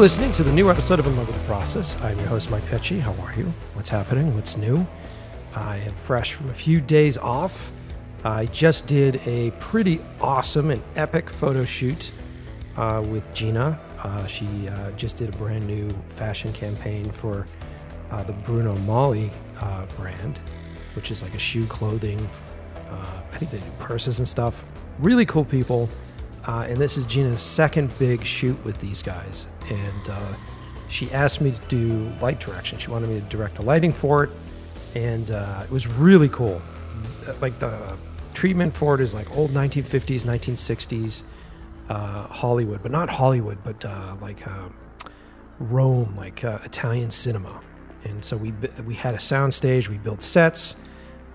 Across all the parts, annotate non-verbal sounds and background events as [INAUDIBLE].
Listening to the new episode of In Love with the Process. I'm your host, Mike Pecci. How are you? What's happening? What's new? I am fresh from a few days off. I just did a pretty awesome and epic photo shoot uh, with Gina. Uh, she uh, just did a brand new fashion campaign for uh, the Bruno Magli uh, brand, which is like a shoe clothing. Uh, I think they do purses and stuff. Really cool people. And this is Gina's second big shoot with these guys. And uh, she asked me to do light direction. She wanted me to direct the lighting for it. And uh, it was really cool. Like the treatment for it is like old 1950s, 1960s uh, Hollywood, but not Hollywood, but uh, like uh, Rome, like Italian cinema. And so we we had a sound stage. We built sets.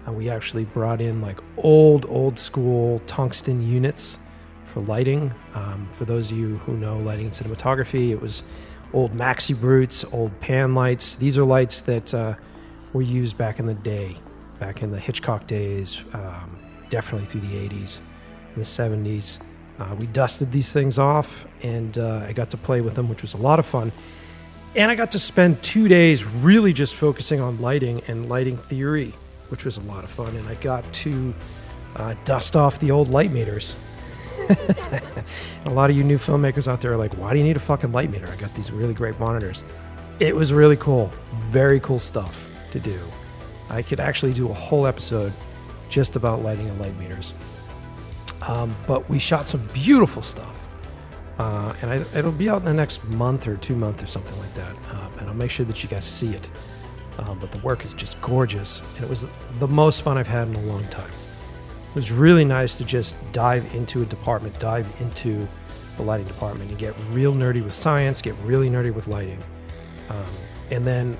we actually brought in like old, old school tungsten units for lighting. Um, for those of you who know lighting and cinematography, it was old Maxi Brutes, old pan lights. These are lights that uh, were used back in the day, back in the Hitchcock days, um, definitely through the 80s, and the 70s. Uh, we dusted these things off, and uh, I got to play with them, which was a lot of fun. And I got to spend two days really just focusing on lighting and lighting theory, which was a lot of fun. And I got to uh, dust off the old light meters [LAUGHS] a lot of you new filmmakers out there are like, why do you need a fucking light meter? I got these really great monitors. It was really cool. Very cool stuff to do. I could actually do a whole episode just about lighting and light meters. Um, but we shot some beautiful stuff. Uh, and I, it'll be out in the next month or two months or something like that. Uh, and I'll make sure that you guys see it. Uh, but the work is just gorgeous. And it was the most fun I've had in a long time. It was really nice to just dive into a department, dive into the lighting department, and get real nerdy with science, get really nerdy with lighting, um, and then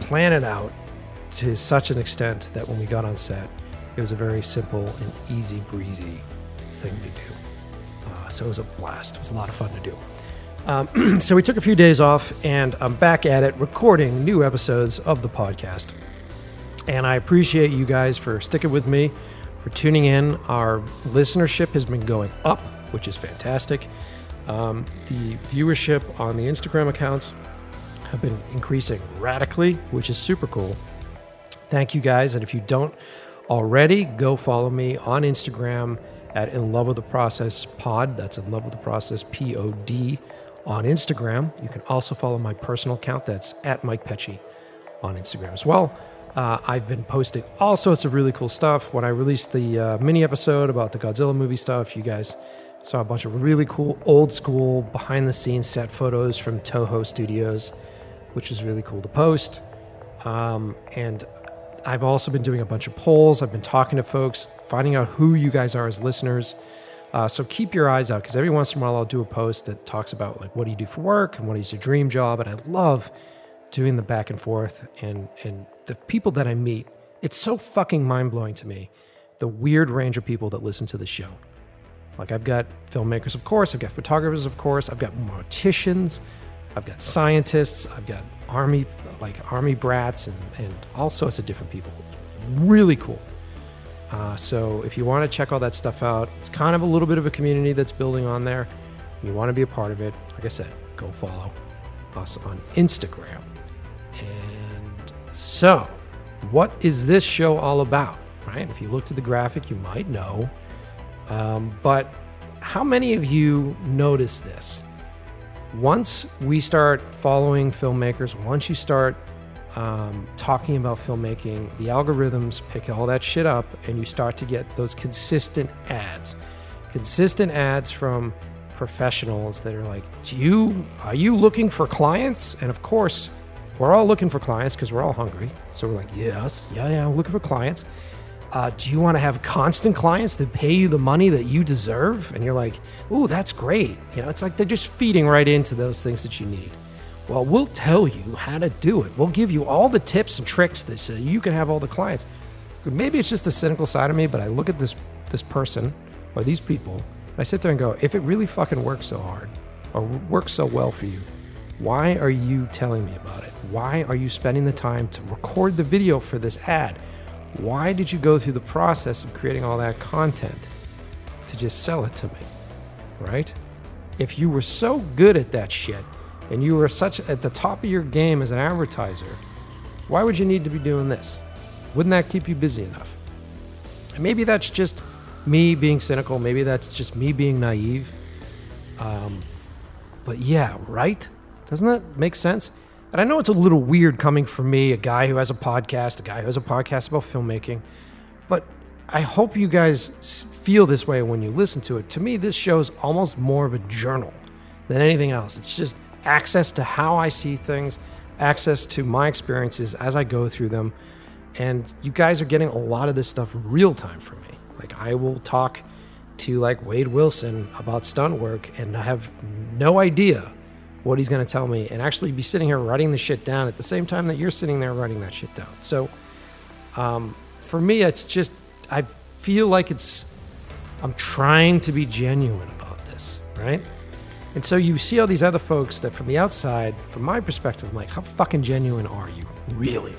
plan it out to such an extent that when we got on set, it was a very simple and easy breezy thing to do. Uh, so it was a blast. It was a lot of fun to do. Um, [CLEARS THROAT] so we took a few days off, and I'm back at it recording new episodes of the podcast. And I appreciate you guys for sticking with me for tuning in. Our listenership has been going up, which is fantastic. Um, the viewership on the Instagram accounts have been increasing radically, which is super cool. Thank you guys. And if you don't already, go follow me on Instagram at In Love with the Process Pod. That's In Love with the Process P O D on Instagram. You can also follow my personal account. That's at Mike Pecci on Instagram as well. Uh, I've been posting all sorts of really cool stuff. When I released the uh, mini episode about the Godzilla movie stuff, you guys saw a bunch of really cool old school behind the scenes set photos from Toho Studios, which was really cool to post. Um, and I've also been doing a bunch of polls. I've been talking to folks, finding out who you guys are as listeners. Uh, so keep your eyes out because every once in a while I'll do a post that talks about like what do you do for work and what is your dream job. And I love doing the back and forth and and the people that I meet, it's so fucking mind blowing to me the weird range of people that listen to the show. Like, I've got filmmakers, of course, I've got photographers, of course, I've got morticians, I've got scientists, I've got army, like army brats, and, and all sorts of different people. Really cool. Uh, so, if you want to check all that stuff out, it's kind of a little bit of a community that's building on there. You want to be a part of it, like I said, go follow us on Instagram. So, what is this show all about? Right? If you looked at the graphic, you might know. Um, but how many of you notice this? Once we start following filmmakers, once you start um, talking about filmmaking, the algorithms pick all that shit up and you start to get those consistent ads. Consistent ads from professionals that are like, Do you are you looking for clients? And of course, we're all looking for clients because we're all hungry. So we're like, yes, yeah, yeah, I'm looking for clients. Uh, do you want to have constant clients that pay you the money that you deserve? And you're like, ooh, that's great. You know, it's like they're just feeding right into those things that you need. Well, we'll tell you how to do it. We'll give you all the tips and tricks that so you can have all the clients. Maybe it's just the cynical side of me, but I look at this this person or these people, and I sit there and go, if it really fucking works so hard or works so well for you, why are you telling me about it? Why are you spending the time to record the video for this ad? Why did you go through the process of creating all that content to just sell it to me? Right? if you were so good at that shit and you were such at the top of your game as an advertiser, why would you need to be doing this? Wouldn't that keep you busy enough? And maybe that's just me being cynical. Maybe that's just me being naive. Um, but yeah, right? Doesn't that make sense? And I know it's a little weird coming from me, a guy who has a podcast, a guy who has a podcast about filmmaking, but I hope you guys feel this way when you listen to it. To me, this show is almost more of a journal than anything else. It's just access to how I see things, access to my experiences as I go through them. And you guys are getting a lot of this stuff real time from me. Like, I will talk to like Wade Wilson about stunt work and I have no idea what he's going to tell me and actually be sitting here writing the shit down at the same time that you're sitting there writing that shit down. So, um, for me, it's just, I feel like it's, I'm trying to be genuine about this, right? And so you see all these other folks that from the outside, from my perspective, I'm like, how fucking genuine are you, really,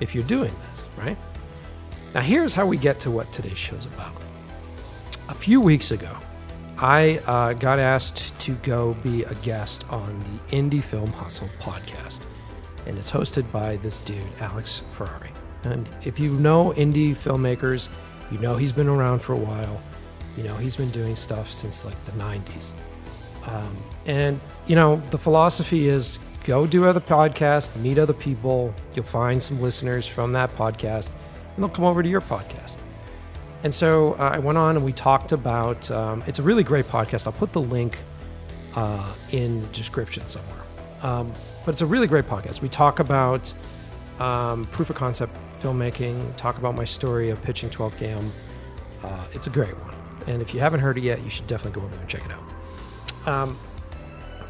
if you're doing this, right? Now, here's how we get to what today's show's about. A few weeks ago, I uh, got asked to go be a guest on the Indie Film Hustle podcast, and it's hosted by this dude, Alex Ferrari. And if you know indie filmmakers, you know he's been around for a while. You know he's been doing stuff since like the 90s. Um, and, you know, the philosophy is go do other podcasts, meet other people. You'll find some listeners from that podcast, and they'll come over to your podcast. And so uh, I went on and we talked about um, it's a really great podcast. I'll put the link uh, in the description somewhere. Um, but it's a really great podcast. We talk about um, proof of concept filmmaking, talk about my story of pitching 12KM. Uh, it's a great one. And if you haven't heard it yet, you should definitely go over there and check it out. Um,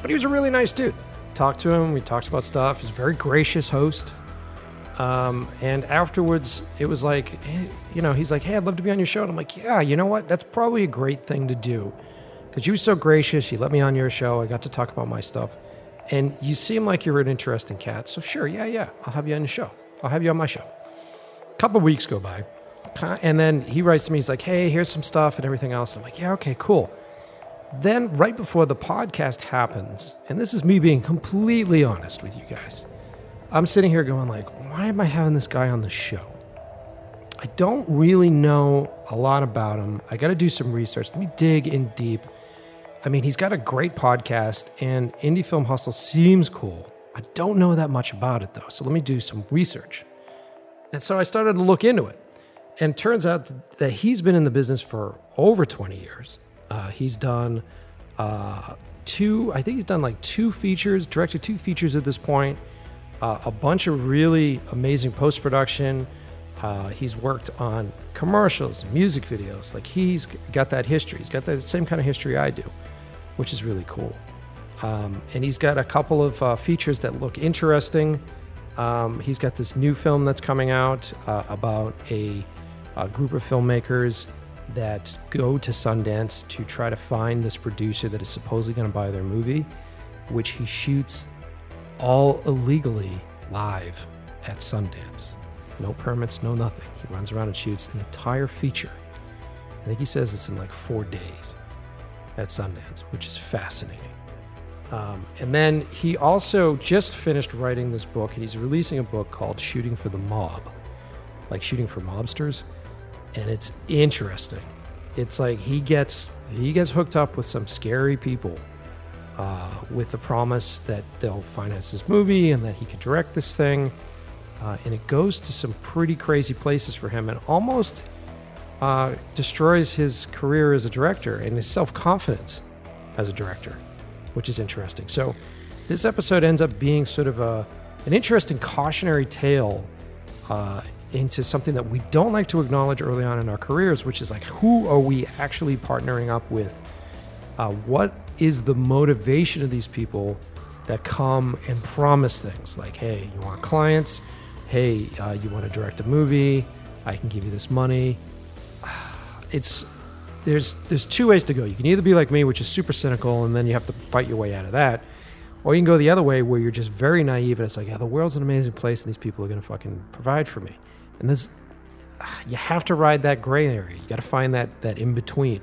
but he was a really nice dude. Talked to him. We talked about stuff. He's a very gracious host. Um, and afterwards, it was like, hey, you know, he's like, hey, I'd love to be on your show. And I'm like, yeah, you know what? That's probably a great thing to do. Because you were so gracious. You let me on your show. I got to talk about my stuff. And you seem like you're an interesting cat. So, sure, yeah, yeah, I'll have you on the show. I'll have you on my show. A couple weeks go by. And then he writes to me, he's like, hey, here's some stuff and everything else. And I'm like, yeah, okay, cool. Then, right before the podcast happens, and this is me being completely honest with you guys I'm sitting here going like, why am I having this guy on the show? I don't really know a lot about him. I got to do some research. Let me dig in deep. I mean, he's got a great podcast, and Indie Film Hustle seems cool. I don't know that much about it though, so let me do some research. And so I started to look into it, and turns out that he's been in the business for over 20 years. Uh, he's done uh, two, I think he's done like two features, directed two features at this point uh, a bunch of really amazing post production. Uh, he's worked on commercials, music videos. Like he's got that history. He's got the same kind of history I do, which is really cool. Um, and he's got a couple of uh, features that look interesting. Um, he's got this new film that's coming out uh, about a, a, group of filmmakers that go to Sundance to try to find this producer that is supposedly going to buy their movie, which he shoots all illegally live at Sundance. No permits, no nothing. He runs around and shoots an entire feature. I think he says it's in like four days at Sundance, which is fascinating. Um, and then he also just finished writing this book, and he's releasing a book called Shooting for the Mob, like shooting for mobsters. And it's interesting. It's like he gets he gets hooked up with some scary people uh, with the promise that they'll finance this movie and that he could direct this thing. Uh, and it goes to some pretty crazy places for him and almost uh, destroys his career as a director and his self confidence as a director, which is interesting. So, this episode ends up being sort of a, an interesting cautionary tale uh, into something that we don't like to acknowledge early on in our careers, which is like who are we actually partnering up with? Uh, what is the motivation of these people that come and promise things like, hey, you want clients? Hey, uh, you want to direct a movie? I can give you this money. [SIGHS] It's there's there's two ways to go. You can either be like me, which is super cynical, and then you have to fight your way out of that, or you can go the other way where you're just very naive and it's like, yeah, the world's an amazing place, and these people are gonna fucking provide for me. And this, [SIGHS] you have to ride that gray area. You got to find that that in between.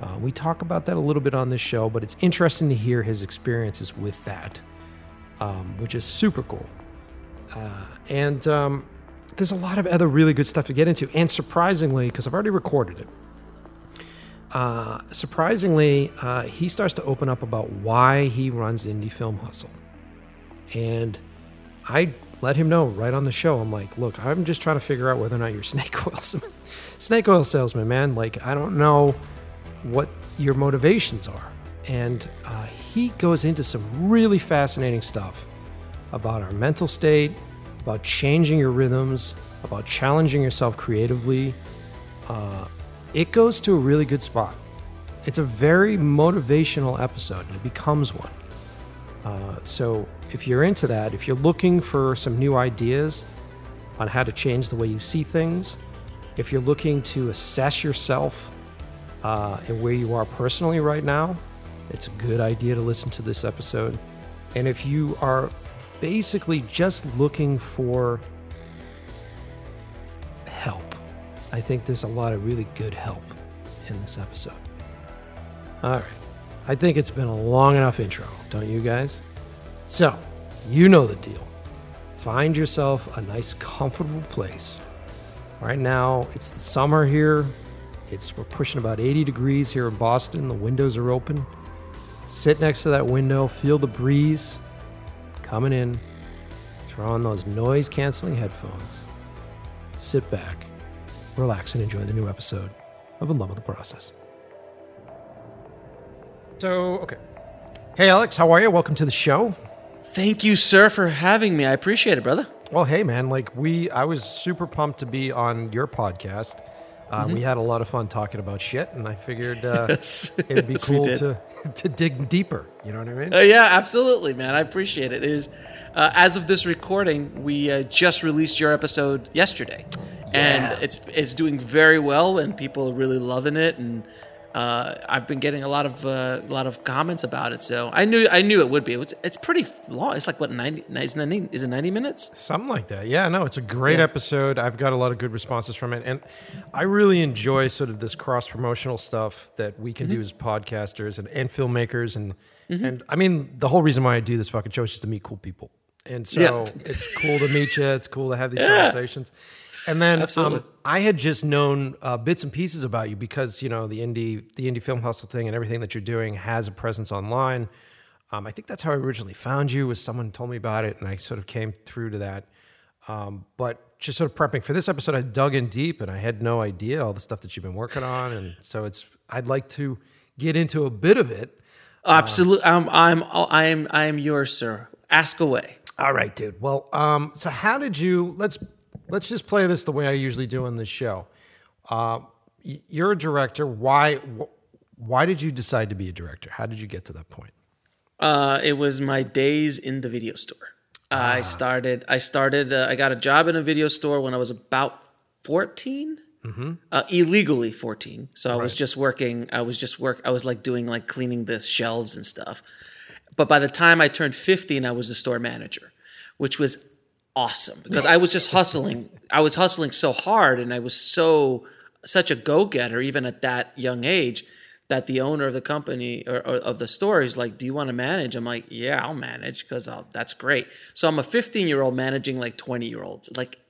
Uh, we talk about that a little bit on this show, but it's interesting to hear his experiences with that, um, which is super cool. Uh, and um, there's a lot of other really good stuff to get into. And surprisingly, because I've already recorded it, uh, surprisingly, uh, he starts to open up about why he runs Indie Film Hustle. And I let him know right on the show. I'm like, look, I'm just trying to figure out whether or not you're [LAUGHS] snake oil snake oil salesman, man. Like, I don't know what your motivations are. And uh, he goes into some really fascinating stuff about our mental state, about changing your rhythms, about challenging yourself creatively. Uh, it goes to a really good spot. It's a very motivational episode, and it becomes one. Uh, so, if you're into that, if you're looking for some new ideas on how to change the way you see things, if you're looking to assess yourself uh, and where you are personally right now, it's a good idea to listen to this episode. And if you are basically just looking for help, I think there's a lot of really good help in this episode. All right. I think it's been a long enough intro, don't you guys? So, you know the deal. Find yourself a nice, comfortable place. Right now, it's the summer here. It's we're pushing about 80 degrees here in Boston. The windows are open. Sit next to that window, feel the breeze coming in. Throw on those noise canceling headphones. Sit back, relax, and enjoy the new episode of In Love with the Process. So, okay. Hey, Alex, how are you? Welcome to the show. Thank you, sir, for having me. I appreciate it, brother. Well, hey, man, like we, I was super pumped to be on your podcast. Uh, We had a lot of fun talking about shit, and I figured uh, [LAUGHS] Yes. it'd be Yes, cool to [LAUGHS] to dig deeper. You know what I mean? Uh, yeah, absolutely, man. I appreciate it. It is uh, as of this recording, we uh, just released your episode yesterday, Yeah. and it's it's doing very well, and people are really loving it, and uh, I've been getting a lot of uh, a lot of comments about it. So I knew I knew it would be. It's it's pretty long. It's like what ninety? Is it ninety, is it ninety minutes? Something like that. Yeah, no, it's a great Yeah. episode. I've got a lot of good responses from it. And I really enjoy sort of this cross promotional stuff that we can Mm-hmm. do as podcasters and, and filmmakers. And, and I mean, the whole reason why I do this fucking show is just to meet cool people. And so Yeah. it's cool to meet you. It's cool to have these [LAUGHS] conversations. And then um, I had just known uh, bits and pieces about you because you know the indie the indie film hustle thing and everything that you're doing has a presence online. Um, I think that's how I originally found you. Was someone told me about it, and I sort of came through to that. Um, but just sort of prepping for this episode, I dug in deep, and I had no idea all the stuff that you've been working on, and so it's I'd like to get into a bit of it. Absolutely. I'm I'm I'm I'm yours, sir. Ask away. All right, dude. Well, um, so how did you? Let's let's just play this the way I usually do on this show. Uh, you're a director. Why? Why did you decide to be a director? How did you get to that point? Uh, it was my days in the video store. I started. I started. Uh, I got a job in a video store when I was about 14 uh, illegally fourteen. So I was just working. I was just work. I was like doing like cleaning the shelves and stuff. But by the time I turned fifteen, I was the store manager, which was awesome because I was just hustling. I was hustling so hard, and I was so such a go getter even at that young age that the owner of the company or, or of the store is like, "Do you want to manage?" I'm like, "Yeah, I'll manage because that's great." So I'm a 15 year old managing like 20 year olds, like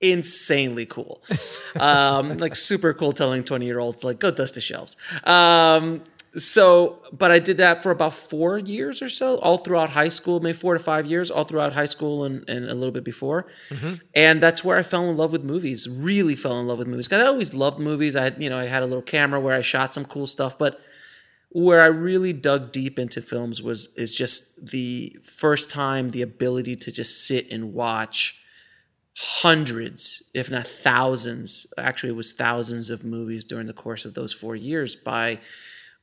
insanely cool, [LAUGHS] um, like super cool. Telling 20 year olds like, "Go dust the shelves." Um, so, but I did that for about four years or so, all throughout high school, maybe four to five years, all throughout high school and, and a little bit before. Mm-hmm. And that's where I fell in love with movies. Really fell in love with movies. Because I always loved movies. I had, you know, I had a little camera where I shot some cool stuff, but where I really dug deep into films was is just the first time the ability to just sit and watch hundreds, if not thousands, actually it was thousands of movies during the course of those four years by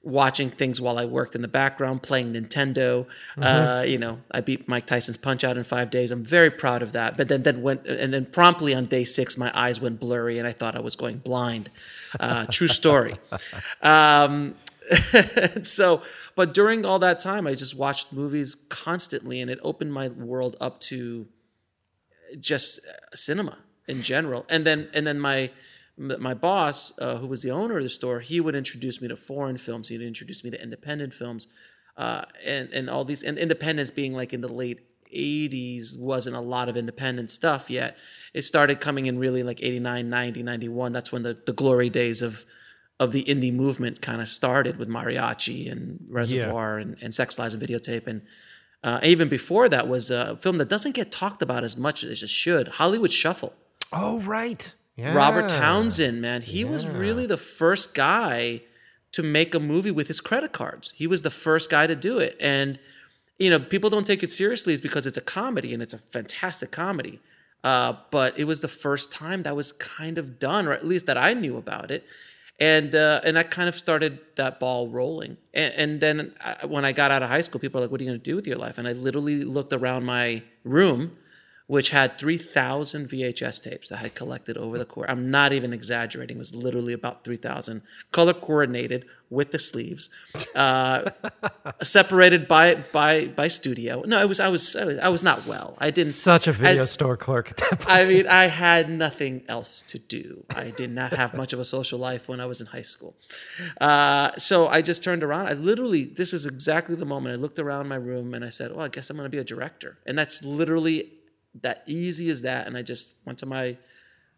watching things while I worked in the background, playing Nintendo. Uh, you know, I beat Mike Tyson's Punch Out in five days. I'm very proud of that. But then, then went and then promptly on day six, my eyes went blurry and I thought I was going blind. Uh, true story. [LAUGHS] Um, [LAUGHS] so, but during all that time, I just watched movies constantly, and it opened my world up to just cinema in general. And then, and then my My boss, uh, who was the owner of the store, he would introduce me to foreign films. He'd introduce me to independent films, uh, and and all these and independence being like in the late 80s wasn't a lot of independent stuff yet. It started coming in really like 89, 90, 91. That's when the, the glory days of of the indie movement kind of started with mariachi and reservoir and, and sex lies and videotape and uh, even before that was a film that doesn't get talked about as much as it should hollywood shuffle Oh, right. Yeah. robert townsend man he was really the first guy to make a movie with his credit cards he was the first guy to do it and you know people don't take it seriously is because it's a comedy and it's a fantastic comedy uh, but it was the first time that was kind of done or at least that i knew about it and uh, and I kind of started that ball rolling. And, and then I, when I got out of high school, people were like, "What are you going to do with your life?" And I literally looked around my room, which had three thousand VHS tapes that I had collected over the course. I'm not even exaggerating; it was literally about three thousand, color coordinated with the sleeves, uh, [LAUGHS] separated by by by studio. No, it was I was I was, I was not well. I didn't Such a video as- store clerk at that point. I mean, I had nothing else to do. I did not have much of a social life when I was in high school. Uh, so I just turned around. I literally, this is exactly the moment I looked around my room and I said, well, I guess I'm going to be a director. And that's literally that easy as that. And I just went to my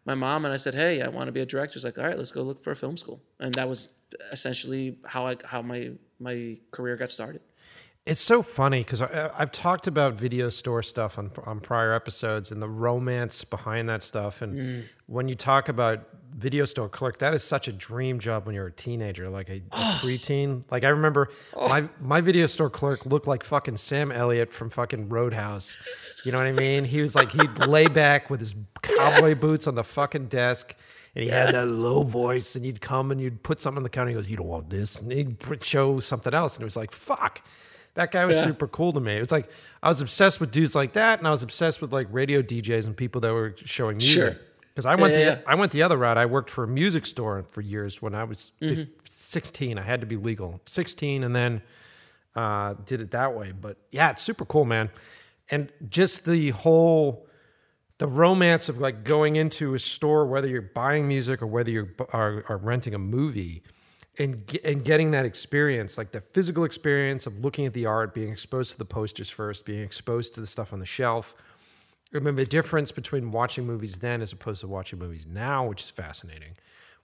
my mom and I said, "Hey, I want to be a director." She's like, "All right, let's go look for a film school." And that was essentially how I how my my career got started. It's so funny because I've talked about video store stuff on on prior episodes and the romance behind that stuff. And Mm. when you talk about video store clerk, that is such a dream job when you're a teenager, like a, a [SIGHS] preteen. Like I remember Oh. my my video store clerk looked like fucking Sam Elliott from fucking Roadhouse. You know what I mean? He was like he'd lay back with his cowboy boots on the fucking desk. And he had that low voice, and you'd come and you'd put something on the counter. He goes, "You don't want this," and he'd show something else, and it was like, "Fuck." That guy was super cool to me. It was like I was obsessed with dudes like that, and I was obsessed with like radio DJs and people that were showing music. Sure. Because I went Yeah, the yeah. I went the other route. I worked for a music store for years when I was Mm-hmm. 16. I had to be legal. 16, and then uh, did it that way. But yeah, it's super cool, man. And just the whole the romance of like going into a store, whether you're buying music or whether you're are, are renting a movie, and ge- and getting that experience, like the physical experience of looking at the art, being exposed to the posters first, being exposed to the stuff on the shelf. Remember the difference between watching movies then as opposed to watching movies now, which is fascinating.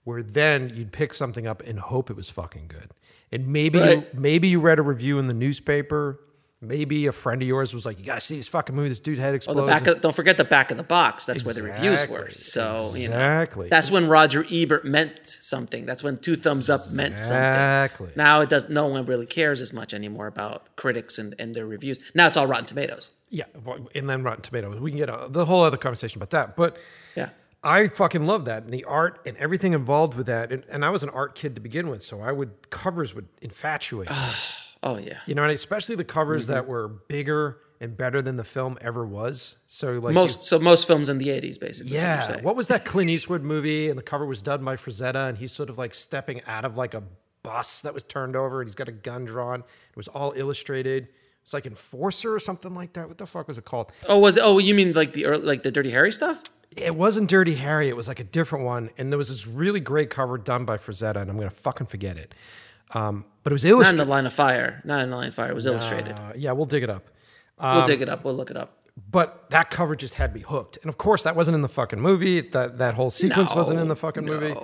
Where then you'd pick something up and hope it was fucking good, and maybe you, maybe you read a review in the newspaper. Maybe a friend of yours was like, "You gotta see this fucking movie. This dude head Oh, explodes." the back of, don't forget the back of the box. That's where the reviews were. Exactly. So you know, Exactly. that's when Roger Ebert meant something. That's when two thumbs up meant something. Exactly. Now it does. No one really cares as much anymore about critics and, and their reviews. Now it's all Rotten Tomatoes. Yeah, and then Rotten Tomatoes. We can get a, the whole other conversation about that. But Yeah. I fucking love that and the art and everything involved with that. And, and I was an art kid to begin with, so I would covers would infatuate. [SIGHS] [SIGHS] [SIGHS] Oh yeah. you know, and especially the covers Mm-hmm. that were bigger and better than the film ever was. So like Most so most films in the '80s, basically. is what yeah. What was that Clint [LAUGHS] Eastwood movie? And the cover was done by Frazetta, and he's sort of like stepping out of like a bus that was turned over, and he's got a gun drawn. It was all illustrated. It's like Enforcer or something like that. What the fuck was it called? Oh, was it? Oh, you mean like the like the Dirty Harry stuff? It wasn't Dirty Harry. It was like a different one, and there was this really great cover done by Frazetta, and I'm gonna fucking forget it. Um, but it was illustrated. Not in the Line of Fire. Not in the Line of Fire. It was illustrated. Uh, yeah, we'll dig it up. we'll dig it up. We'll look it up. But that cover just had me hooked, and of course, that wasn't in the fucking movie. That that whole sequence wasn't in the fucking movie.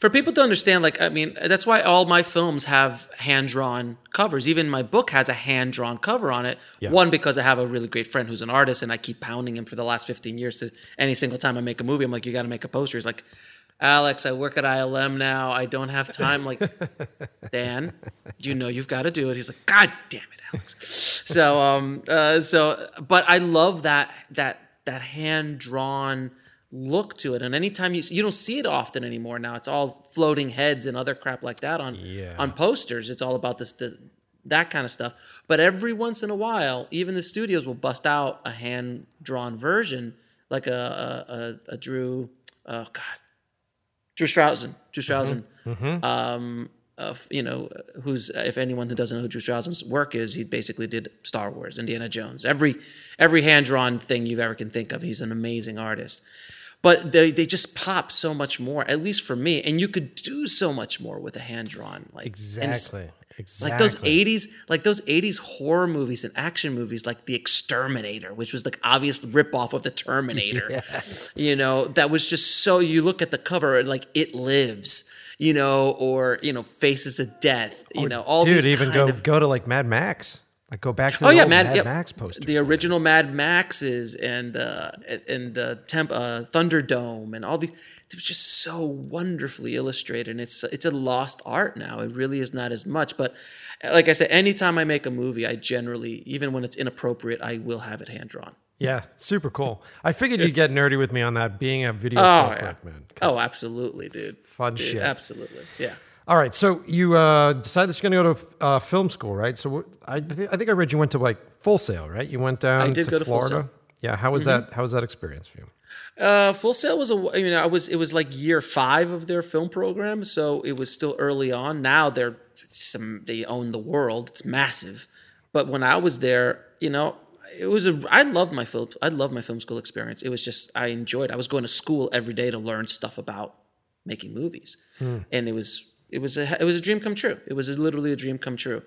For people to understand, like, I mean, that's why all my films have hand drawn covers. Even my book has a hand drawn cover on it. Yeah. One, because I have a really great friend who's an artist and I keep pounding him for the last 15 years to any single time I make a movie, I'm like, you got to make a poster. He's like, Alex, I work at ILM now. I don't have time. Like, [LAUGHS] Dan, you know you've got to do it. He's like, God damn it, Alex. So, um, uh, so, but I love that that that hand drawn look to it. And anytime you you don't see it often anymore now. It's all floating heads and other crap like that on Yeah. on posters. It's all about this, this that kind of stuff. But every once in a while, even the studios will bust out a hand drawn version, like a a, a, a Drew. Oh God, Drew Struzan. Drew Struzan. Um, of you know, who's if anyone who doesn't know who Drew Struzan's work is, he basically did Star Wars, Indiana Jones, every every hand drawn thing you've ever can think of. He's an amazing artist. but they, they just pop so much more at least for me and you could do so much more with a hand drawn like Exactly. Exactly. like those 80s like those 80s horror movies and action movies like the exterminator which was like obvious ripoff of the terminator [LAUGHS] Yes. you know that was just so you look at the cover and like it lives you know or you know faces of death you know all Oh, Dude, these even kind go of go to like Mad Max. Like go back to the Oh yeah, Mad, Mad yeah, Max poster. The original Mad Maxes and uh, and the temp uh, Thunderdome and all these. It was just so wonderfully illustrated, and it's it's a lost art now. It really is not as much. But like I said, anytime I make a movie, I generally, even when it's inappropriate, I will have it hand drawn. Yeah, super cool. I figured you'd get nerdy with me on that being a video Oh, yeah. man. Oh, absolutely, dude. Fun Dude, shit. Absolutely, yeah. All right, so you uh, decided that you're going to go to uh, film school, right? So I, thi- I think I read you went to like Full Sail, right? You went down did to go to Full Florida. Mm-hmm. Yeah, how was that? How was that experience for you? Uh, Full Sail was a, I mean, I was, it was like year five of their film program, so it was still early on. Now they're some, they own the world. It's massive. But when I was there, you know, it was a, I loved my film, I loved my film school experience. It was just, I enjoyed, I was going to school every day to learn stuff about making movies. And it was, it was a, it was a dream come true. It was literally a dream come true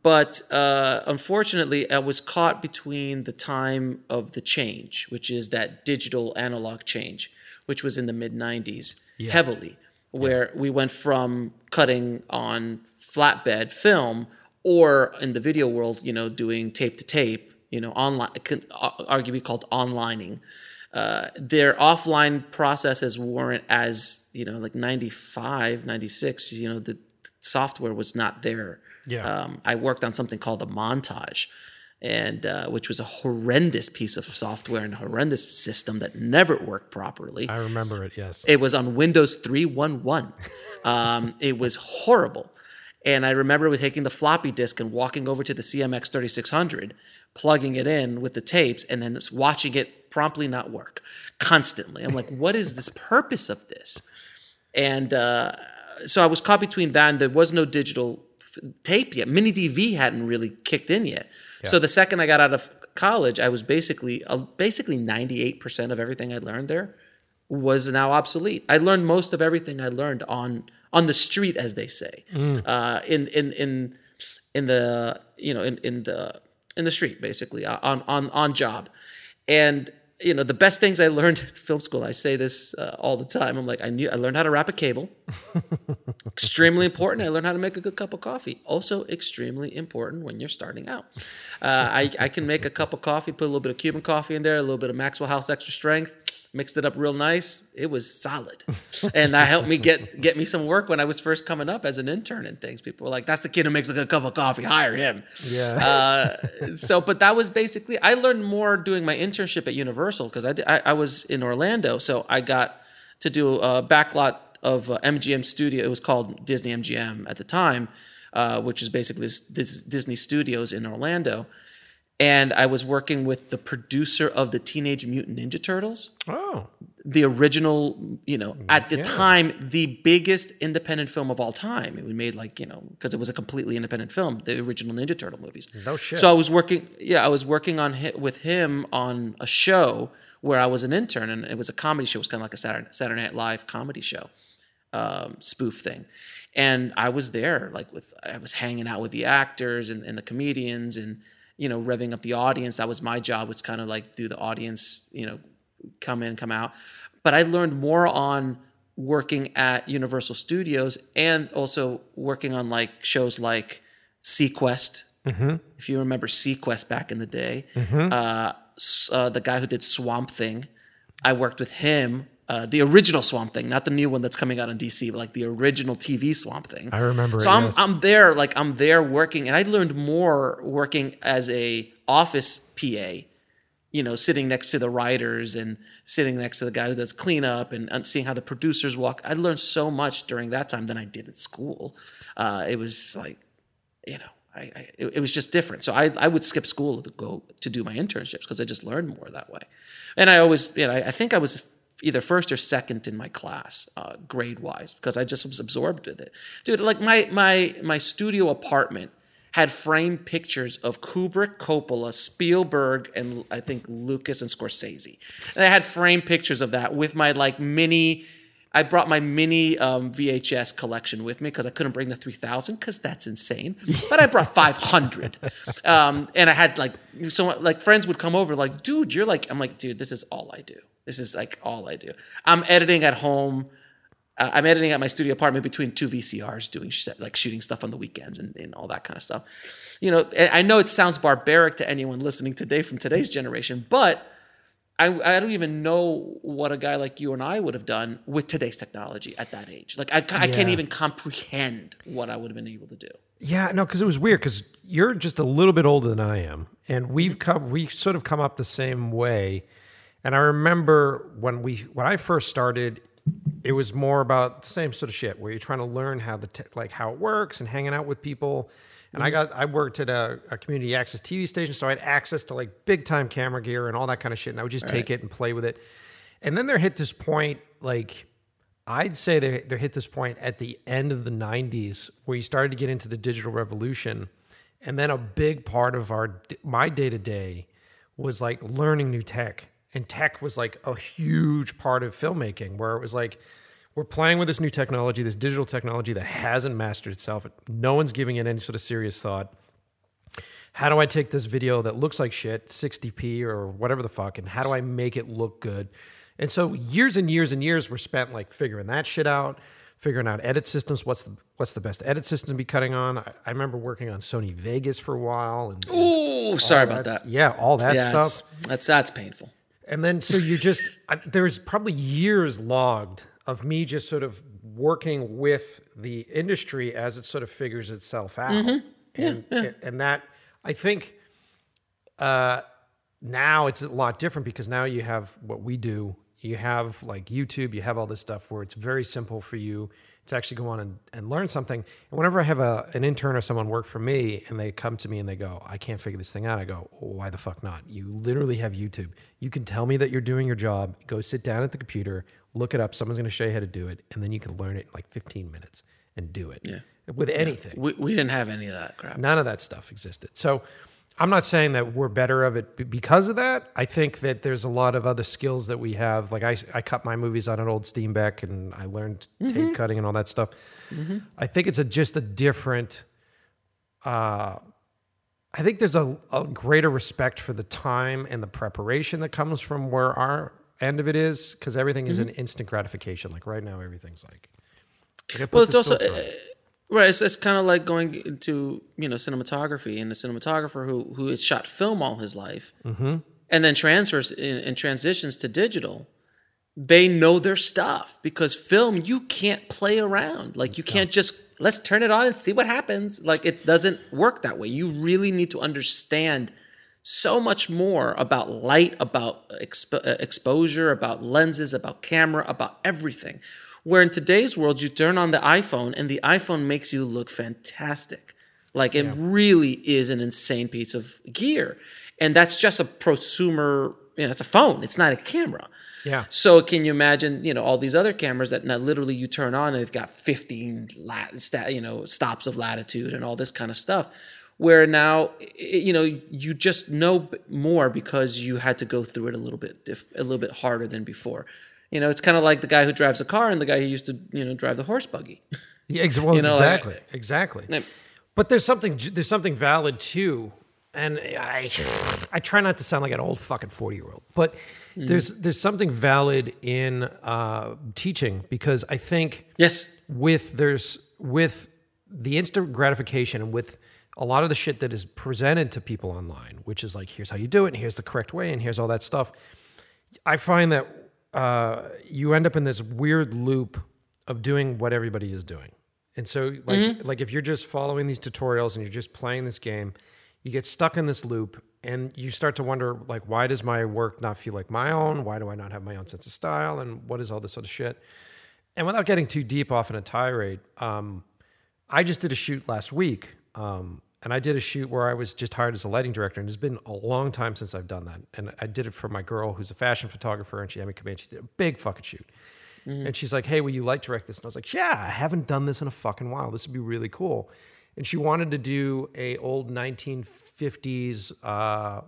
but uh, unfortunately, I was caught between the time of the change, which is that digital analog change, which was in the mid 90s heavily, where we went from cutting on flatbed film or in the video world, you know, doing tape to tape, you know, online, can arguably called onlining. Uh, their offline processes weren't as, you know, like 95, 96, you know, the software was not there. Yeah. Um, I worked on something called a montage, and uh, which was a horrendous piece of software and a horrendous system that never worked properly. I remember it. Yes. It was on Windows 311. Um, it was horrible. And I remember with taking the floppy disk and walking over to the CMX 3600, plugging it in with the tapes, and then watching it promptly not work constantly. I'm like, what is this purpose of this? And uh, so I was caught between that and there was no digital tape yet. Mini DV hadn't really kicked in yet. So the second I got out of college, I was basically uh, basically 98% of everything I learned there was now obsolete. I learned most of everything I learned on on the street, as they say, uh, in in in in the you know in in the in the street, basically on on on job, and you know the best things I learned [LAUGHS] at film school. I say this uh, all the time. I'm like I knew I learned how to wrap a cable. [LAUGHS] extremely important. I learned how to make a good cup of coffee. Also extremely important when you're starting out. Uh, I, I can make a cup of coffee, put a little bit of Cuban coffee in there, a little bit of Maxwell House extra strength, mixed it up real nice. It was solid, and that helped me get get me some work when I was first coming up as an intern and things. People were like, "That's the kid who makes a good cup of coffee. Hire him." yeah. Uh, so, but that was basically. I learned more doing my internship at Universal because I, I I was in Orlando, so I got to do a backlot of uh, MGM Studio. It was called Disney MGM at the time, uh, which is basically this, this Disney Studios in Orlando. And I was working with the producer of the Teenage Mutant Ninja Turtles oh. the original, you know, at the Yeah. time, the biggest independent film of all time. It was made like, you know, because it was a completely independent film, the original Ninja Turtle movies. No shit. So I was working, yeah, I was working on with him on a show where I was an intern, and it was a comedy show. It was kind of like a Saturday, Saturday Night Live comedy show, um, spoof thing. And I was there, like with, I was hanging out with the actors and, and the comedians, and you know, revving up the audience. That was my job, was kind of like do the audience, you know, come in, come out. But I learned more on working at Universal Studios and also working on like shows like SeaQuest. If you remember SeaQuest back in the day, uh, uh, the guy who did Swamp Thing, I worked with him. Uh, the original Swamp Thing, not the new one that's coming out on DC, but like the original TV Swamp Thing. I remember So it, I'm yes. I'm there, like I'm there working, and I learned more working as a office PA you know, sitting next to the writers and sitting next to the guy who does cleanup and, and seeing how the producers walk. I learned so much during that time than I did at school. Uh, it was like, you know, I, I it, it was just different. So I, I would skip school to go to do my internships because I just learned more that way. And I always, you know, I, I think I was either first or second in my class, uh, grade wise, because I just was absorbed with it. Dude, like my my my studio apartment had framed pictures of Kubrick, Coppola, Spielberg, and I think Lucas and Scorsese. And I had framed pictures of that with my like mini. I brought my mini um, VHS collection with me because I couldn't bring the 3000 because that's insane. But I brought 500. Um, and I had like, so like friends would come over, like, dude, you're like, I'm like, dude, this is all I do. This is like all I do. I'm editing at home. Uh, I'm editing at my studio apartment between two VCRs, doing sh- like shooting stuff on the weekends and, and all that kind of stuff. You know, I know it sounds barbaric to anyone listening today from today's generation, but I, I don't even know what a guy like you and I would have done with today's technology at that age. Like I, I can't even comprehend what I would have been able to do. Yeah, no, because it was weird. Because you're just a little bit older than I am, and we've come, we sort of come up the same way. And I remember when we, when I first started, it was more about the same sort of shit, where you're trying to learn how the te- like how it works and hanging out with people. And I mm-hmm. got, I worked at a, a community access TV station, so I had access to like big time camera gear and all that kind of shit. And I would just take it and play with it. And then there hit this point, like I'd say there, there hit this point at the end of the 90s where you started to get into the digital revolution. And then a big part of our my day to day was like learning new tech. And tech was like a huge part of filmmaking where it was like, we're playing with this new technology, this digital technology that hasn't mastered itself. No one's giving it any sort of serious thought. How do I take this video that looks like shit, 60p or whatever the fuck, and how do I make it look good? And so years and years and years were spent like figuring that shit out, figuring out edit systems. What's the what's the best edit system to be cutting on? I, I remember working on Sony Vegas for a while, and Ooh, sorry about that. Yeah, all that Yeah, stuff. that's that's painful. And then so you just [LAUGHS] I, there's probably years logged of me just sort of working with the industry as it sort of figures itself out. And and that I think uh now it's a lot different because now you have what we do. You have like YouTube, you have all this stuff where it's very simple for you to actually go on and, and learn something. And whenever I have a, an intern or someone work for me and they come to me and they go, I can't figure this thing out, I go, why the fuck not? You literally have YouTube. You can tell me that you're doing your job, go sit down at the computer, look it up, someone's going to show you how to do it, and then you can learn it in like 15 minutes and do it Yeah. with anything. We, we didn't have any of that crap. None of that stuff existed. So I'm not saying that we're better of it because of that. I think that there's a lot of other skills that we have. Like I, I cut my movies on an old Steenbeck and I learned tape cutting and all that stuff. I think it's a, just a different, uh, I think there's a, a greater respect for the time and the preparation that comes from where our end of it is because everything is an instant gratification. Like right now, everything's like, I Well, it's also uh, right. It's, it's kind of like going into you know cinematography and a cinematographer who who has shot film all his life, Mm-hmm. and then transfers in, and transitions to digital. They know their stuff because film you can't play around. Like you can't just let's turn it on and see what happens. Like it doesn't work that way. You really need to understand so much more about light, about expo- uh, exposure, about lenses, about camera, about everything. Where in today's world, you turn on the iPhone and the iPhone makes you look fantastic. Like it really is an insane piece of gear. And that's just a prosumer, you know, it's a phone, it's not a camera. Yeah. So can you imagine, you know, all these other cameras that now literally you turn on and they've got 15 lat, sta- you know, stops of latitude and all this kind of stuff. Where now, you know, you just know more because you had to go through it a little bit, diff- a little bit harder than before. You know, it's kind of like the guy who drives a car and the guy who used to, you know, drive the horse buggy. Yeah, ex- well, [LAUGHS] You know, like- exactly, exactly. But there's something there's something valid too, and I I try not to sound like an old fucking forty year old, but there's there's something valid in uh, teaching because I think Yes. with there's with the instant gratification and with a lot of the shit that is presented to people online, which is like here's how you do it, and here's the correct way, and here's all that stuff. I find that uh, you end up in this weird loop of doing what everybody is doing. And so like like if you're just following these tutorials and you're just playing this game, you get stuck in this loop and you start to wonder like why does my work not feel like my own? Why do I not have my own sense of style and what is all this other shit? And without getting too deep off in a tirade, um, I just did a shoot last week. Um, and I did a shoot where I was just hired as a lighting director. And it's been a long time since I've done that. And I did it for my girl who's a fashion photographer and she had me come in. She did a big fucking shoot. And she's like, hey, will you light direct this? And I was like, yeah, I haven't done this in a fucking while. This would be really cool. and she wanted to do a old 1950s uh,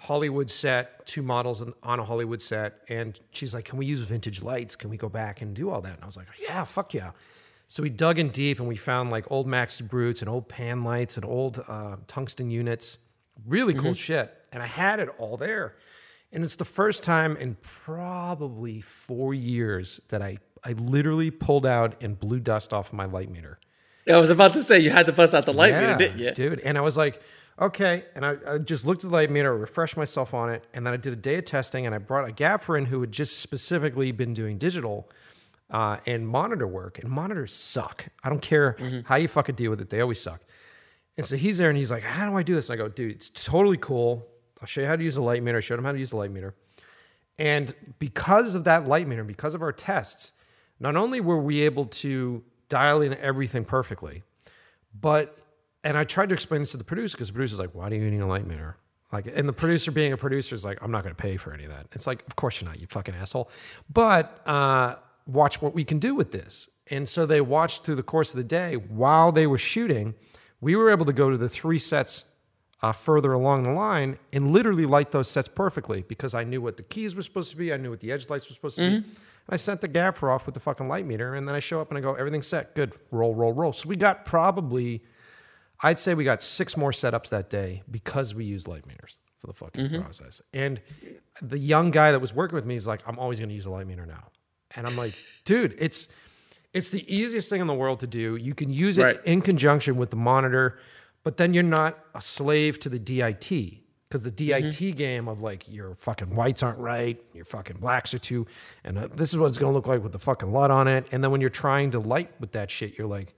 Hollywood set, two models on a Hollywood set, and she's like, "Can we use vintage lights? Can we go back and do all that?" And I was like, "Yeah, fuck yeah." So we dug in deep and we found like old Max Brutes and old pan lights and old uh, tungsten units, really cool shit. And I had it all there. And it's the first time in probably four years that I, I literally pulled out and blew dust off my light meter. I was about to say you had to bust out the light meter, didn't you? Dude. And I was like, okay. And I, I just looked at the light meter, refreshed myself on it. And then I did a day of testing and I brought a gaffer in who had just specifically been doing digital uh, and monitor work. And monitors suck. I don't care Mm-hmm. how you fucking deal with it, they always suck. And so he's there and he's like, how do I do this? And I go, dude, it's totally cool. I'll show you how to use a light meter. I showed him how to use a light meter. And because of that light meter, because of our tests, not only were we able to dial in everything perfectly, but and I tried to explain this to the producer because the producer's like, "Why do you need a light meter?" Like, and the producer being a producer is like, "I'm not going to pay for any of that." It's like, of course you're not, you fucking asshole. But uh, watch what we can do with this. And so they watched through the course of the day while they were shooting. We were able to go to the three sets uh, further along the line and literally light those sets perfectly because I knew what the keys were supposed to be. I knew what the edge lights were supposed to be. And I sent the gaffer off with the fucking light meter, and then I show up and I go, everything's set, good, roll, roll, roll. So we got probably, I'd say we got six more setups that day because we used light meters for the fucking process. And the young guy that was working with me is like, I'm always going to use a light meter now. And I'm like, dude, it's it's the easiest thing in the world to do. You can use it Right. in conjunction with the monitor, but then you're not a slave to the DIT because the DIT game of like your fucking whites aren't right, your fucking blacks are too, and uh, this is what it's gonna look like with the fucking LUT on it. And then when you're trying to light with that shit, you're like,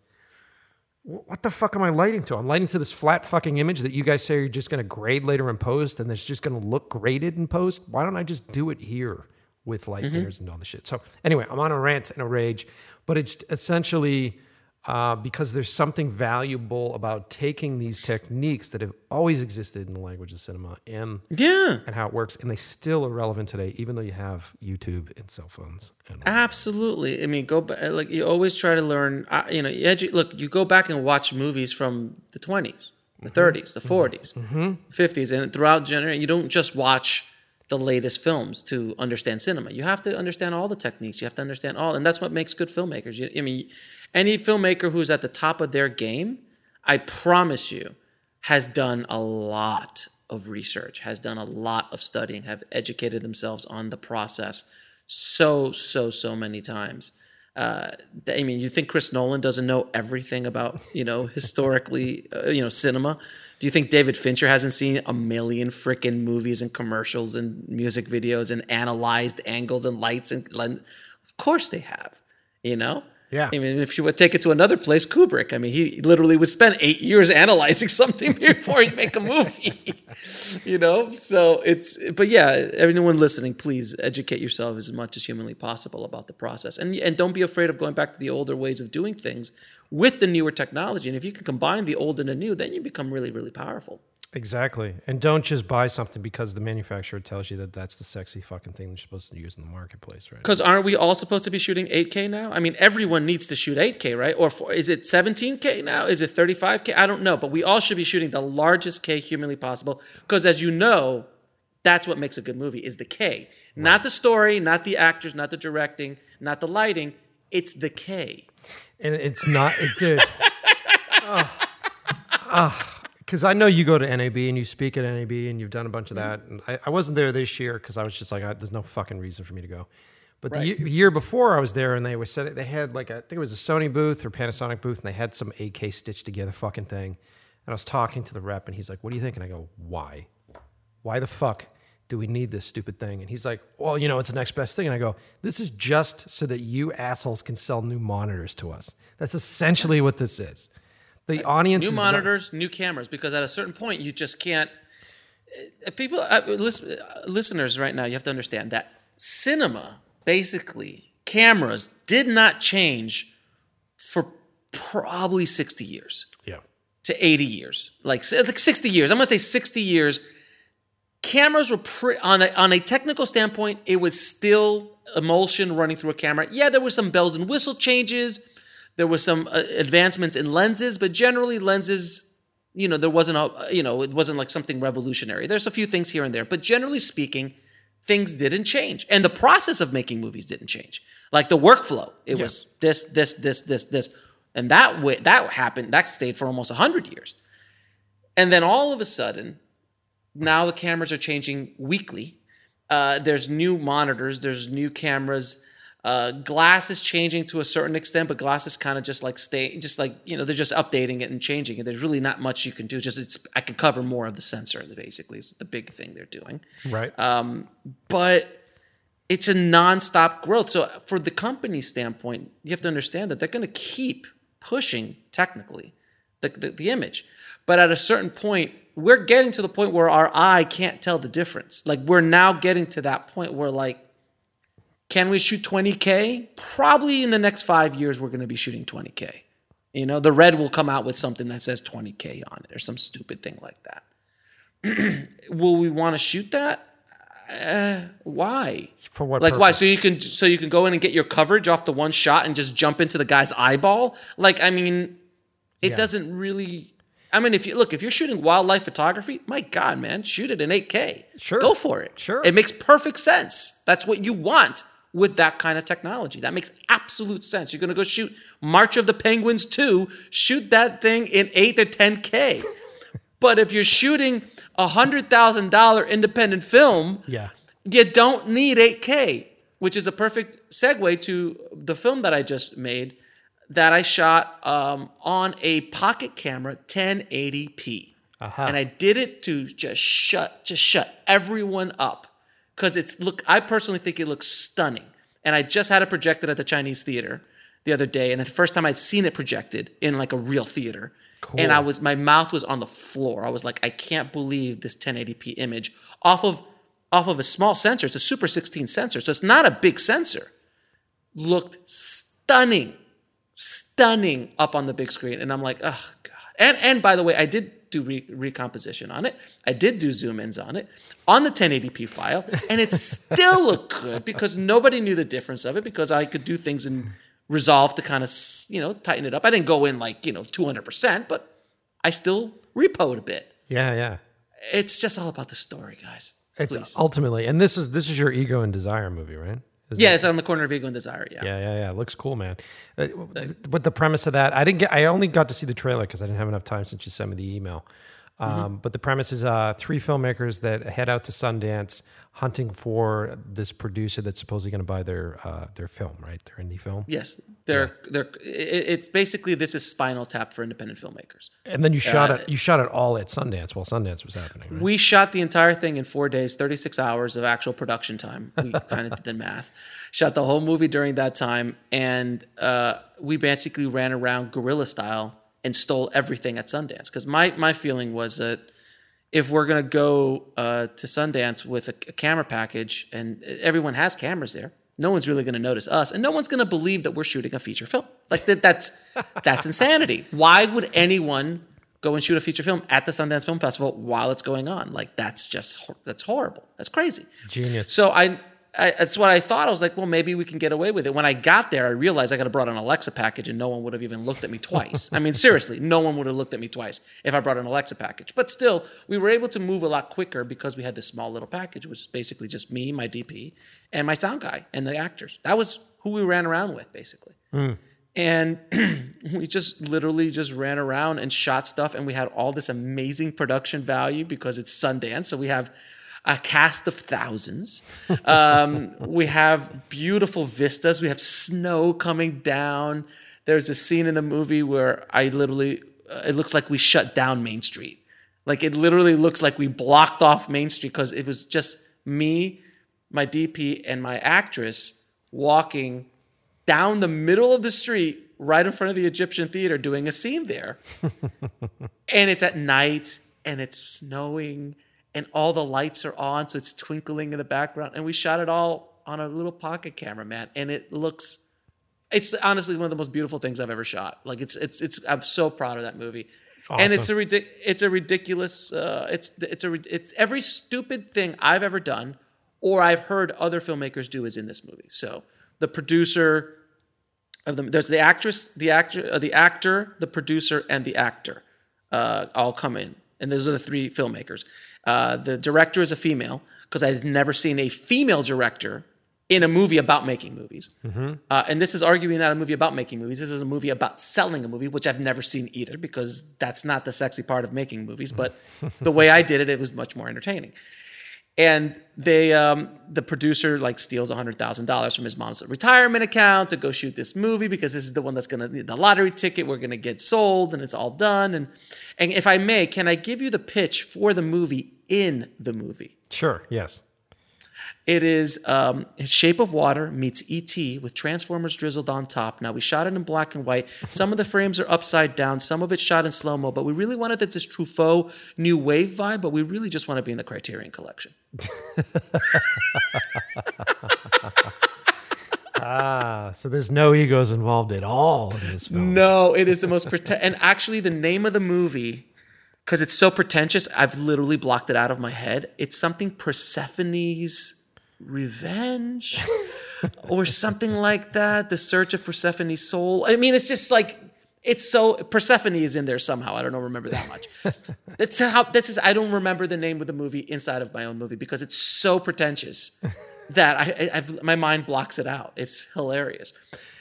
what the fuck am I lighting to? I'm lighting to this flat fucking image that you guys say you're just gonna grade later in post, and it's just gonna look graded in post. Why don't I just do it here with light meters and all the shit? So anyway, I'm on a rant and a rage, but it's essentially uh, because there's something valuable about taking these techniques that have always existed in the language of cinema and Yeah. and how it works, and they still are relevant today, even though you have YouTube and cell phones. And Absolutely. I mean, go back. Like you always try to learn. Uh, you know, you edu- look. You go back and watch movies from the twenties, the 30s, the 40s, 50s, and throughout generation. You don't just watch the latest films to understand cinema. You have to understand all the techniques. You have to understand all, and that's what makes good filmmakers. I mean, any filmmaker who's at the top of their game, I promise you, has done a lot of research, has done a lot of studying, have educated themselves on the process so so so many times. Uh, I mean, you think Chris Nolan doesn't know everything about you know [LAUGHS] historically uh, you know cinema? Do you think David Fincher hasn't seen a million freaking movies and commercials and music videos and analyzed angles and lights and lens? Of course they have. You know. Yeah. I mean, if you would take it to another place, Kubrick. I mean, he literally would spend eight years analyzing [LAUGHS] something before he'd make a movie. [LAUGHS] you know, so it's. But yeah, everyone listening, please educate yourself as much as humanly possible about the process, and and don't be afraid of going back to the older ways of doing things with the newer technology. And if you can combine the old and the new, then you become really, really powerful. Exactly. And don't just buy something because the manufacturer tells you that that's the sexy fucking thing you're supposed to use in the marketplace, right? Because aren't we all supposed to be shooting 8K now? I mean, everyone needs to shoot 8K, right? Or for, is it 17K now? Is it 35K? I don't know, but we all should be shooting the largest K humanly possible. Because as you know, that's what makes a good movie is the K, not the story, not the actors, not the directing, not the lighting. It's the K. And it's not, it did. [LAUGHS] Because I know you go to NAB and you speak at NAB and you've done a bunch of mm-hmm. that. And I, I wasn't there this year because I was just like, I, there's no fucking reason for me to go. But the Right. ye- year before I was there and they were said they had like a, I think it was a Sony booth or Panasonic booth and they had some AK stitched together fucking thing. And I was talking to the rep and he's like, "What do you think?" And I go, "Why? Why the fuck do we need this stupid thing?" And he's like, "Well, you know, it's the next best thing." And I go, "This is just so that you assholes can sell new monitors to us. That's essentially what this is." The audience New is not- monitors, new cameras, because at a certain point, you just can't. uh, People, uh, listen, uh, listeners, right now, you have to understand that cinema, basically, cameras did not change for probably 60 years yeah. to 80 years, like, like 60 years. I'm gonna say 60 years. Cameras were pre- on a, on a technical standpoint, it was still emulsion running through a camera. Yeah, there were some bells and whistle changes. There was some uh, advancements in lenses, but generally lenses, you know, there wasn't a, you know, it wasn't like something revolutionary. There's a few things here and there, but generally speaking, things didn't change, and the process of making movies didn't change. Like the workflow, it Yeah. was this, this, this, this, this, and that way that happened. That stayed for almost hundred years, and then all of a sudden, now the cameras are changing weekly. Uh, there's new monitors. There's new cameras. Uh, glass is changing to a certain extent, but glass is kind of just like stay, just like you know, they're just updating it and changing it. There's really not much you can do. Just it's I can cover more of the sensor. Basically, is the big thing they're doing Right. Um, but it's a nonstop growth. So for the company standpoint, you have to understand that they're going to keep pushing technically the, the, the image. But at a certain point, we're getting to the point where our eye can't tell the difference. Like we're now getting to that point where like, can we shoot 20K? Probably in the next five years, we're going to be shooting 20K. You know, the red will come out with something that says 20K on it or some stupid thing like that. [CLEARS THROAT] will we want to shoot that? Uh, why? For what Like why? So you can so you can go in and get your coverage off the one shot and just jump into the guy's eyeball? Like I mean, it Yeah. doesn't really. I mean, if you look, if you're shooting wildlife photography, my God, man, shoot it in 8K. Sure. go for it. Sure. it makes perfect sense. That's what you want with that kind of technology. That makes absolute sense. You're gonna go shoot March of the Penguins 2, shoot that thing in 8 or 10K. [LAUGHS] but if you're shooting a hundred thousand dollar independent film, yeah. you don't need 8K, which is a perfect segue to the film that I just made that I shot um, on a pocket camera 1080p. Uh-huh. And I did it to just shut just shut everyone up cuz it's look I personally think it looks stunning. And I just had it projected at the Chinese theater the other day and the first time I'd seen it projected in like a real theater. And I was my mouth was on the floor. I was like I can't believe this 1080p image off of off of a small sensor. It's a Super 16 sensor, so it's not a big sensor. Looked stunning, stunning up on the big screen, and I'm like, oh god. And and by the way, I did do re- recomposition on it. I did do zoom ins on it on the 1080p file, and it still looked good because nobody knew the difference of it because I could do things in Resolve to kind of you know tighten it up. I didn't go in like you know 200 percent, but I still repoed a bit. Yeah. Yeah. It's just all about the story, guys. It's Please. ultimately, and this is this is your ego and desire movie, right? Is Yeah, it's on the corner of Ego and Desire. Yeah. Yeah, yeah, yeah. It looks cool, man. Uh, But the premise of that, I didn't get. I only got to see the trailer because I didn't have enough time since you sent me the email. Um, Mm-hmm. But the premise is uh, three filmmakers that head out to Sundance hunting for this producer that's supposedly going to buy their uh, their film, right? Their indie film. Yes, they're they're. It, it's basically this is Spinal Tap for independent filmmakers. And then you shot it. You shot it all at Sundance while Sundance was happening. Right? We shot the entire thing in four days, thirty six hours of actual production time. We [LAUGHS] kind of did the math. Shot the whole movie during that time, and uh, we basically ran around guerrilla style and stole everything at Sundance. Because my my feeling was that if we're gonna go uh, to Sundance with a, a camera package, and everyone has cameras there, no one's really gonna notice us, and no one's gonna believe that we're shooting a feature film. Like that, that's that's insanity. Why would anyone go and shoot a feature film at the Sundance Film Festival while it's going on? Like that's just that's horrible. That's crazy. Genius. So I, I that's what I thought. I was like, well, maybe we can get away with it. When I got there, I realized I could have brought an Alexa package and no one would have even looked at me twice. I mean, seriously, no one would have looked at me twice if I brought an Alexa package. But still, we were able to move a lot quicker because we had this small little package, which was basically just me, my DP, and my sound guy and the actors. That was who we ran around with, basically. Hmm. And [CLEARS THROAT] we just literally just ran around and shot stuff, and we had all this amazing production value because it's Sundance. So we have a cast of thousands. Um, [LAUGHS] we have beautiful vistas. We have snow coming down. There's a scene in the movie where I literally, uh, it looks like we shut down Main Street. Like it literally looks like we blocked off Main Street because it was just me, my DP, and my actress walking down the middle of the street right in front of the Egyptian theater doing a scene there. [LAUGHS] and it's at night and it's snowing and all the lights are on so it's twinkling in the background and we shot it all on a little pocket camera man and it looks it's honestly one of the most beautiful things I've ever shot. Like it's it's it's I'm so proud of that movie. And it's a ridic- it's a ridiculous uh, it's it's a it's every stupid thing I've ever done or I've heard other filmmakers do is in this movie. So the producer of them. There's the actress, the actor, uh, the actor, the producer, and the actor uh, all come in, and those are the three filmmakers. Uh, the director is a female because I had never seen a female director in a movie about making movies. Uh, and this is arguably not a movie about making movies. This is a movie about selling a movie, which I've never seen either because that's not the sexy part of making movies. But [LAUGHS] the way I did it, it was much more entertaining. And they, um, the producer, like steals hundred thousand dollars from his mom's retirement account to go shoot this movie because this is the one that's gonna the lottery ticket. We're gonna get sold, and it's all done. And and if I may, can I give you the pitch for the movie in the movie? Sure. Yes. It is um, Shape of Water meets E.T. with Transformers drizzled on top. Now, we shot it in black and white. [LAUGHS] Some of the frames are upside down, some of it's shot in slow mo, but we really wanted this Truffaut new wave vibe, but we really just want to be in the Criterion collection. [LAUGHS] Ah, so there's no egos involved at all in this film. No, it is the most pretend. and actually, the name of the movie, because it's so pretentious, I've literally blocked it out of my head. It's something Persephone's Revenge [LAUGHS] or something like that. The Search of Persephone's Soul. I mean, it's just like it's so Persephone is in there somehow. I don't know, remember that much. [LAUGHS] That's how this is. I don't remember the name of the movie inside of my own movie because it's so pretentious [LAUGHS] that I, I I've, my mind blocks it out. It's hilarious.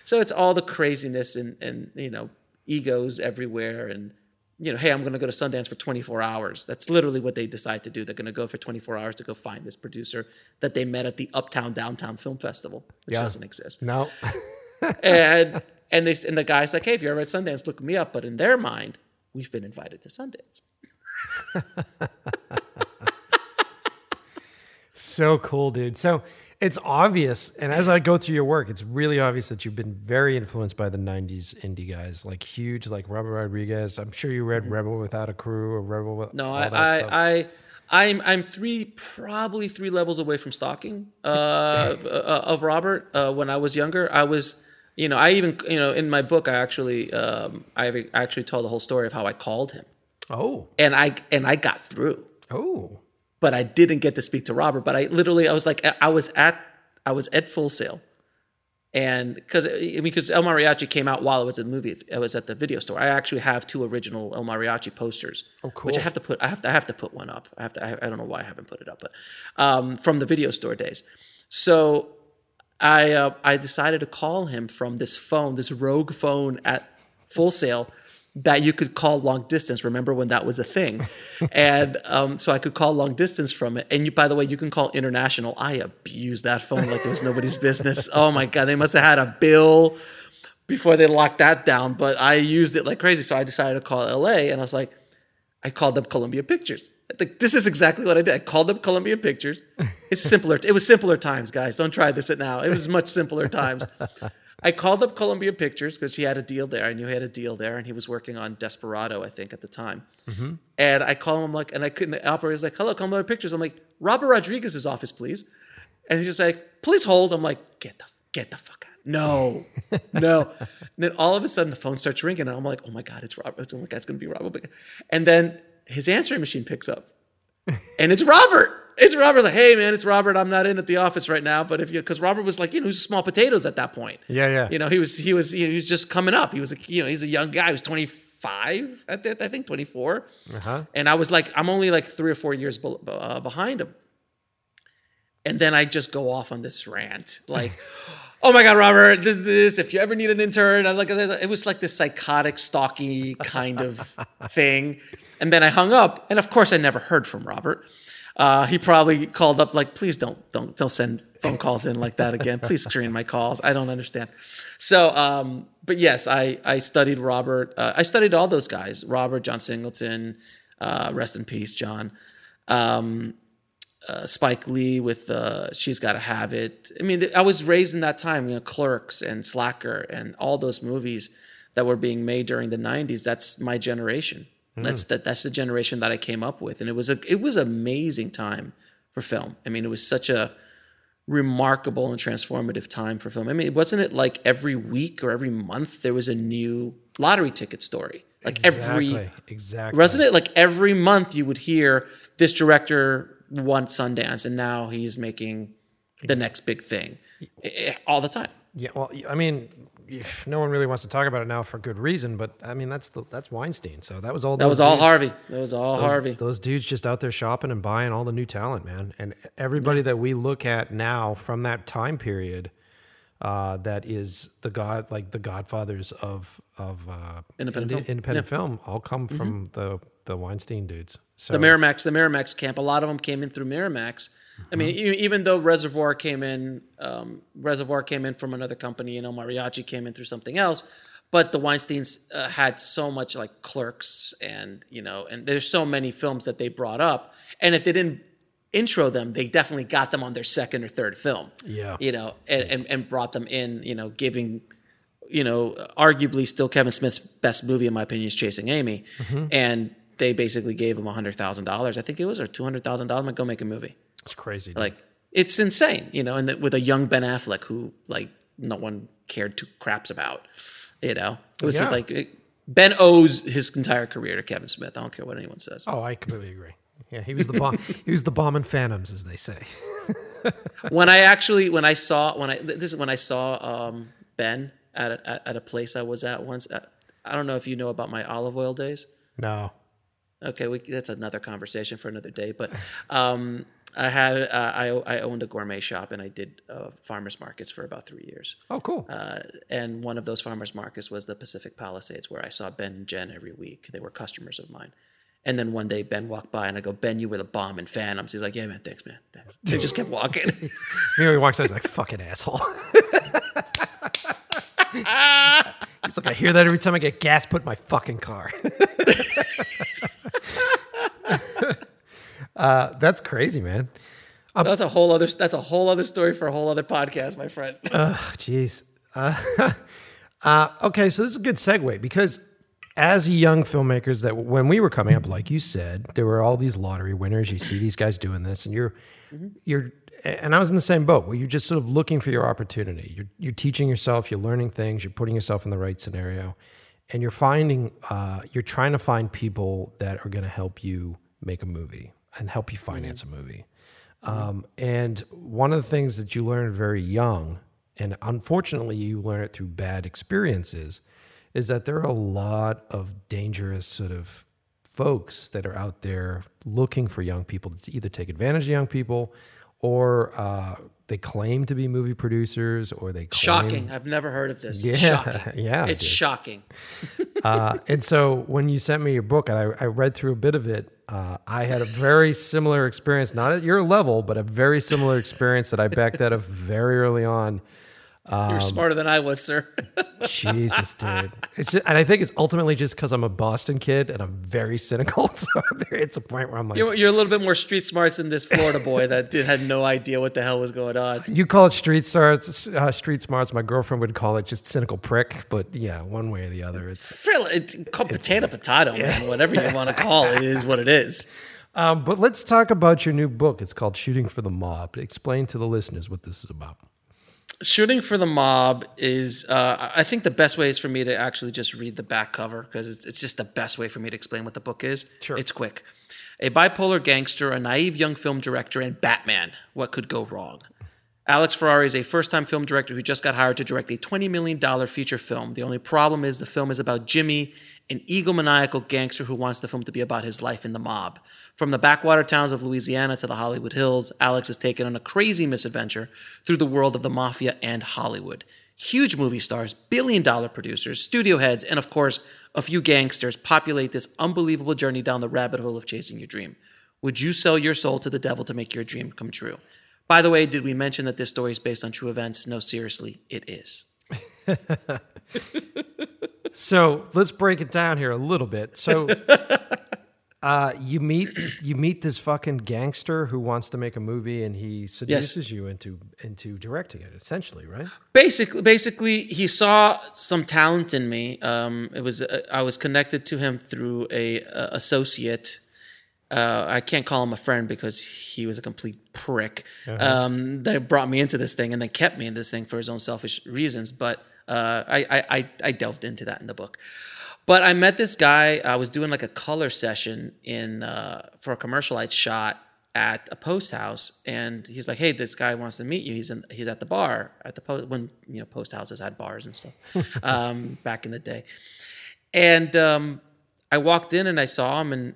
So it's all the craziness and and you know egos everywhere and you know hey I'm going to go to Sundance for 24 hours. That's literally what they decide to do. They're going to go for 24 hours to go find this producer that they met at the Uptown Downtown Film Festival, which Yeah. doesn't exist No. [LAUGHS] and and they and the guy's like, hey, if you're ever at Sundance, look me up. But in their mind, we've been invited to Sundance. [LAUGHS] So cool, dude. So it's obvious, and as I go through your work, it's really obvious that you've been very influenced by the '90s indie guys, like huge, like Robert Rodriguez. I'm sure you read Rebel Without a Crew or Rebel with No, I, I. I, I'm, I'm three, probably three levels away from stalking uh, of, uh, of Robert. Uh, when I was younger, I was, you know, I even, you know, in my book, I actually, um, I actually told the whole story of how I called him, oh, and I, and I got through. oh, but I didn't get to speak to Robert. But I literally, I was like, I was at, I was at Full Sail, and because I mean, because El Mariachi came out while I was at the movie, I was at the video store. I actually have two original El Mariachi posters, Oh, cool. which I have to put. I have to. I have to put one up. I have to. I, I don't know why I haven't put it up, but um, from the video store days. So I uh, I decided to call him from this phone, this rogue phone at Full Sail that you could call long distance. Remember when that was a thing? [LAUGHS] and um, so I could call long distance from it. And you, by the way, you can call international. I abused that phone like it was nobody's [LAUGHS] business. Oh my god, they must have had a bill before they locked that down. But I used it like crazy. So I decided to call LA, and I was like, I called up Columbia Pictures. Like, this is exactly what I did. I called up Columbia Pictures. It's simpler. It was simpler times, guys. Don't try this at now. It was much simpler times. [LAUGHS] I called up Columbia Pictures because he had a deal there. I knew he had a deal there, and he was working on Desperado, I think, at the time. Mm-hmm. And I call him like, and I couldn't. The operator's like, "Hello, Columbia Pictures." I'm like, "Robert Rodriguez's office, please." And he's just like, "Please hold." I'm like, "Get the get the fuck out." No, [LAUGHS] no. And then all of a sudden the phone starts ringing, and I'm like, "Oh my god, it's Robert! Oh my god, it's gonna be Robert!" And then his answering machine picks up, and it's Robert. It's Robert. Like, hey man, it's Robert. I'm not in at the office right now, but if you, because Robert was like, you know, small potatoes at that point. Yeah, yeah. You know, he was he was he was just coming up. He was a you know he's a young guy. He was 25 at that, I think 24. Uh-huh. And I was like, I'm only like three or four years be- uh, behind him. And then I just go off on this rant, like, [LAUGHS] "Oh my God, Robert, this, this. If you ever need an intern, I like it was like this psychotic, stalky kind of [LAUGHS] thing." And then I hung up, and of course, I never heard from Robert. Uh, he probably called up like, "Please don't, don't, don't send phone [LAUGHS] calls in like that again. Please screen my calls. I don't understand." So, um, but yes, I I studied Robert. Uh, I studied all those guys: Robert, John Singleton, uh, rest in peace, John. Um, uh, Spike Lee with uh, "She's Gotta Have It." I mean, I was raised in that time. You know, Clerks and Slacker and all those movies that were being made during the '90s. That's my generation. That's that. That's the generation that I came up with, and it was a it was amazing time for film. I mean, it was such a remarkable and transformative time for film. I mean, wasn't it like every week or every month there was a new lottery ticket story? Like every Exactly. Exactly. wasn't it like every month you would hear this director won Sundance and now he's making the next big thing Eh, eh, all the time. Yeah, well, I mean, no one really wants to talk about it now for good reason, but I mean that's the, that's Weinstein. So that was all. That was all Harvey. That was all those, Harvey. Those dudes just out there shopping and buying all the new talent, man. And everybody that we look at now from that time period, uh, that is the god, like the godfathers of of uh, Independent film. independent film, all come from the the Weinstein dudes. So the Miramax, the Miramax camp. A lot of them came in through Miramax. I mean, even though Reservoir came in, um, Reservoir came in from another company, you know, Mariachi came in through something else. But the Weinstein's uh, had so much like Clerks, and you know, and there's so many films that they brought up. And if they didn't intro them, they definitely got them on their second or third film. Yeah. you know, and and, and brought them in. You know, giving you know, arguably still Kevin Smith's best movie in my opinion is Chasing Amy, and they basically gave him hundred thousand dollars. I think it was or two hundred thousand dollars. To go make a movie. It's crazy. dude. Like it's insane, you know. And that with a young Ben Affleck who like no one cared two craps about, you know. It was Yeah. like it, Ben owes his entire career to Kevin Smith. I don't care what anyone says. oh, I completely agree. Yeah, he was the bomb. [LAUGHS] he was the bomb in Phantoms, as they say. [LAUGHS] when I actually when I saw when I this is when I saw um, Ben at a, at, a place I was at once. uh, I don't know if you know about my olive oil days. No. Okay, we, that's another conversation for another day. But um, I had uh, I I owned a gourmet shop and I did uh, farmers markets for about three years. Oh, cool. Uh, and one of those farmers markets was the Pacific Palisades, where I saw Ben and Jen every week. They were customers of mine. And then one day Ben walked by and I go, Ben, you were the bomb in Phantoms. He's like, Yeah, man, thanks, man. Thanks." They just kept walking. you [LAUGHS] know, he walks out, he's like, fucking asshole. [LAUGHS] he's like, I hear that every time I get gas put in my fucking car. [LAUGHS] uh, that's crazy, man. that's a whole other that's a whole other story for a whole other podcast, my friend. [LAUGHS] Oh, jeez. Uh, [LAUGHS] uh, okay, so this is a good segue because as young filmmakers, that when we were coming up, like you said, there were all these lottery winners. You see these guys doing this, and you're, you're, and I was in the same boat where you're just sort of looking for your opportunity. You're, you're teaching yourself, you're learning things, you're putting yourself in the right scenario, and you're finding, uh, you're trying to find people that are going to help you make a movie and help you finance a movie. Um, and one of the things that you learn very young, and unfortunately you learn it through bad experiences, is that there are a lot of dangerous sort of folks that are out there looking for young people to either take advantage of young people or uh, they claim to be movie producers or they claim, Shocking. I've never heard of this. [LAUGHS] Yeah, Shocking. [LAUGHS] yeah, It's dude. shocking. [LAUGHS] uh, and so when you sent me your book, and I, I read through a bit of it, uh, I had a very similar experience, not at your level, but a very similar experience that I backed out of very early on. Um, You're smarter than I was, sir. [LAUGHS] Jesus, dude. It's just, and I think it's ultimately just because I'm a Boston kid and I'm very cynical. [LAUGHS] So it's a point where I'm like, You're, you're a little bit more street smarts than this Florida boy that did, had no idea what the hell was going on. you call it street smarts, uh, street smarts. My girlfriend would call it just cynical prick. But yeah, one way or the other, it's. It's called potato potato, man. Whatever you want to call it, it is what it is. [LAUGHS] Um, but let's talk about your new book. It's called Shooting for the Mob. Explain to the listeners what this is about. Shooting for the Mob is, uh, I think the best way is for me to actually just read the back cover because it's, it's just the best way for me to explain what the book is. Sure. It's quick. A bipolar gangster, a naive young film director, and Batman. What could go wrong? Alex Ferrari is a first time film director who just got hired to direct a $20 million feature film. The only problem is the film is about Jimmy, an egomaniacal gangster who wants the film to be about his life in the mob. From the backwater towns of Louisiana to the Hollywood Hills, Alex is taken on a crazy misadventure through the world of the mafia and Hollywood. Huge movie stars, billion dollar producers, studio heads, and of course, a few gangsters populate this unbelievable journey down the rabbit hole of chasing your dream. Would you sell your soul to the devil to make your dream come true? By the way, did we mention that this story is based on true events? No, seriously, it is. [LAUGHS] So let's break it down here a little bit. So [LAUGHS] uh, you meet you meet this fucking gangster who wants to make a movie, and he seduces you into into directing it. Essentially, right? Basically, basically, he saw some talent in me. Um, it was uh, I was connected to him through a, uh associate. Uh, I can't call him a friend because he was a complete prick. Um, that brought me into this thing and then kept me in this thing for his own selfish reasons. But uh, I, I, I, I delved into that in the book. But I met this guy. I was doing like a color session in uh, for a commercial I'd shot at a post house, and he's like, "Hey, this guy wants to meet you. He's in, he's at the bar at the post when you know post houses had bars and stuff [LAUGHS] um, back in the day." And um, I walked in and I saw him, and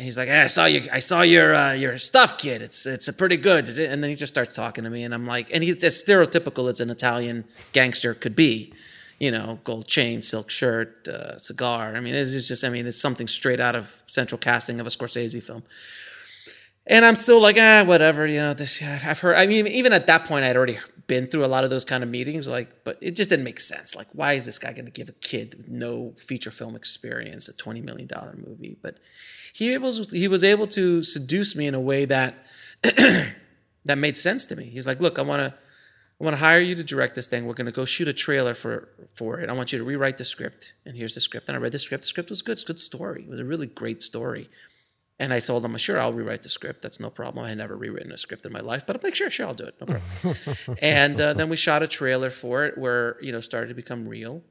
he's like, hey, "I saw you. I saw your uh, your stuff, kid. It's it's a pretty good." And then he just starts talking to me, and I'm like, and he's as stereotypical as an Italian gangster could be you know, gold chain, silk shirt, uh, cigar. I mean, it's just, I mean, it's something straight out of central casting of a Scorsese film. And I'm still like, ah, whatever, you know, this, I've heard, I mean, even at that point, I'd already been through a lot of those kind of meetings, like, but it just didn't make sense. Like, why is this guy going to give a kid with no feature film experience a $20 million movie? But he was, he was able to seduce me in a way that, [CLEARS THROAT] that made sense to me. He's like, look, I want to, I want to hire you to direct this thing. We're going to go shoot a trailer for for it. I want you to rewrite the script. And here's the script. And I read the script. The script was good. It's a good story. It was a really great story. And I told him, sure, I'll rewrite the script. That's no problem. I had never rewritten a script in my life, but I'm like, sure, sure, I'll do it. No problem. [LAUGHS] and uh, then we shot a trailer for it where, you know, started to become real.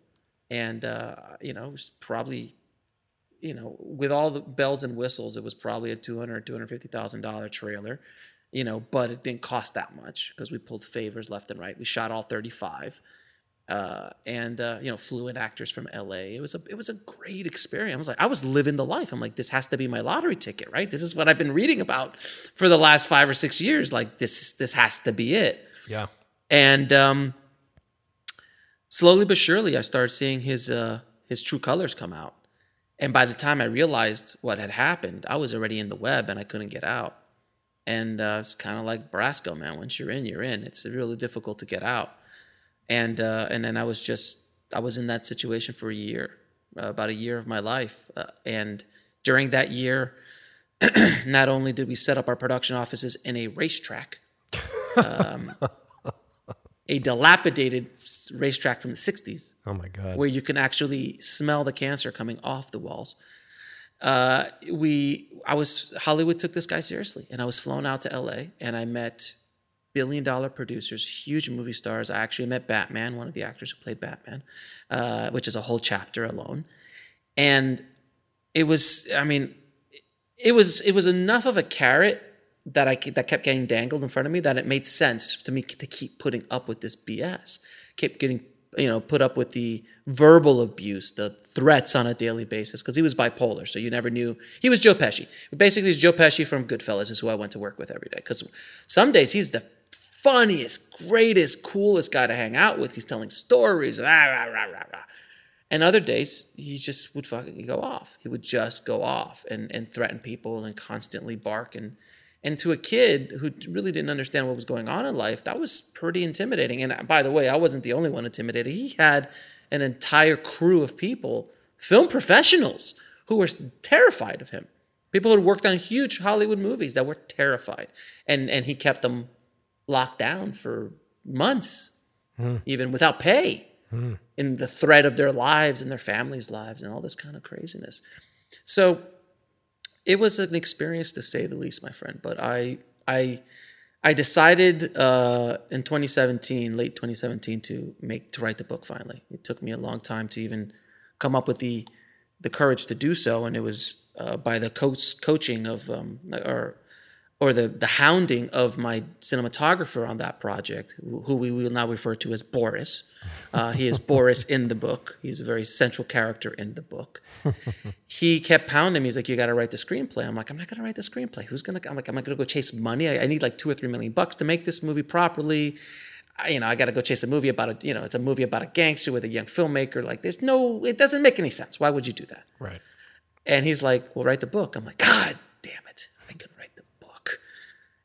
And, uh, you know, it was probably, you know, with all the bells and whistles, it was probably a $200,000, $250,000 trailer you know, but it didn't cost that much because we pulled favors left and right. We shot all 35. Uh, and uh, you know, flew in actors from LA. It was a it was a great experience. I was like, I was living the life. I'm like, this has to be my lottery ticket, right? This is what I've been reading about for the last five or six years. Like this this has to be it. Yeah. And um, slowly but surely, I started seeing his uh, his true colors come out. And by the time I realized what had happened, I was already in the web and I couldn't get out. And uh, it's kind of like Brasco, man. Once you're in, you're in. It's really difficult to get out. And uh, and then I was just I was in that situation for a year, uh, about a year of my life. Uh, and during that year, [CLEARS THROAT] not only did we set up our production offices in a racetrack, [LAUGHS] um, a dilapidated racetrack from the '60s. Oh my god! Where you can actually smell the cancer coming off the walls uh, we I was Hollywood took this guy seriously, and I was flown out to L.A. and I met billion dollar producers, huge movie stars. I actually met Batman, one of the actors who played Batman, uh, which is a whole chapter alone, and it was I mean it was it was enough of a carrot that I that kept getting dangled in front of me that it made sense to me to keep putting up with this BS, kept getting you know put up with the verbal abuse, the threats on a daily basis because he was bipolar, so you never knew he was Joe Pesci. Basically, he's Joe Pesci from Goodfellas is who I went to work with every day because some days he's the funniest, greatest, coolest guy to hang out with. He's telling stories, rah, rah, rah, rah, rah. and other days he just would fucking go off. He would just go off and and threaten people and constantly bark and and to a kid who really didn't understand what was going on in life, that was pretty intimidating. And by the way, I wasn't the only one intimidated. He had an entire crew of people, film professionals, who were terrified of him. People who had worked on huge Hollywood movies that were terrified. And, and he kept them locked down for months, mm. even without pay, mm. in the threat of their lives and their families' lives and all this kind of craziness. So, it was an experience to say the least, my friend. But I I I decided uh, in 2017, late 2017, to make to write the book. Finally, it took me a long time to even come up with the the courage to do so, and it was uh, by the coach coaching of um, or or the the hounding of my cinematographer on that project, who we will now refer to as Boris. Uh, he is Boris in the book. He's a very central character in the book. he kept pounding me. He's like, "You got to write the screenplay." I'm like, "I'm not going to write the screenplay. Who's going to?" I'm like, "I'm not going to go chase money. I, I, need like two or three million bucks to make this movie properly." I, you know, I got to go chase a movie about a, you know, it's a movie about a gangster with a young filmmaker. Like, there's no, it doesn't make any sense. Why would you do that? Right. And he's like, "Well, write the book." I'm like, "God damn it."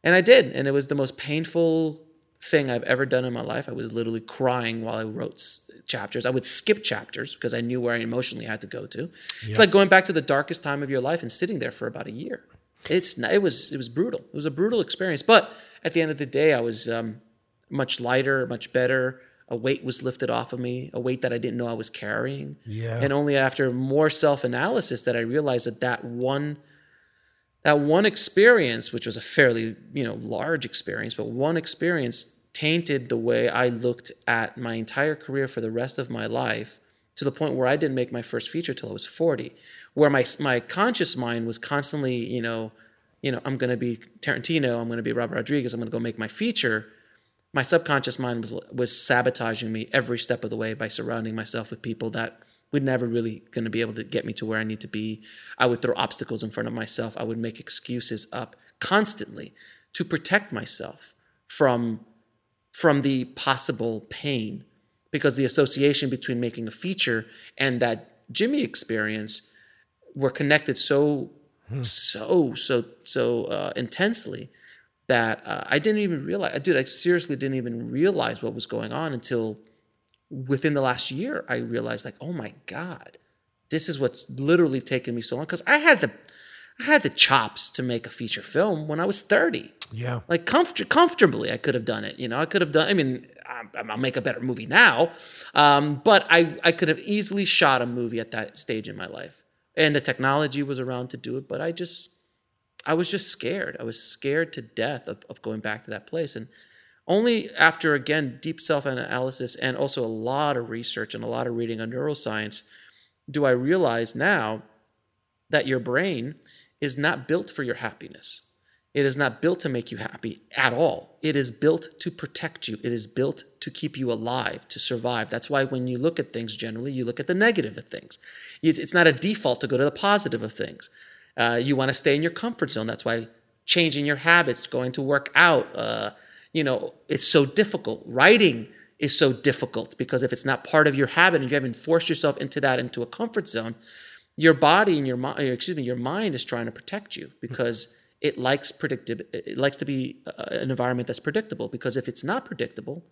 And I did. And it was the most painful thing I've ever done in my life. I was literally crying while I wrote chapters. I would skip chapters because I knew where I emotionally had to go to. Yep. It's like going back to the darkest time of your life and sitting there for about a year. It's it was it was brutal. It was a brutal experience. But at the end of the day, I was um, much lighter, much better. A weight was lifted off of me, a weight that I didn't know I was carrying. Yeah. And only after more self analysis that I realized that that one that one experience, which was a fairly you know large experience, but one experience tainted the way I looked at my entire career for the rest of my life to the point where I didn't make my first feature till I was 40, where my my conscious mind was constantly you know you know, I'm going to be Tarantino, I'm going to be Robert Rodriguez, I'm going to go make my feature. My subconscious mind was was sabotaging me every step of the way by surrounding myself with people that were never really going to be able to get me to where I need to be. I would throw obstacles in front of myself. I would make excuses up constantly to protect myself from from the possible pain because the association between making a feature and that Jimmy experience were connected so hmm. so so so uh, intensely that uh, I didn't even realize. I dude, I seriously didn't even realize what was going on until within the last year. I realized, like, oh my god, this is what's literally taken me so long because I had the I had the chops to make a feature film when I was 30. Yeah. Like comfort- comfortably, I could have done it. You know, I could have done, I mean, I'll make a better movie now. Um, but I, I could have easily shot a movie at that stage in my life. And the technology was around to do it, but I just, I was just scared. I was scared to death of, of going back to that place. And only after, again, deep self analysis and also a lot of research and a lot of reading on neuroscience do I realize now that your brain is not built for your happiness. It is not built to make you happy at all. It is built to protect you. It is built to keep you alive, to survive. That's why when you look at things, generally, you look at the negative of things. It's not a default to go to the positive of things. Uh, you want to stay in your comfort zone. That's why changing your habits, going to work out, uh, you know, it's so difficult. Writing is so difficult because if it's not part of your habit and you haven't forced yourself into that, into a comfort zone, your body and your mind, excuse me, your mind is trying to protect you because it likes predictable. It likes to be uh, an environment that's predictable. Because if it's not predictable,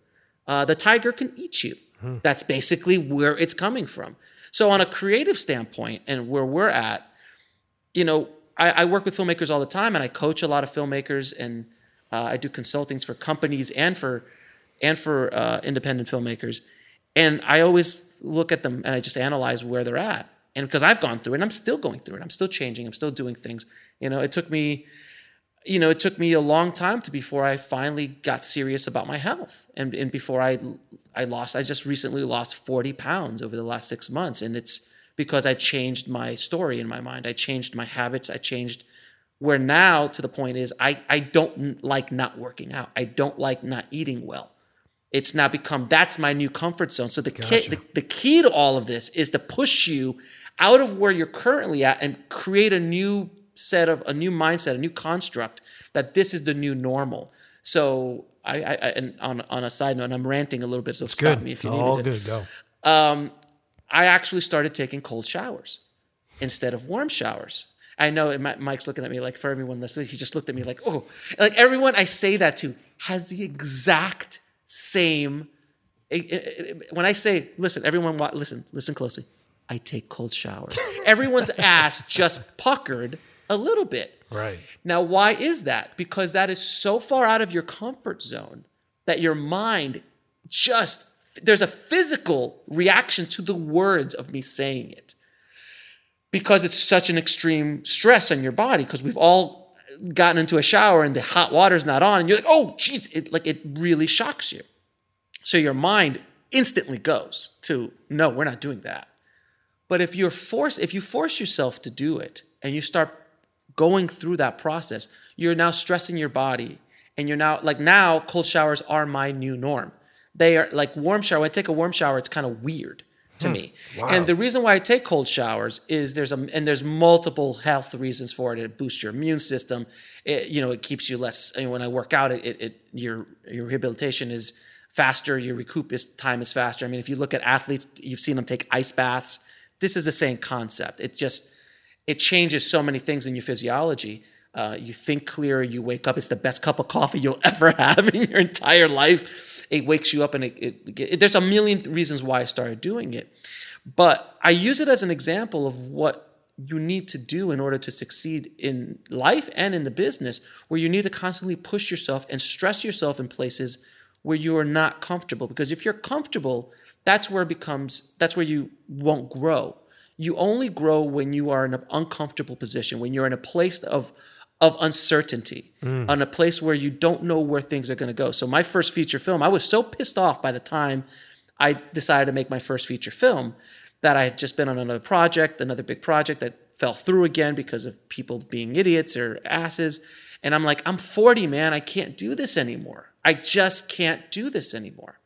uh, the tiger can eat you. Hmm. That's basically where it's coming from. So on a creative standpoint, and where we're at, you know, I, I work with filmmakers all the time, and I coach a lot of filmmakers, and uh, I do consultings for companies and for and for uh, independent filmmakers. And I always look at them and I just analyze where they're at and because I've gone through it, and I'm still going through it. I'm still changing. I'm still doing things. You know, it took me, you know, it took me a long time to before I finally got serious about my health, and and before I, I lost. I just recently lost 40 pounds over the last six months, and it's because I changed my story in my mind. I changed my habits. I changed where now to the point is I I don't like not working out. I don't like not eating well. It's now become that's my new comfort zone. So the, gotcha. key, the, the key to all of this is to push you out of where you're currently at and create a new set of a new mindset, a new construct that this is the new normal. So I, I, and on on a side note, I'm ranting a little bit, so it's stop good. me if you need All to. good, go. Um, I actually started taking cold showers instead of warm showers. I know Mike's looking at me like for everyone listening, he just looked at me like, oh, like everyone I say that to has the exact same. Eh, eh, eh, when I say, listen, everyone, listen, listen closely. I take cold showers. [LAUGHS] Everyone's ass just puckered a little bit. Right. Now, why is that? Because that is so far out of your comfort zone that your mind just, there's a physical reaction to the words of me saying it. Because it's such an extreme stress on your body, because we've all gotten into a shower and the hot water's not on, and you're like, oh, geez, it, like it really shocks you. So your mind instantly goes to, no, we're not doing that. But if you're forced, if you force yourself to do it and you start going through that process, you're now stressing your body. And you're now like now cold showers are my new norm. They are like warm shower. I take a warm shower, it's kind of weird to me. Wow. And the reason why I take cold showers is there's a and there's multiple health reasons for it. It boosts your immune system. It, you know, it keeps you less. I mean, when I work out, it, it, it your your rehabilitation is faster. Your recoup is, time is faster. I mean, if you look at athletes, you've seen them take ice baths this is the same concept. It just it changes so many things in your physiology. Uh, you think clearer. You wake up. It's the best cup of coffee you'll [LAUGHS] ever have in your entire life. It wakes you up, and it, it, it, there's a million reasons why I started doing it. But I use it as an example of what you need to do in order to succeed in life and in the business, where you need to constantly push yourself and stress yourself in places where you are not comfortable. Because if you're comfortable, that's where it becomes that's where you won't grow you only grow when you are in an uncomfortable position when you're in a place of of uncertainty mm. on a place where you don't know where things are going to go so my first feature film i was so pissed off by the time i decided to make my first feature film that i had just been on another project another big project that fell through again because of people being idiots or asses. And I'm like, I'm 40, man. I can't do this anymore. I just can't do this anymore.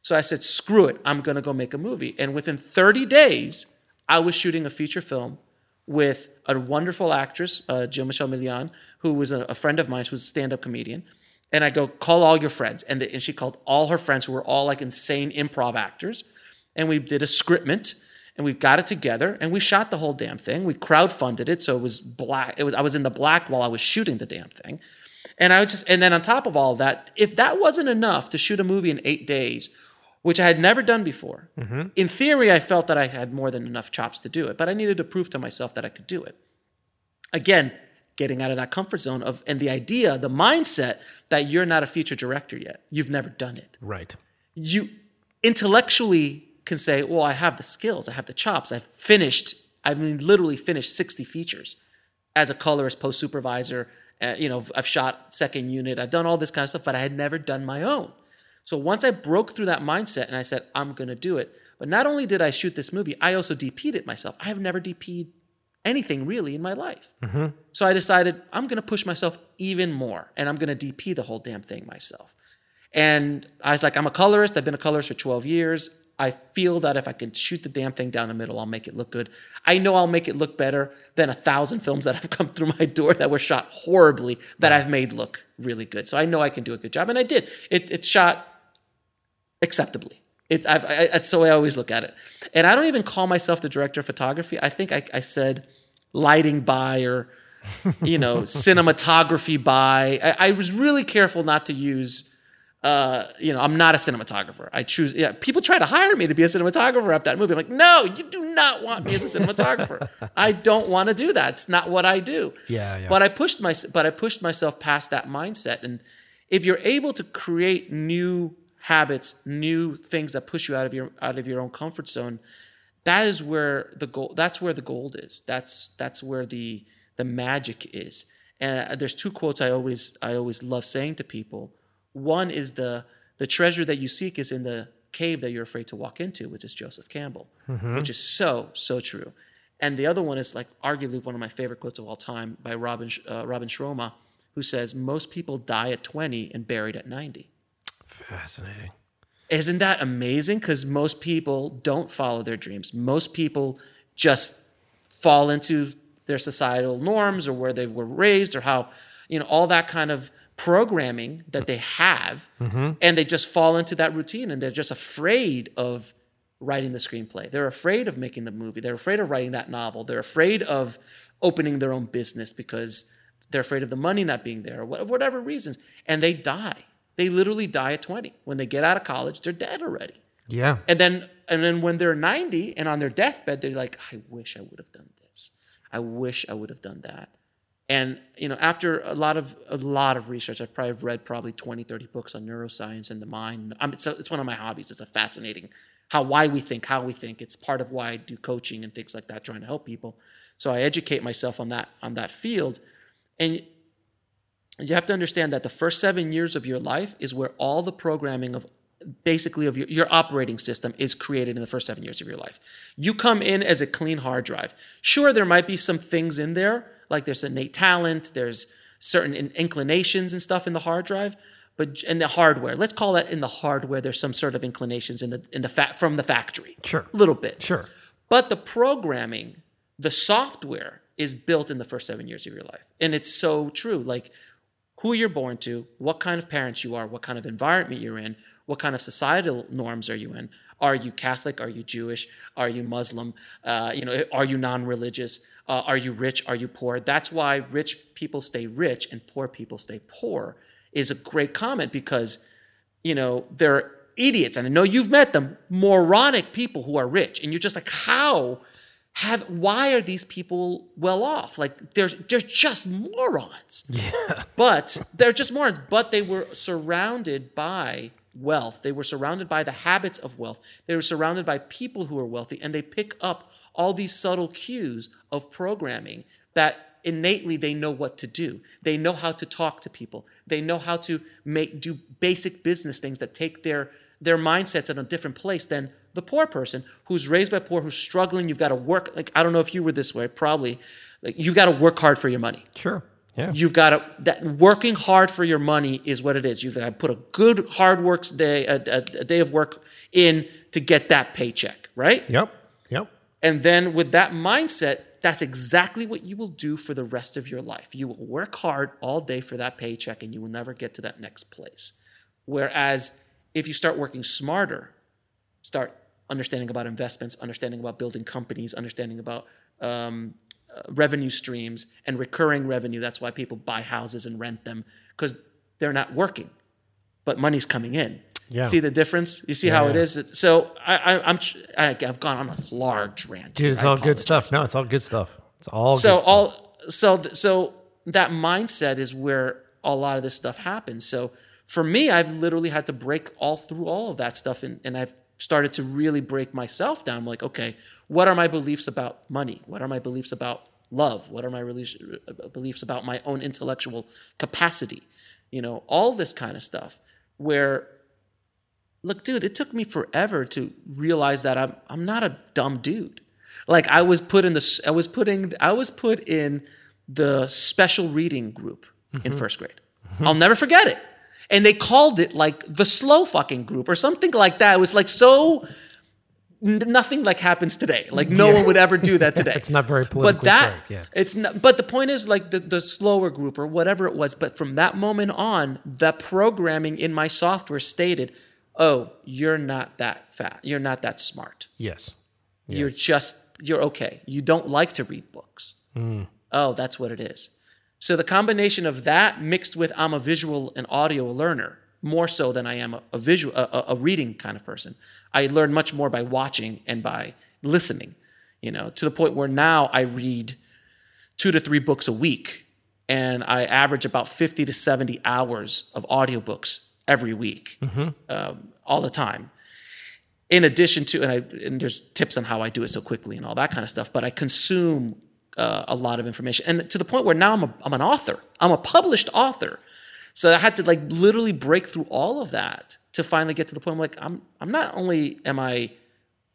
So I said, screw it. I'm going to go make a movie. And within 30 days, I was shooting a feature film with a wonderful actress, uh, Jill Michele Meleán, who was a, a friend of mine. She was a stand up comedian. And I go, call all your friends. And, the, and she called all her friends who were all like insane improv actors. And we did a scriptment and we got it together and we shot the whole damn thing. We crowdfunded it. So it was black. It was, I was in the black while I was shooting the damn thing. And I would just, and then on top of all that, if that wasn't enough to shoot a movie in eight days, which I had never done before, in theory, I felt that I had more than enough chops to do it, but I needed to prove to myself that I could do it. Again, getting out of that comfort zone of, and the idea, the mindset that you're not a feature director yet. You've never done it. Right. You intellectually can say, well, I have the skills, I have the chops, I've finished, I mean, literally finished 60 features as a colorist, post supervisor. Uh, you know, I've shot second unit, I've done all this kind of stuff, but I had never done my own. So once I broke through that mindset and I said, I'm going to do it. But not only did I shoot this movie, I also DP'd it myself. I have never DP'd anything really in my life. Mm-hmm. So I decided I'm going to push myself even more and I'm going to DP the whole damn thing myself. And I was like, I'm a colorist. I've been a colorist for 12 years. I feel that if I can shoot the damn thing down the middle, I'll make it look good. I know I'll make it look better than a thousand films that have come through my door that were shot horribly that I've made look really good. So I know I can do a good job, and I did. It, it's shot acceptably. It, I've, I, that's the way I always look at it. And I don't even call myself the director of photography. I think I, I said lighting by or, you know, [LAUGHS] cinematography by. I, I was really careful not to use. Uh, you know, I'm not a cinematographer. I choose. Yeah, people try to hire me to be a cinematographer after that movie. I'm like, no, you do not want me as a cinematographer. [LAUGHS] I don't want to do that. It's not what I do. Yeah, yeah. But I pushed my, but I pushed myself past that mindset. And if you're able to create new habits, new things that push you out of your out of your own comfort zone, that is where the gold. That's where the gold is. That's that's where the the magic is. And there's two quotes I always I always love saying to people. One is the the treasure that you seek is in the cave that you're afraid to walk into, which is Joseph Campbell, which is so so true. And the other one is like arguably one of my favorite quotes of all time by Robin uh, Robin Sharma, who says most people die at 20 and buried at 90. Fascinating. Isn't that amazing? Because most people don't follow their dreams. Most people just fall into their societal norms or where they were raised or how, you know, all that kind of programming that they have. Mm-hmm. And they just fall into that routine and they're just afraid of writing the screenplay. They're afraid of making the movie. They're afraid of writing that novel. They're afraid of opening their own business because they're afraid of the money not being there or whatever reasons. And they die. They literally die at 20. When they get out of college, they're dead already. Yeah. And then and then when they're 90 and on their deathbed, they're like, I wish I would have done this. I wish I would have done that. And you know, after a lot of a lot of research, I've probably read probably 20, 30 books on neuroscience and the mind. I'm, it's, a, it's one of my hobbies. It's a fascinating how why we think, how we think. It's part of why I do coaching and things like that, trying to help people. So I educate myself on that on that field. And you have to understand that the first seven years of your life is where all the programming of basically of your, your operating system is created in the first seven years of your life. You come in as a clean hard drive. Sure, there might be some things in there, like there's innate talent, there's certain in- inclinations and stuff in the hard drive, but in the hardware, let's call that in the hardware, there's some sort of inclinations in the in the fa- from the factory. Sure. A little bit. Sure. But the programming, the software is built in the first seven years of your life. And it's so true. Like who you're born to, what kind of parents you are, what kind of environment you're in, what kind of societal norms are you in. Are you Catholic? Are you Jewish? Are you Muslim? Uh, you know, are you non-religious? Uh, are you rich? Are you poor? That's why rich people stay rich and poor people stay poor. Is a great comment because, you know, they're idiots, and I know you've met them, moronic people who are rich, and you're just like, how have why are these people well off? Like they're they're just morons. [LAUGHS] Yeah. But they're just morons. But they were surrounded by wealth. They were surrounded by the habits of wealth. They were surrounded by people who are wealthy, and they pick up all these subtle cues of programming that innately they know what to do. They know how to talk to people. They know how to make do basic business things that take their their mindsets in a different place than the poor person who's raised by poor, who's struggling. You've got to work. Like I don't know if you were this way, probably. Like you've got to work hard for your money. Sure. Yeah. You've got to that working hard for your money is what it is. You've got to put a good hard works day, a, a, a day of work in to get that paycheck, right? Yep. Yep. And then with that mindset, that's exactly what you will do for the rest of your life. You will work hard all day for that paycheck and you will never get to that next place. Whereas if you start working smarter, start understanding about investments, understanding about building companies, understanding about um, uh, revenue streams and recurring revenue. That's why people buy houses and rent them because they're not working, but money's coming in. Yeah. See the difference? You see Yeah, how it is? So I, I, I'm I, I've gone on a large rant. Dude, it's all good stuff. No, it's all good stuff. It's all So good stuff. all so so that mindset is where a lot of this stuff happens. So for me, I've literally had to break all through all of that stuff, and, and I've started to really break myself down. I'm like, okay, what are my beliefs about money? What are my beliefs about love? What are my uh, beliefs about my own intellectual capacity? You know, all this kind of stuff. Where look, dude, it took me forever to realize that I'm I'm not a dumb dude. Like I was put in the I was putting I was put in the special reading group in mm-hmm. first grade. I'll never forget it. And they called it like the slow fucking group or something like that. It was like so n- nothing like happens today. Like no one would ever do that today. [LAUGHS] It's not very politically But that correct, yeah. it's not, but the point is like the, the slower group or whatever it was. But from that moment on, the programming in my software stated, "Oh, you're not that fat. You're not that smart. yes. You're just you're okay. You don't like to read books. Hmm. Oh, that's what it is. So the combination of that mixed with I'm a visual and audio learner more so than I am a, a visual a, a- reading kind of person. I learn much more by watching and by listening. You know, to the point where now I read two to three books a week, and I average about fifty to seventy hours of audiobooks every week, um, all the time in addition to, and, I, and there's tips on how I do it so quickly and all that kind of stuff, but I consume uh, a lot of information. And to the point where now I'm, a, I'm an author, I'm a published author. So I had to like literally break through all of that to finally get to the point where like, I'm, I'm not only am I,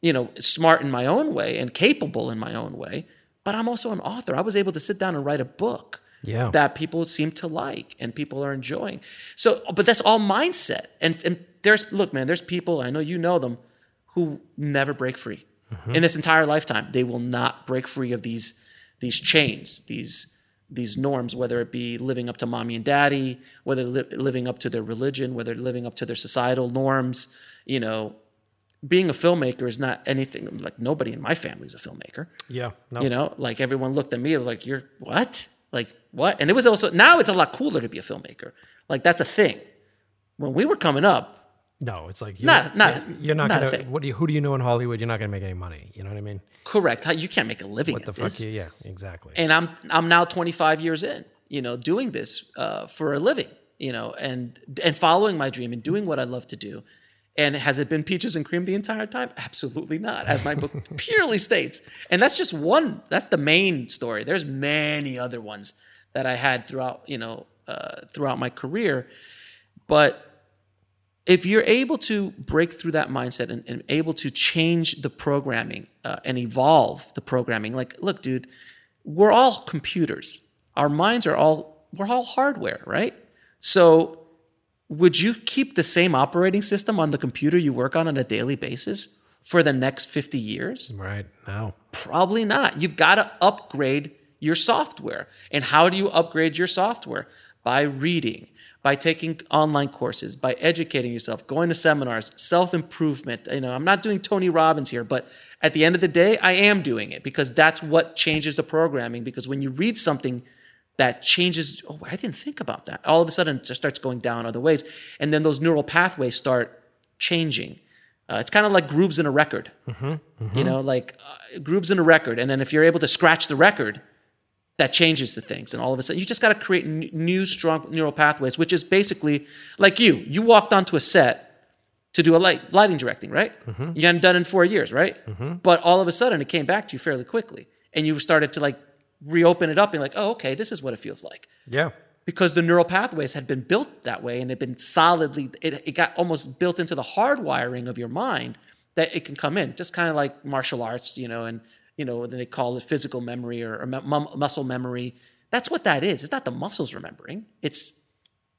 you know, smart in my own way and capable in my own way, but I'm also an author. I was able to sit down and write a book Yeah. that people seem to like and people are enjoying. So, but that's all mindset. And and there's look, man, there's people I know you know them who never break free in this entire lifetime. They will not break free of these these chains, these these norms, whether it be living up to mommy and daddy, whether li- living up to their religion, whether living up to their societal norms. You know, being a filmmaker is not anything like nobody in my family is a filmmaker. Yeah. No. You know, like everyone looked at me like, "You're what? Like what?" And it was also now it's a lot cooler to be a filmmaker. Like that's a thing. When we were coming up, No, it's like you're Not- not- you're not, not gonna. What do you? Who do you know in Hollywood? You're not gonna make any money. You know what I mean? correct, you can't make a living What the fuck? You, yeah, exactly. And I'm I'm now 25 years in, you know, doing this uh, for a living, you know, and and following my dream and doing what I love to do. And has it been peaches and cream the entire time? Absolutely not, as my book [LAUGHS] purely states. And that's just one. That's the main story. There's many other ones that I had throughout, you know, uh, throughout my career. But if you're able to break through that mindset and, and able to change the programming uh, and evolve the programming, like, look, dude, we're all computers. Our minds are all we're all hardware, right? So, would you keep the same operating system on the computer you work on on a daily basis for the next 50 years? right now. Probably not. You've got to upgrade your software. And how do you upgrade your software? By reading, by taking online courses, by educating yourself, going to seminars, self-improvement. You know, I'm not doing Tony Robbins here, but at the end of the day, I am doing it because that's what changes the programming because when you read something that changes, oh, I didn't think about that. All of a sudden it just starts going down other ways. And then those neural pathways start changing. Uh, it's kind of like grooves in a record. You know, like uh, grooves in a record. And then if you're able to scratch the record, that changes the things. And all of a sudden, you just got to create n- new, strong neural pathways, which is basically like you. You walked onto a set to do a light, lighting directing, right? Mm-hmm. You hadn't done it in four years, right? Mm-hmm. But all of a sudden, it came back to you fairly quickly. And you started to like reopen it up and like, oh, okay, this is what it feels like Yeah. because the neural pathways had been built that way and had been solidly it, it got almost built into the hardwiring of your mind that it can come in, just kind of like martial arts, you know, and you know then they call it physical memory or, or mu- muscle memory. That's what that is. It's not the muscles remembering. It's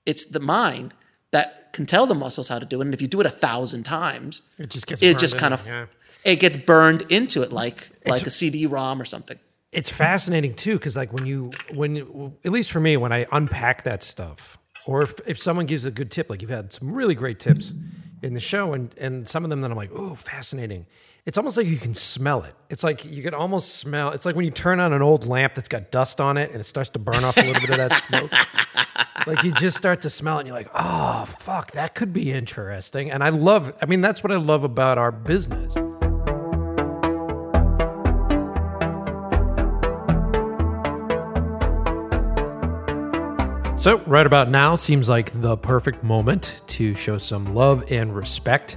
it's the mind that can tell the muscles how to do it. And if you do it a thousand times, It just gets it just kind of yeah. it gets burned into it like like a CD-ROM or something. it's fascinating too because like when you when you, at least for me when i unpack that stuff or if, if someone gives a good tip like you've had some really great tips in the show and and some of them that i'm like oh fascinating. It's almost like you can smell it. It's like you can almost smell it's like when you turn on an old lamp that's got dust on it and it starts to burn off a little bit of that [LAUGHS] smoke. Like you just start to smell it and you're like oh fuck that could be interesting. And i love i mean that's what i love about our business So, right about now seems like the perfect moment to show some love and respect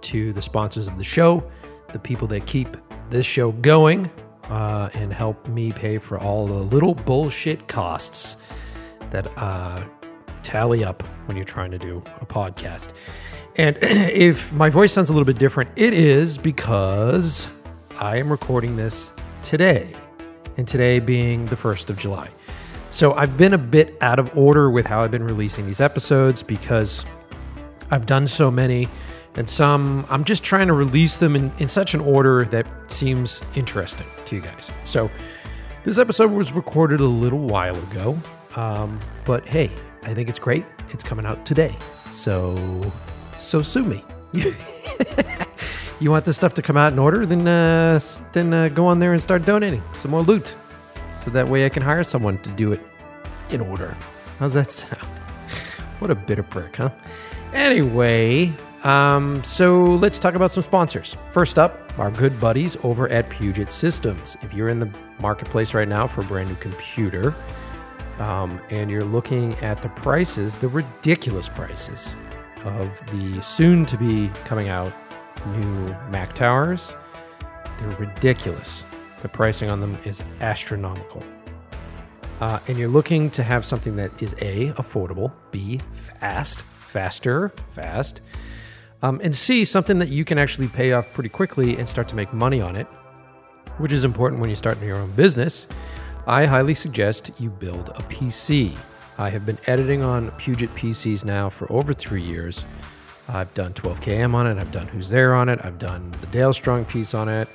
to the sponsors of the show, the people that keep this show going, uh, and help me pay for all the little bullshit costs that uh, tally up when you're trying to do a podcast. And [CLEARS THROAT] if my voice sounds a little bit different, it is because I am recording this today, and today being the 1st of July. So I've been a bit out of order with how I've been releasing these episodes because I've done so many, and some I'm just trying to release them in, in such an order that seems interesting to you guys. So this episode was recorded a little while ago, um, but hey, I think it's great. It's coming out today, so so sue me. [LAUGHS] you want this stuff to come out in order? Then uh, then uh, go on there and start donating some more loot so that way I can hire someone to do it in order. How's that sound? [LAUGHS] What a bitter prick, huh? Anyway, um, so let's talk about some sponsors. First up, our good buddies over at Puget Systems. If you're in the marketplace right now for a brand new computer, um, and you're looking at the prices, the ridiculous prices of the soon to be coming out new Mac Towers, they're ridiculous. The pricing on them is astronomical. Uh, and you're looking to have something that is A, affordable, B, fast, faster, fast, um, and C, something that you can actually pay off pretty quickly and start to make money on it, which is important when you start your own business. I highly suggest you build a PC. I have been editing on Puget PCs now for over three years. I've done 12KM on it, I've done Who's There on it, I've done the Dale Strong piece on it.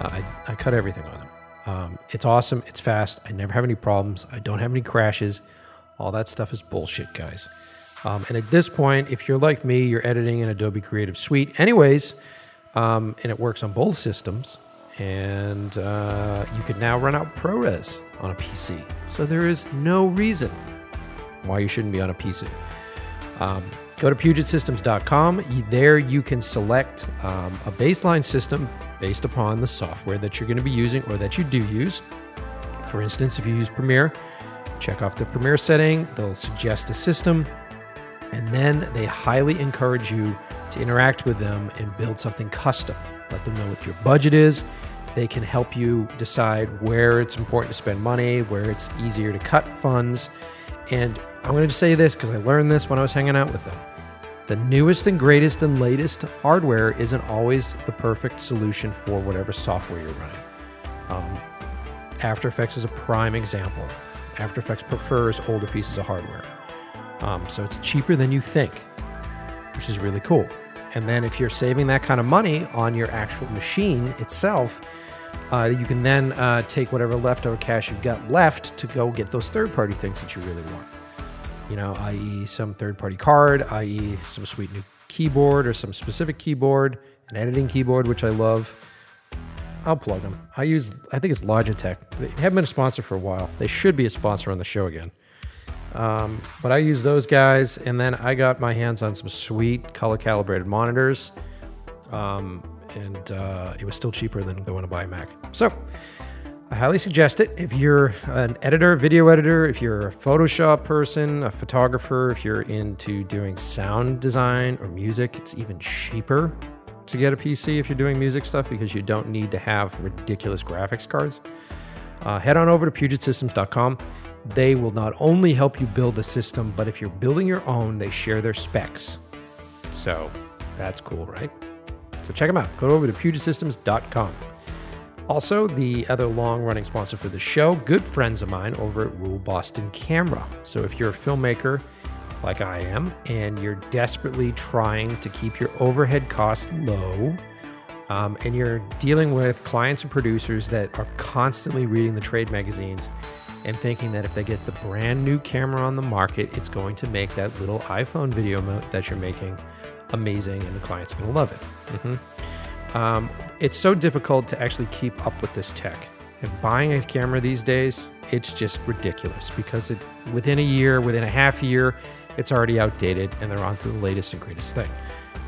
Uh, I, I cut everything on them. Um, it's awesome, it's fast, I never have any problems, I don't have any crashes. All that stuff is bullshit, guys. Um, and at this point, if you're like me, you're editing in Adobe Creative Suite, anyways, um, and it works on both systems. And uh, you can now run out ProRes on a PC. So there is no reason why you shouldn't be on a PC. Um, go to PugetSystems.com. There you can select um, a baseline system based upon the software that you're going to be using or that you do use. For instance, if you use Premiere, check off the Premiere setting. They'll suggest a system, and then they highly encourage you to interact with them and build something custom. Let them know what your budget is. They can help you decide where it's important to spend money, where it's easier to cut funds. And I'm going to say this because I learned this when I was hanging out with them. The newest and greatest and latest hardware isn't always the perfect solution for whatever software you're running. Um, After Effects is a prime example. After Effects prefers older pieces of hardware. Um, so it's cheaper than you think, which is really cool. And then if you're saving that kind of money on your actual machine itself, uh, you can then uh, take whatever leftover cash you've got left to go get those third party things that you really want. You know, i.e., some third party card, i.e., some sweet new keyboard or some specific keyboard, an editing keyboard, which I love. I'll plug them. I use, I think it's Logitech. They haven't been a sponsor for a while. They should be a sponsor on the show again. Um, but I use those guys, and then I got my hands on some sweet color calibrated monitors. Um, and uh, it was still cheaper than going to buy a Mac. So I highly suggest it. If you're an editor, video editor, if you're a Photoshop person, a photographer, if you're into doing sound design or music, it's even cheaper to get a PC if you're doing music stuff because you don't need to have ridiculous graphics cards. Uh, head on over to PugetSystems.com. They will not only help you build a system, but if you're building your own, they share their specs. So that's cool, right? So check them out. Go over to pugetsystems.com. Also, the other long running sponsor for the show, good friends of mine over at Rule Boston Camera. So if you're a filmmaker like I am and you're desperately trying to keep your overhead costs low, um, and you're dealing with clients and producers that are constantly reading the trade magazines and thinking that if they get the brand new camera on the market, it's going to make that little iPhone video that you're making amazing and the client's going to love it. Mm-hmm. Um, it's so difficult to actually keep up with this tech. And buying a camera these days, it's just ridiculous because it, within a year, within a half year, it's already outdated and they're on to the latest and greatest thing.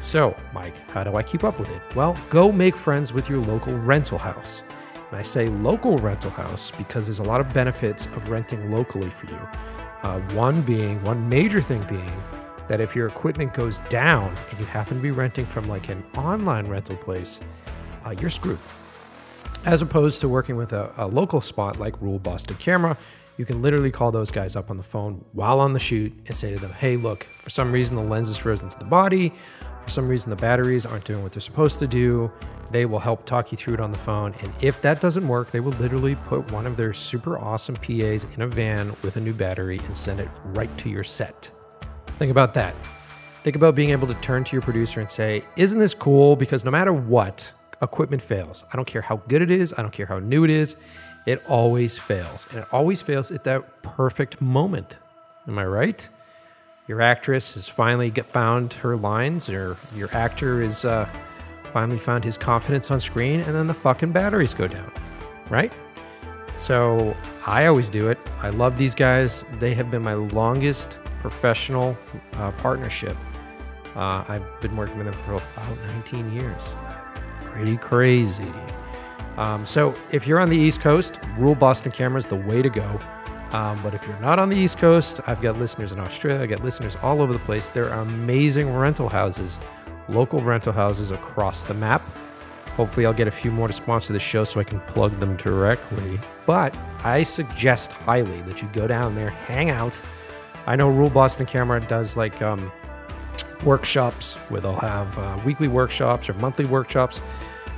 So, Mike, how do I keep up with it? Well, go make friends with your local rental house. And I say local rental house because there's a lot of benefits of renting locally for you. Uh, one being, one major thing being, that if your equipment goes down and you happen to be renting from like an online rental place, uh, you're screwed. As opposed to working with a, a local spot like Rule Boston Camera, you can literally call those guys up on the phone while on the shoot and say to them, hey, look, for some reason the lens is frozen to the body, for some reason the batteries aren't doing what they're supposed to do. They will help talk you through it on the phone. And if that doesn't work, they will literally put one of their super awesome PAs in a van with a new battery and send it right to your set. Think about that. Think about being able to turn to your producer and say, Isn't this cool? Because no matter what, equipment fails. I don't care how good it is, I don't care how new it is, it always fails. And it always fails at that perfect moment. Am I right? Your actress has finally found her lines, or your actor is uh, finally found his confidence on screen, and then the fucking batteries go down, right? So I always do it. I love these guys. They have been my longest professional uh, partnership. Uh, I've been working with them for about 19 years. Pretty crazy. Um, so if you're on the East Coast, Rule Boston Camera is the way to go. Um, but if you're not on the East Coast, I've got listeners in Australia, I got listeners all over the place. There are amazing rental houses, local rental houses across the map. Hopefully, I'll get a few more to sponsor the show so I can plug them directly. But I suggest highly that you go down there, hang out, I know Rule Boston Camera does like um, workshops where they'll have uh, weekly workshops or monthly workshops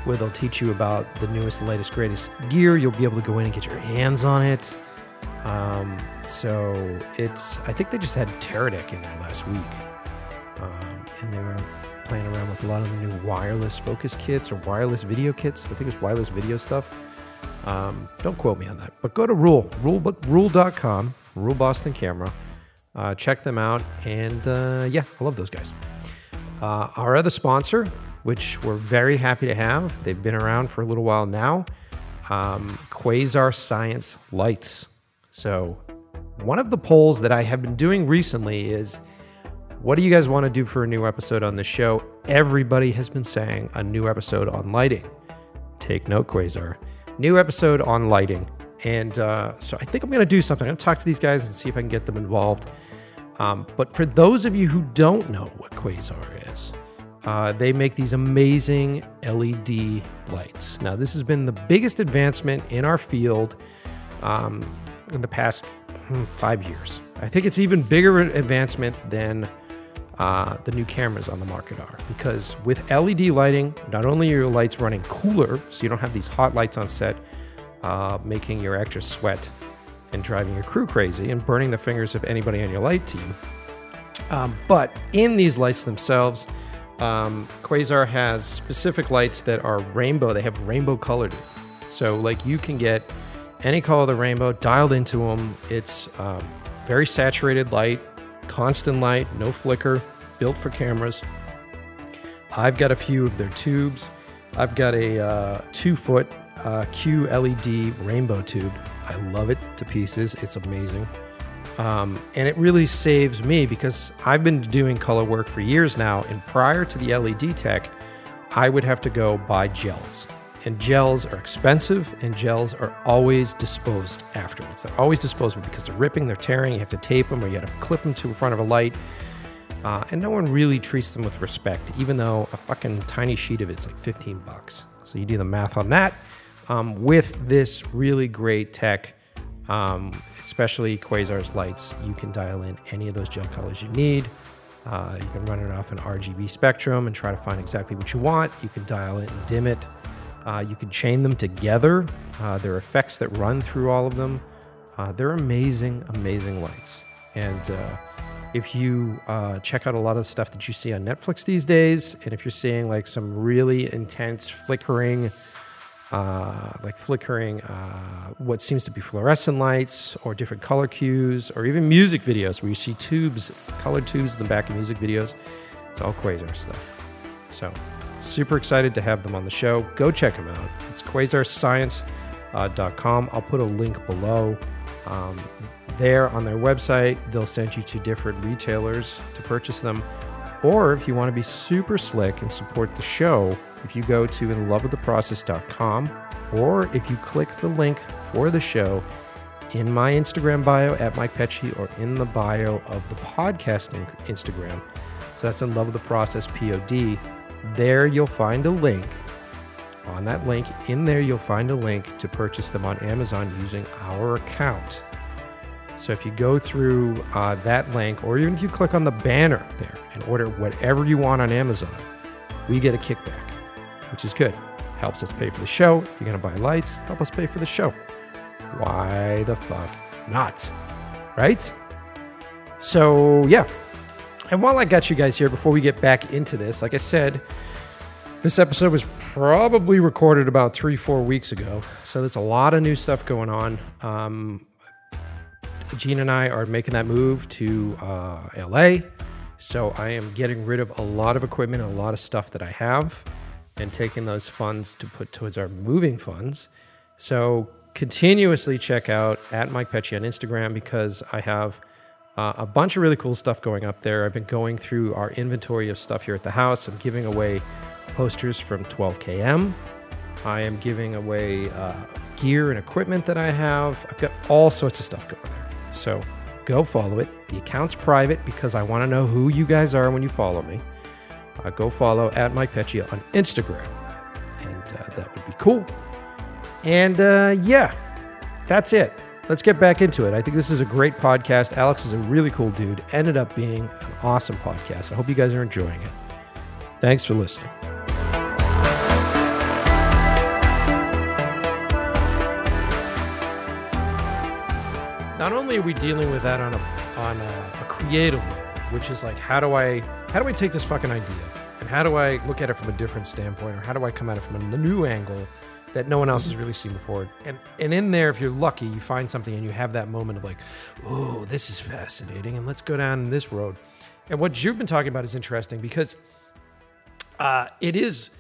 where they'll teach you about the newest, latest, greatest gear. You'll be able to go in and get your hands on it. Um, so it's, I think they just had Teradek in there last week. Um, and they were playing around with a lot of the new wireless focus kits or wireless video kits. I think it was wireless video stuff. Um, don't quote me on that, but go to Rule, rule, rule.com, Rule Boston Camera uh, check them out. And uh, yeah, I love those guys. Uh, our other sponsor, which we're very happy to have, they've been around for a little while now um, Quasar Science Lights. So, one of the polls that I have been doing recently is what do you guys want to do for a new episode on the show? Everybody has been saying a new episode on lighting. Take note, Quasar. New episode on lighting. And uh, so I think I'm going to do something. I'm going to talk to these guys and see if I can get them involved. Um, but for those of you who don't know what Quasar is, uh, they make these amazing LED lights. Now, this has been the biggest advancement in our field um, in the past hmm, five years. I think it's even bigger advancement than uh, the new cameras on the market are because with LED lighting, not only are your lights running cooler, so you don't have these hot lights on set, uh, making your actors sweat and driving your crew crazy and burning the fingers of anybody on your light team. Um, but in these lights themselves, um, Quasar has specific lights that are rainbow. They have rainbow colored. So, like, you can get any color of the rainbow dialed into them. It's um, very saturated light, constant light, no flicker, built for cameras. I've got a few of their tubes. I've got a uh, two foot uh, QLED rainbow tube. I love it to pieces. It's amazing. Um, and it really saves me because I've been doing color work for years now. And prior to the LED tech, I would have to go buy gels. And gels are expensive, and gels are always disposed afterwards. They're always disposable because they're ripping, they're tearing. You have to tape them or you have to clip them to the front of a light. Uh, and no one really treats them with respect, even though a fucking tiny sheet of it's like 15 bucks. So you do the math on that um, with this really great tech, um, especially Quasar's lights, you can dial in any of those gel colors you need. Uh, you can run it off an RGB spectrum and try to find exactly what you want. You can dial it and dim it. Uh, you can chain them together. Uh, there are effects that run through all of them. Uh, they're amazing, amazing lights. And uh, if you uh, check out a lot of the stuff that you see on Netflix these days, and if you're seeing like some really intense flickering, uh, like flickering uh, what seems to be fluorescent lights or different color cues, or even music videos where you see tubes, colored tubes in the back of music videos, it's all Quasar stuff. So, super excited to have them on the show. Go check them out. It's quasarscience.com. I'll put a link below. Um, there on their website, they'll send you to different retailers to purchase them. Or if you want to be super slick and support the show, if you go to inlovewiththeprocess.com or if you click the link for the show in my Instagram bio at Mike Pecci or in the bio of the podcasting Instagram. So that's in love with the process pod. There you'll find a link. On that link, in there you'll find a link to purchase them on Amazon using our account. So if you go through uh, that link, or even if you click on the banner there and order whatever you want on Amazon, we get a kickback, which is good. Helps us pay for the show. If you're going to buy lights, help us pay for the show. Why the fuck not? Right? So, yeah. And while I got you guys here, before we get back into this, like I said, this episode was probably recorded about three, four weeks ago. So there's a lot of new stuff going on. Um, Gene and I are making that move to uh, LA. So I am getting rid of a lot of equipment a lot of stuff that I have and taking those funds to put towards our moving funds. So continuously check out at Mike Pecci on Instagram because I have uh, a bunch of really cool stuff going up there. I've been going through our inventory of stuff here at the house. I'm giving away posters from 12KM. I am giving away uh, gear and equipment that I have. I've got all sorts of stuff going there. So go follow it. The account's private because I want to know who you guys are when you follow me. Uh, go follow at Mike Pecci on Instagram, and uh, that would be cool. And uh, yeah, that's it. Let's get back into it. I think this is a great podcast. Alex is a really cool dude. Ended up being an awesome podcast. I hope you guys are enjoying it. Thanks for listening. not only are we dealing with that on a on a, a, creative level, which is like how do I how do I take this fucking idea and how do I look at it from a different standpoint or how do I come at it from a new angle that no one else has really seen before. And and in there, if you're lucky, you find something and you have that moment of like, oh, this is fascinating, and let's go down this road. And what you've been talking about is interesting because uh, it is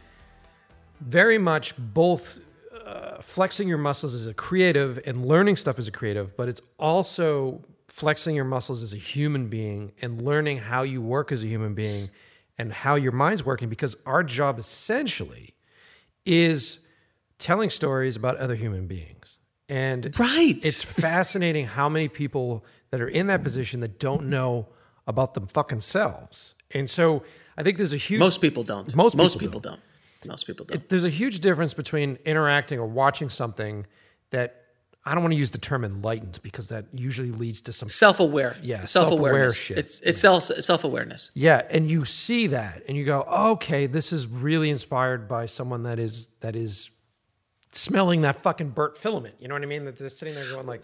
very much both uh, flexing your muscles as a creative and learning stuff as a creative, but it's also flexing your muscles as a human being and learning how you work as a human being and how your mind's working because our job essentially is telling stories about other human beings. And right. it's fascinating how many people that are in that position that don't know about them fucking selves. And so I think there's a huge Most people don't. Most Most people people don't. Most people don't. it, there's a huge difference between interacting or watching something that I don't want to use the term enlightened because that usually leads to some self-aware. Yeah, self-aware self-aware shit. It's it's self self-awareness. yeah, and you see that and you go, okay, this is really inspired by someone that is that is smelling that fucking burnt filament. You know what I mean? That they're sitting there going like,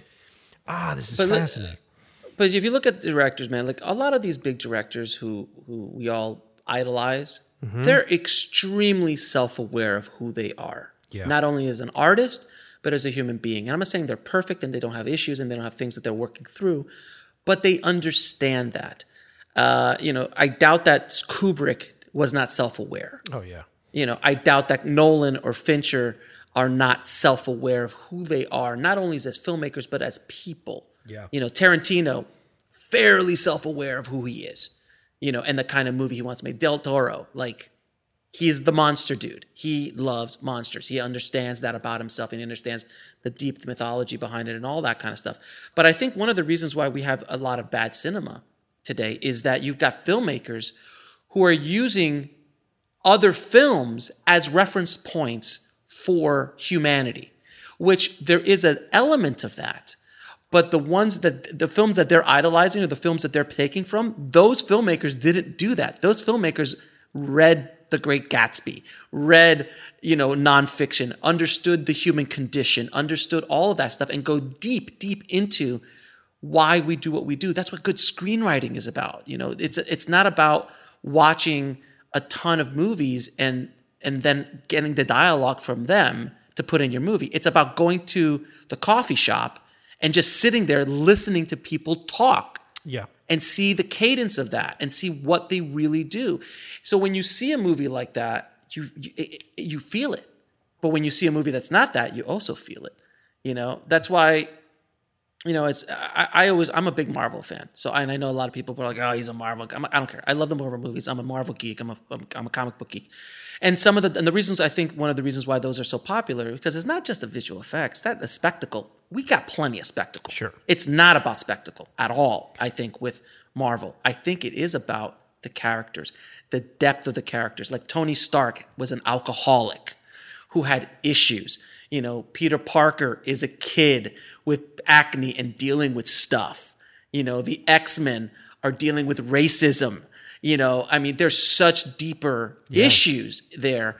ah, this is But fascinating. But if you look at directors, man, like a lot of these big directors who who we all idolize, Mm-hmm. they're extremely self-aware of who they are. Yeah. Not only as an artist, but as a human being. And I'm not saying they're perfect and they don't have issues and they don't have things that they're working through, but they understand that. Uh, you know, I doubt that Kubrick was not self-aware. oh yeah, You know, I doubt that Nolan or Fincher are not self-aware of who they are, not only as filmmakers but as people. Yeah. You know, Tarantino, fairly self-aware of who he is. You know, and the kind of movie he wants to make. Del Toro, like, he's the monster dude. He loves monsters. He understands that about himself and he understands the deep mythology behind it and all that kind of stuff. But I think one of the reasons why we have a lot of bad cinema today is that you've got filmmakers who are using other films as reference points for humanity, which there is an element of that. But the ones that the films that they're idolizing or the films that they're taking from, those filmmakers didn't do that. Those filmmakers read The Great Gatsby, read you know nonfiction, understood the human condition, understood all of that stuff, and go deep, deep into why we do what we do. That's what good screenwriting is about. You know, it's it's not about watching a ton of movies and and then getting the dialogue from them to put in your movie. It's about going to the coffee shop and just sitting there listening to people talk Yeah. And see the cadence of that and see what they really do. So when you see a movie like that, you you, you feel it. But when you see a movie that's not that, you also feel it. You know, that's why you know, it's I, I always I'm a big Marvel fan. So and I know a lot of people are like, oh, he's a Marvel. I'm, I don't care. I love the Marvel movies. I'm a Marvel geek. I'm a I'm, I'm a comic book geek. And some of the and the reasons I think one of the reasons why those are so popular because it's not just the visual effects. That the spectacle. We got plenty of spectacle. Sure. It's not about spectacle at all. I think with Marvel, I think it is about the characters, the depth of the characters. Like Tony Stark was an alcoholic who had issues. You know, Peter Parker is a kid with acne and dealing with stuff. You know, the X Men are dealing with racism. You know, I mean, there's such deeper issues there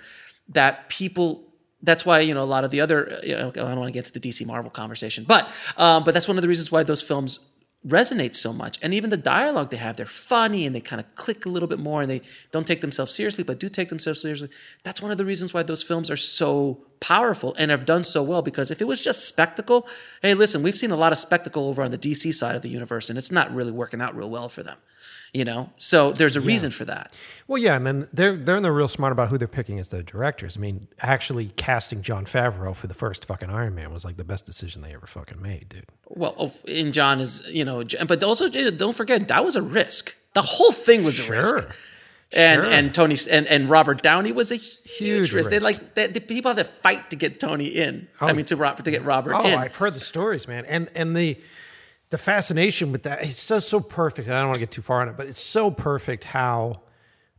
that people. That's why you know a lot of the other. You know, I don't want to get to the DC Marvel conversation, but um, but that's one of the reasons why those films resonate so much. And even the dialogue they have, they're funny and they kind of click a little bit more and they don't take themselves seriously, but do take themselves seriously. That's one of the reasons why those films are so powerful and have done so well. Because if it was just spectacle, hey, listen, we've seen a lot of spectacle over on the DC side of the universe and it's not really working out real well for them. You know, so there's a reason for that. Well, yeah, and then they're they're they're real smart about who they're picking as the directors. I mean, actually casting Jon Favreau for the first fucking Iron Man was like the best decision they ever fucking made, dude. Well, oh, and Jon is, you know, but also don't forget that was a risk. The whole thing was a risk. And Sure. and Tony and, and Robert Downey was a huge, Huge risk. They like the, the people had to fight to get Tony in. I oh, mean, to to get Robert Oh, in. I've heard the stories, man, and and the the fascination with that. It's so so perfect. And I don't want to get too far on it, but it's so perfect how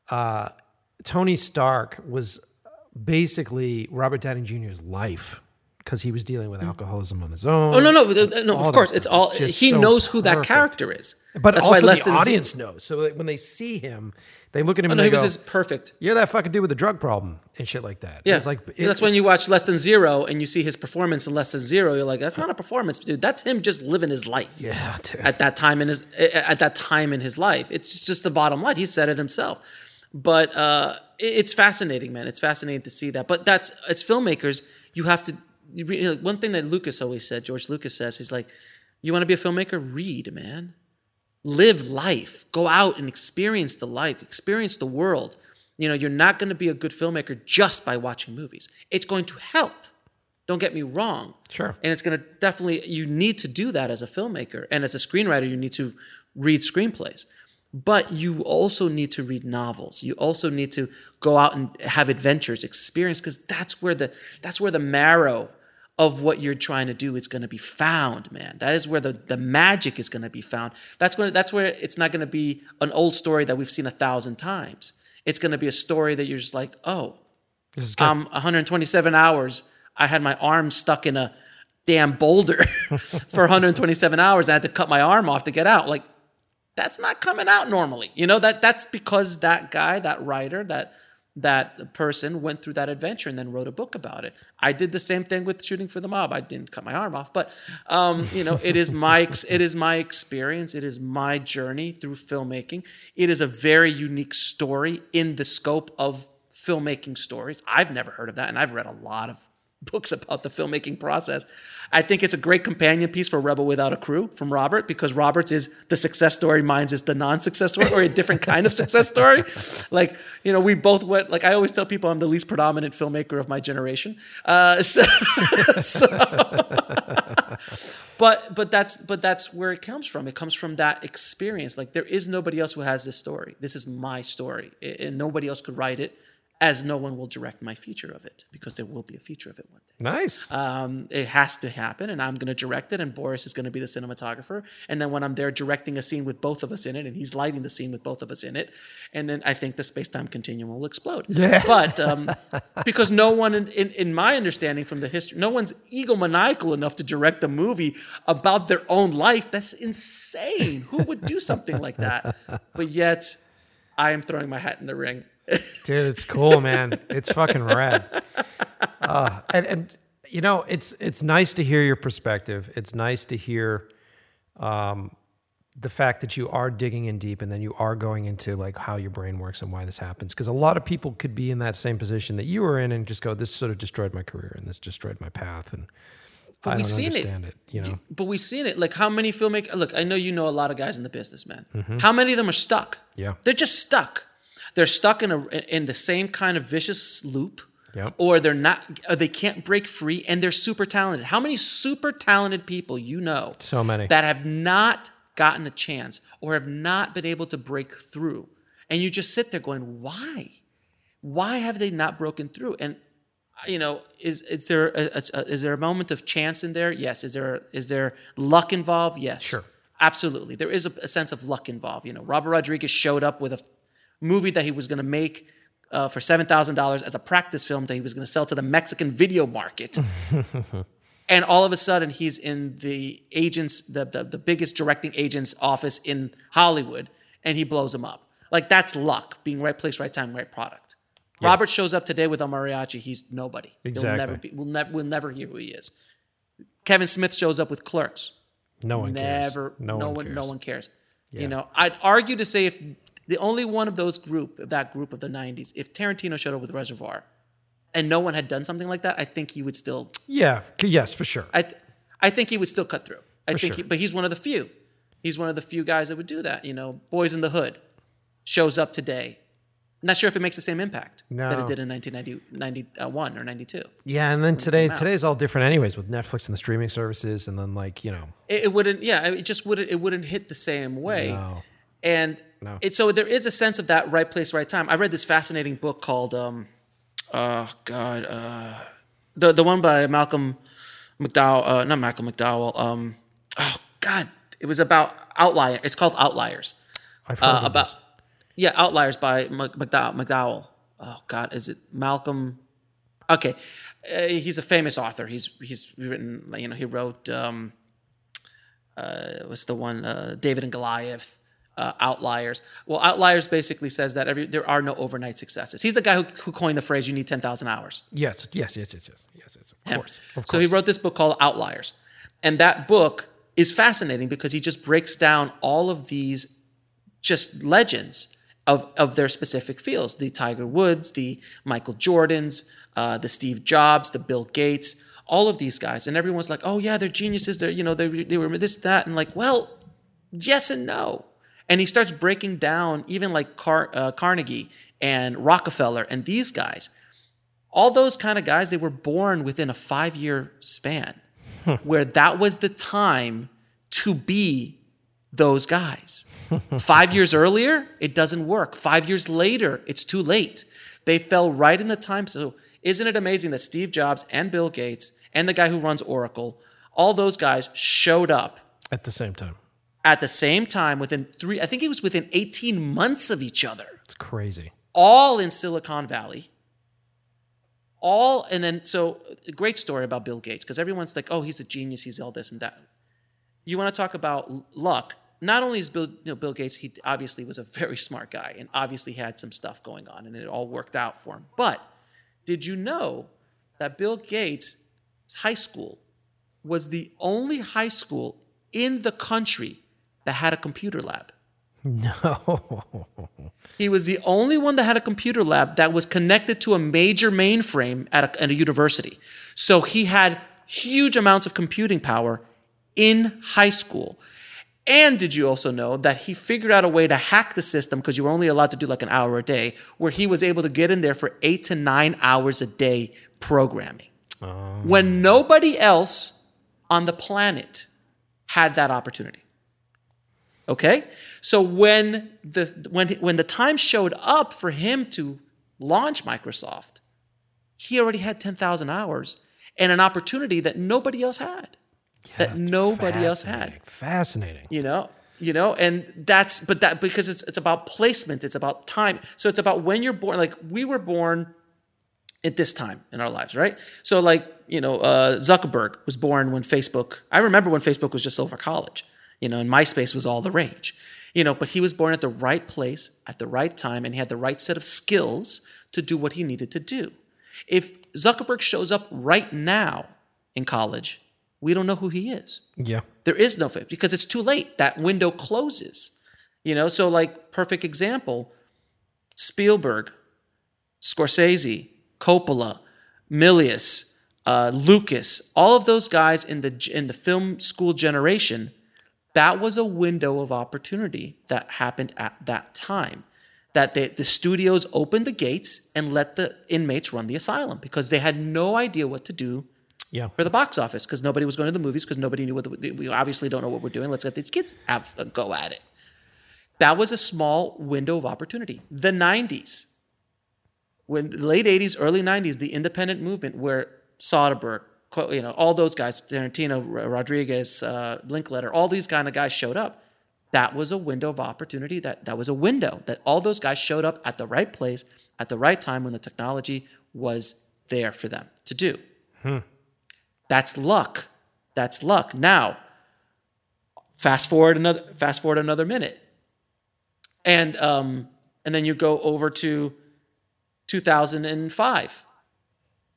uh, Tony Stark was basically Robert Downey Jr.'s life because he was dealing with alcoholism on his own. oh no, no, uh, no. Of course, it's all. It's He so knows who that character is. But That's also why less the than audience knows. So that when they see him, they look at him Oh, and no, he was go, his perfect. "You're that fucking dude with the drug problem and shit like that." Yeah, it's like it- that's when you watch Less Than Zero and you see his performance in Less Than Zero. You're like, that's not a performance, dude. That's him just living his life. Yeah, dude. at that time in his at that time in his life. It's just the bottom line. He said it himself. But uh, it's fascinating, man. It's fascinating to see that. But that's as filmmakers, you have to. You one thing that Lucas always said, George Lucas says, he's like, "You want to be a filmmaker? Read, man. Live life. Go out and experience the life. Experience the world. You know, you're not going to be a good filmmaker just by watching movies. It's going to help. Don't get me wrong. Sure. And it's going to definitely, you need to do that as a filmmaker. And as a screenwriter, you need to read screenplays. But you also need to read novels. You also need to go out and have adventures, experience, because that's where the that's where the marrow of what you're trying to do is going to be found, man. That is where the, the magic is going to be found. That's going to, that's where it's not going to be an old story that we've seen a thousand times. It's going to be a story that you're just like, oh, This is good. um, 127 hours. I had my arm stuck in a damn boulder [LAUGHS] for 127 hours. I had to cut my arm off to get out. Like, that's not coming out normally. You know that that's because that guy, that writer, that that person went through that adventure and then wrote a book about it. I did the same thing with shooting for the mob. I didn't cut my arm off, but um, you know, it is my it is my experience. It is my journey through filmmaking. It is a very unique story in the scope of filmmaking stories. I've never heard of that, and I've read a lot of books about the filmmaking process. I think it's a great companion piece for Rebel Without a Crew from Robert because Robert's is the success story, mine's is the non-success story or a different kind of success story. [LAUGHS] Like, you know, we both went, like I always tell people I'm the least predominant filmmaker of my generation. Uh, so, [LAUGHS] so [LAUGHS] but but that's but that's where it comes from. It comes from that experience. Like there is nobody else who has this story. This is my story, and nobody else could write it, as no one will direct my feature of it because there will be a feature of it one day. Nice. Um, it has to happen, and I'm going to direct it, and Boris is going to be the cinematographer. And then when I'm there directing a scene with both of us in it, and he's lighting the scene with both of us in it, and then I think the space time continuum will explode. Yeah. [LAUGHS] But um, because no one, in, in, in my understanding from the history, no one's egomaniacal enough to direct a movie about their own life. That's insane. Who would do something like that? But yet, I am throwing my hat in the ring. Dude, it's cool, man. It's fucking rad. Uh, and and you know, it's it's nice to hear your perspective. It's nice to hear um, the fact that you are digging in deep and then you are going into like how your brain works and why this happens. Because a lot of people could be in that same position that you were in and just go, "This sort of destroyed my career and this destroyed my path." And I we've don't seen it. understand it. You know, But we've seen it. Like how many filmmakers? Look, I know you know a lot of guys in the business, man. How many of them are stuck? Yeah. they're just stuck. They're stuck in a in the same kind of vicious loop. Yep. Or they're not. Or they can't break free, and they're super talented. How many super talented people you know? So many. that have not gotten a chance or have not been able to break through, and you just sit there going, "Why? Why have they not broken through?" And you know, is is there a, a, is there a moment of chance in there? Yes. Is there is there luck involved? Yes. Sure. Absolutely. There is a, a sense of luck involved. You know, Robert Rodriguez showed up with a movie that he was going to make uh, for seven thousand dollars as a practice film that he was going to sell to the Mexican video market. [LAUGHS] and all of a sudden, he's in the agent's the, the the biggest directing agent's office in Hollywood, and he blows him up. Like that's luck, being right place, right time, right product. Robert shows up today with El Mariachi. He's nobody. He'll Exactly. never be. We'll never. We'll never hear who he is. Kevin Smith shows up with Clerks no one never cares. No, no, one, one cares. no one cares Yeah. you know i'd argue to say if the only one of those group of that group of the 90s if tarantino showed up with reservoir and no one had done something like that i think he would still Yeah. Yes, for sure. i th- i think he would still cut through i For think sure. he, but he's one of the few he's one of the few guys that would do that you know boys in the hood shows up today not sure if it makes the same impact that it did in 1991 uh, or 92 Yeah, and then today today's all different anyways with Netflix and the streaming services and then like, you know, it, it wouldn't yeah it just wouldn't it wouldn't hit the same way No. and No. it so there is a sense of that right place right time i read this fascinating book called um oh god uh the the one by malcolm mcdowell uh not malcolm mcdowell um oh god it was about outlier it's called outliers I've heard uh, of about this. yeah outliers by McDowell, McDowell. Oh God, is it Malcolm? Okay, uh, he's a famous author. He's he's written you know he wrote um, uh, what's the one uh, David and Goliath. Uh, outliers. Well, outliers basically says that every there are no overnight successes. He's the guy who, who coined the phrase "you need ten thousand hours." Yes, yes, yes, yes, yes, yes, yes. Of course, of So he wrote this book called Outliers. And that book is fascinating because he just breaks down all of these just legends of, of their specific fields the Tiger Woods, the Michael Jordans, uh, the Steve Jobs, the Bill Gates, all of these guys. And everyone's like, oh, yeah, they're geniuses. They're, you know, they, they were this, that. And like, well, yes and no. And he starts breaking down even like Car- uh, Carnegie and Rockefeller and these guys. All those kind of guys they were born within a five year span where that was the time to be those guys. [LAUGHS] Five years earlier it doesn't work. Five years later it's too late. They fell right in the time so isn't it amazing that steve jobs and bill gates and the guy who runs oracle all those guys showed up at the same time. At the same time within three i think it was within 18 months of each other It's crazy. all in Silicon Valley. All and then so a great story about Bill Gates because everyone's like, oh, he's a genius, he's all this and that. You want to talk about luck? Not only is Bill, you know, Bill Gates, he obviously was a very smart guy and obviously had some stuff going on and it all worked out for him. But did you know that Bill Gates' high school was the only high school in the country that had a computer lab? No. [LAUGHS] He was the only one that had a computer lab that was connected to a major mainframe at a, at a university. So he had huge amounts of computing power in high school. And did you also know that he figured out a way to hack the system because you were only allowed to do like an hour a day, where he was able to get in there for eight to nine hours a day programming oh. when nobody else on the planet had that opportunity. Okay? So when the when when the time showed up for him to launch Microsoft, he already had 10,000 hours and an opportunity that nobody else had. that nobody else had. fascinating. Fascinating. You know, you know, and that's but that because it's it's about placement, it's about time. So it's about when you're born. Like we were born at this time in our lives, right? So like, you know, uh, Zuckerberg was born when Facebook, I remember when Facebook was just over college, you know, and MySpace was all the rage, you know, but he was born at the right place at the right time and he had the right set of skills to do what he needed to do. If Zuckerberg shows up right now in college, we don't know who he is. Yeah. There is no fit because it's too late. That window closes. You know, so like perfect example, Spielberg, Scorsese, Coppola, Milius, uh, Lucas, all of those guys in the in the film school generation, that was a window of opportunity that happened at that time. That they, the studios opened the gates and let the inmates run the asylum because they had no idea what to do Yeah. for the box office because nobody was going to the movies because nobody knew what the, we obviously don't know what we're doing. Let's let these kids have a go at it. That was a small window of opportunity. The 90s, when the late 80s, early 90s, the independent movement where Soderbergh, you know, all those guys, Tarantino, Rodriguez, uh, Linklater, all these kind of guys showed up. That was a window of opportunity. That that was a window that all those guys showed up at the right place at the right time when the technology was there for them to do. That's luck. That's luck. Now, fast forward another fast forward another minute, and um, and then you go over to 2005,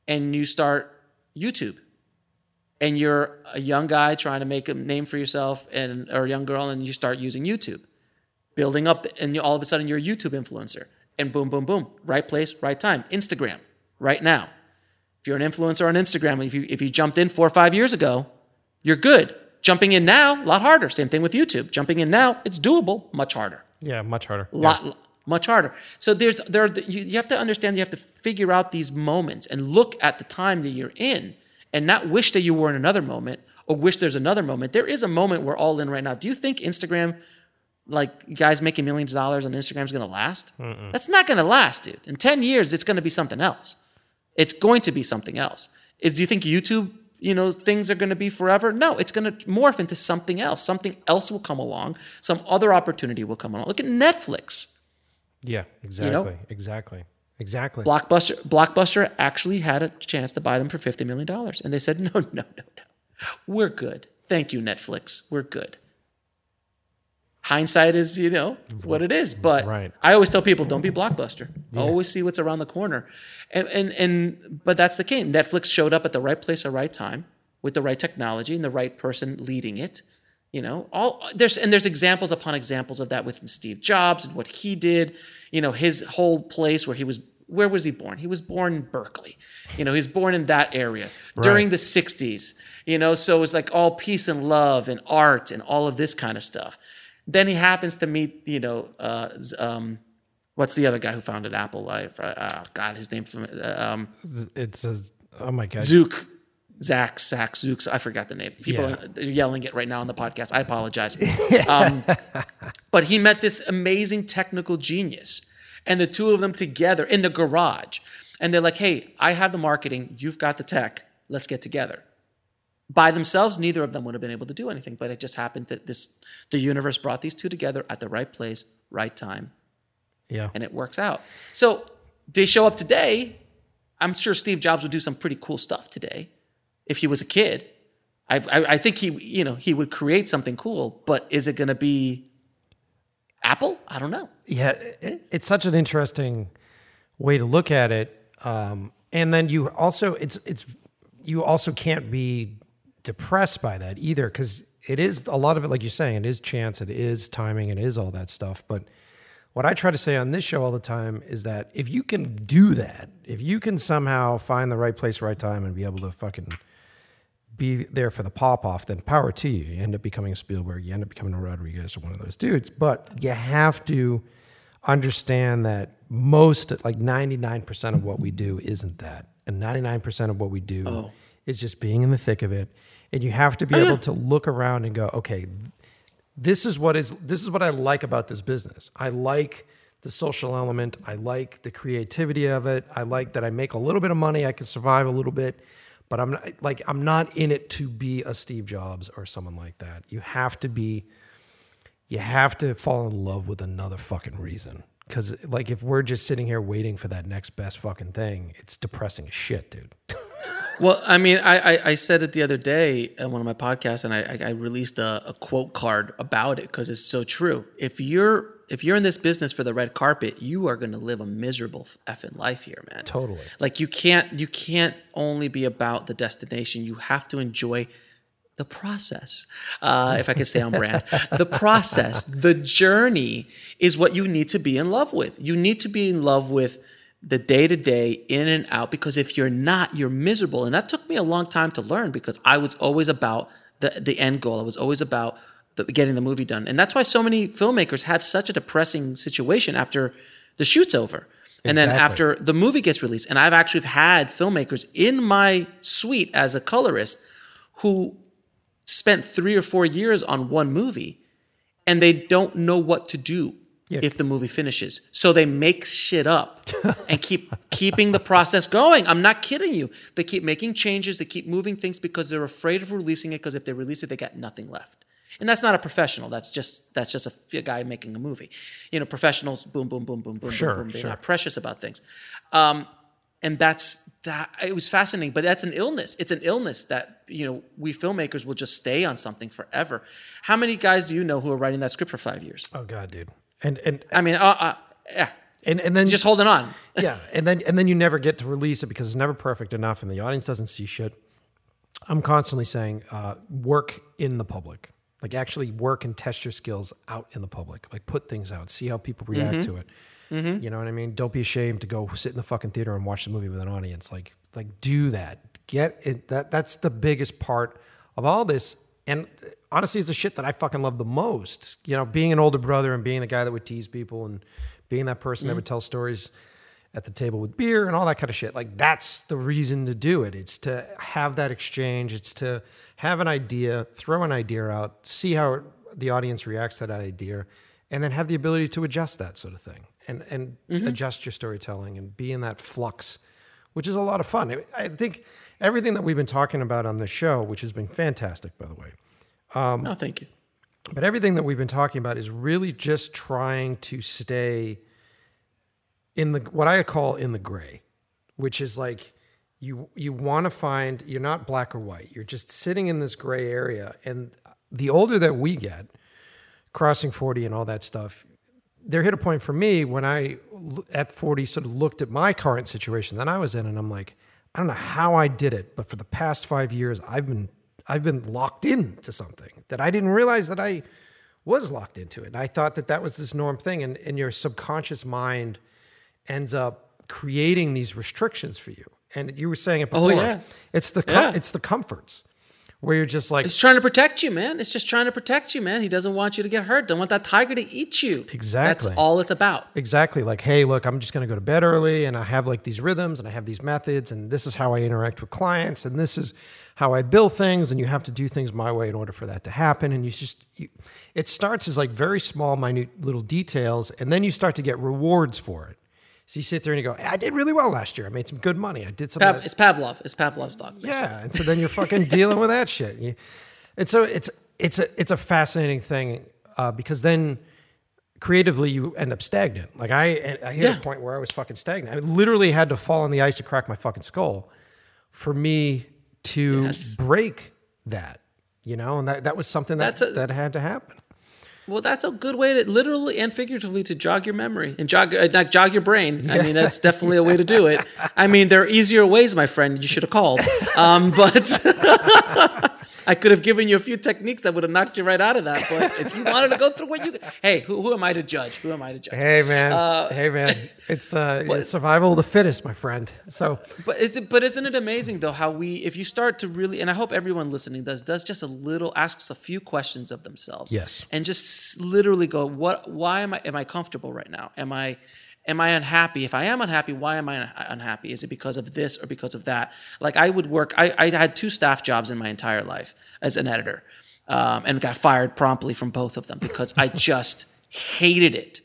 and you start YouTube, and you're a young guy trying to make a name for yourself, and or a young girl, and you start using YouTube, building up, and you, all of a sudden you're a YouTube influencer, and boom, boom, boom, right place, right time, Instagram, right now. If you're an influencer on Instagram, if you if you jumped in four or five years ago, you're good. Jumping in now, a lot harder. Same thing with YouTube. Jumping in now, it's doable, much harder. Yeah. Much harder. lot much harder. So there's there are, you, you have to understand you have to figure out these moments and look at the time that you're in and not wish that you were in another moment or wish there's another moment. There is a moment we're all in right now. Do you think Instagram like guys making millions of dollars on Instagram is going to last? That's not going to last, dude. In 10 years it's going to be something else. It's going to be something else. Is, do you think YouTube, you know, things are going to be forever? No, it's going to morph into something else. Something else will come along. Some other opportunity will come along. Look at Netflix. Yeah. Exactly. know? Exactly. Exactly. Blockbuster Blockbuster actually had a chance to buy them for $50 million. And they said, [LAUGHS] no, no, no, no. We're good. Thank you, Netflix. We're good. Hindsight is, you know, what it is. But Right. I always tell people, don't be Blockbuster. Always see what's around the corner. And, and, and, but that's the case. Netflix showed up at the right place at the right time with the right technology and the right person leading it. You know, all there's and there's examples upon examples of that with Steve Jobs and what he did. You know, his whole place where he was. Where was he born? He was born in Berkeley. You know, he was born in that area during the '60s. You know, so it's like all peace and love and art and all of this kind of stuff. Then he happens to meet, you know, uh, um, what's the other guy who founded Apple? I, uh, God, his name uh, um, It says, oh my God. Zook, Zach, Zach, Zooks. I forgot the name. People Yeah. are yelling it right now on the podcast. I apologize. [LAUGHS] um, but he met this amazing technical genius, and the two of them together in the garage, and they're like, "Hey, I have the marketing. You've got the tech. Let's get together." By themselves, neither of them would have been able to do anything, but it just happened that this the universe brought these two together at the right place, right time, Yeah. and it works out. So they show up today. I'm sure Steve Jobs would do some pretty cool stuff today if he was a kid. I, I, I think he, you know, he would create something cool. But is it going to be Apple? I don't know. Yeah, it, it's such an interesting way to look at it. Um, and then you also it's it's you also can't be depressed by that either because it is a lot of it, like you're saying, it is chance, it is timing, it is all that stuff. But what I try to say on this show all the time is that if you can do that, if you can somehow find the right place, right time, and be able to fucking be there for the pop off, then power to you. You end up becoming a Spielberg, you end up becoming a Rodriguez or one of those dudes. But you have to understand that most, like 99% of what we do isn't that. And 99% of what we do oh. is just being in the thick of it. And you have to be oh, able to look around and go, okay, this is what is this is what I like about this business. I like the social element. I like the creativity of it. I like that I make a little bit of money. I can survive a little bit, But I'm not, like I'm not in it to be a Steve Jobs or someone like that. You have to be you have to fall in love with another fucking reason. Cause like if we're just sitting here waiting for that next best fucking thing, it's depressing as shit, dude. [LAUGHS] Well, I mean, I, I, I said it the other day on one of my podcasts, and I, I released a, a quote card about it because it's so true. If you're if you're in this business for the red carpet, you are going to live a miserable effing life here, man. Totally. Like you can't you can't only be about the destination. You have to enjoy the process. Uh, if I could stay on brand, the process, the journey is what you need to be in love with. You need to be in love with the day to day, in and out, because if you're not, you're miserable. And that took me a long time to learn because I was always about the, the end goal. I was always about the, getting the movie done. And that's why so many filmmakers have such a depressing situation after the shoot's over. And then after the movie gets released, and I've actually had filmmakers in my suite as a colorist who spent three or four years on one movie and they don't know what to do Yeah. if the movie finishes. So they make shit up [LAUGHS] and keep keeping the process going. I'm not kidding you. They keep making changes, they keep moving things because they're afraid of releasing it because if they release it they got nothing left. And that's not a professional. That's just that's just a, a guy making a movie. You know, professionals boom boom boom boom boom Sure, boom boom. They're sure. not precious about things. Um, and that's that it was fascinating but that's an illness it's an illness that you know we filmmakers will just stay on something forever how many guys do you know who are writing that script for five years Oh god, dude. And and i mean uh, uh, yeah and and then just holding on [LAUGHS] yeah, and then and then you never get to release it because it's never perfect enough, and the audience doesn't see shit. I'm constantly saying, uh, work in the public, like actually work and test your skills out in the public, like put things out, see how people react mm-hmm. to it. Mm-hmm. You know what I mean? Don't be ashamed to go sit in the fucking theater and watch the movie with an audience. Like, like do that. Get it. That that's the biggest part of all this. And uh, honestly, it's the shit that I fucking love the most. You know, being an older brother and being the guy that would tease people and being that person that mm-hmm. would tell stories at the table with beer and all that kind of shit. Like that's the reason to do it. It's to have that exchange. It's to have an idea, throw an idea out, see how the audience reacts to that idea, and then have the ability to adjust that sort of thing and and mm-hmm. adjust your storytelling and be in that flux, which is a lot of fun. I- I think everything that we've been talking about on this show, which has been fantastic, by the way, no thank you but everything that we've been talking about is really just trying to stay in the what I call in the gray, which is like you you want to find you're not black or white. You're just sitting in this gray area and the older that we get, crossing 40 and all that stuff, there hit a point for me when I at 40 sort of looked at my current situation that I was in and I'm like, I don't know how I did it, but for the past 5 years I've been I've been locked into something that I didn't realize that I was locked into it. And I thought that that was this norm thing and, and your subconscious mind ends up creating these restrictions for you. And you were saying it oh, before. Oh, yeah. It's the com- Yeah. it's the comforts where you're just like it's trying to protect you man it's just trying to protect you man he doesn't want you to get hurt don't want that tiger to eat you Exactly. that's all it's about Exactly. Like, hey, look, I'm just going to go to bed early and I have like these rhythms and I have these methods and this is how I interact with clients and this is how I build things and you have to do things my way in order for that to happen. And you just, you, it starts as like very small, minute little details and then you start to get rewards for it. So you sit there and you go, I did really well last year. I made some good money. I did something. Pav, that- it's pavlov it's pavlov's dog basically. yeah, and so then you're fucking [LAUGHS] dealing with that shit. You, and so it's it's a it's a fascinating thing uh, because then creatively you end up stagnant. Like I I hit Yeah. a point where I was fucking stagnant. I literally had to fall on the ice to crack my fucking skull for me to Yes. break that. You know, and that, that was something that a- that had to happen. Well, that's a good way to literally and figuratively to jog your memory and jog uh, not jog your brain. I mean, that's definitely a way to do it. I mean, there are easier ways, my friend. You should have called. Um, but [LAUGHS] I could have given you a few techniques that would have knocked you right out of that. But if you wanted to go through what you, hey, who, who am I to judge? Who am I to judge? Hey man, hey man, it's uh, [LAUGHS] it's survival of the fittest, my friend. So But is it, but isn't it amazing though how we if you start to really and I hope everyone listening does does just a little asks a few questions of themselves. Yes. And just literally go what why am I am I comfortable right now? Am I am I unhappy? If I am unhappy, why am I unhappy? Is it because of this or because of that? Like I would work I, I had two staff jobs in my entire life as an editor. Um, and got fired promptly from both of them because I [LAUGHS] just hated it.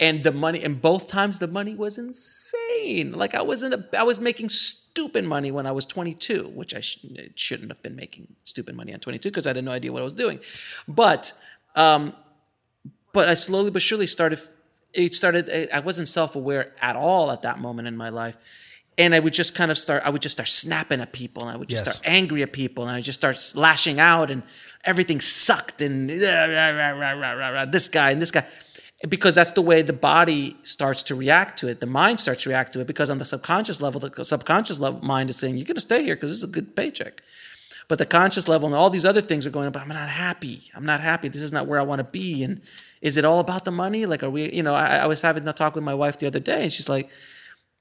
And the money, and both times the money was insane. Like I was in a, I was making stupid money when I was 22, which I sh- shouldn't have been making stupid money on 22 because I had no idea what I was doing. But, um, but I slowly but surely started. It started. I wasn't self-aware at all at that moment in my life, and I would just kind of start. I would just start snapping at people, and I would just Yes. start angry at people, and I just start lashing out, and everything sucked, and [LAUGHS] this guy and this guy, because that's the way the body starts to react to it. The mind starts to react to it because on the subconscious level, the subconscious level mind is saying, "You're going to stay here because this is a good paycheck." But the conscious level and all these other things are going, but I'm not happy. I'm not happy. This is not where I want to be. And is it all about the money? Like, are we, you know, I, I was having a talk with my wife the other day and she's like,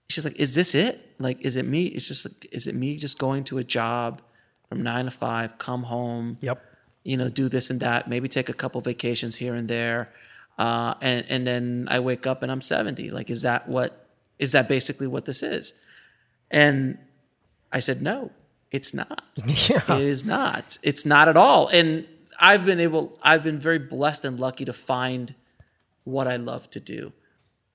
she's like, is this it? Like, is it me? It's just like, is it me just going to a job from nine to five, come home, Yep. you know, do this and that, maybe take a couple vacations here and there. Uh, and, and then I wake up and I'm 70. Like, is that what, is that basically what this is? And I said, no, it's not. [LAUGHS] Yeah. It is not. It's not at all. And I've been able, I've been very blessed and lucky to find what I love to do.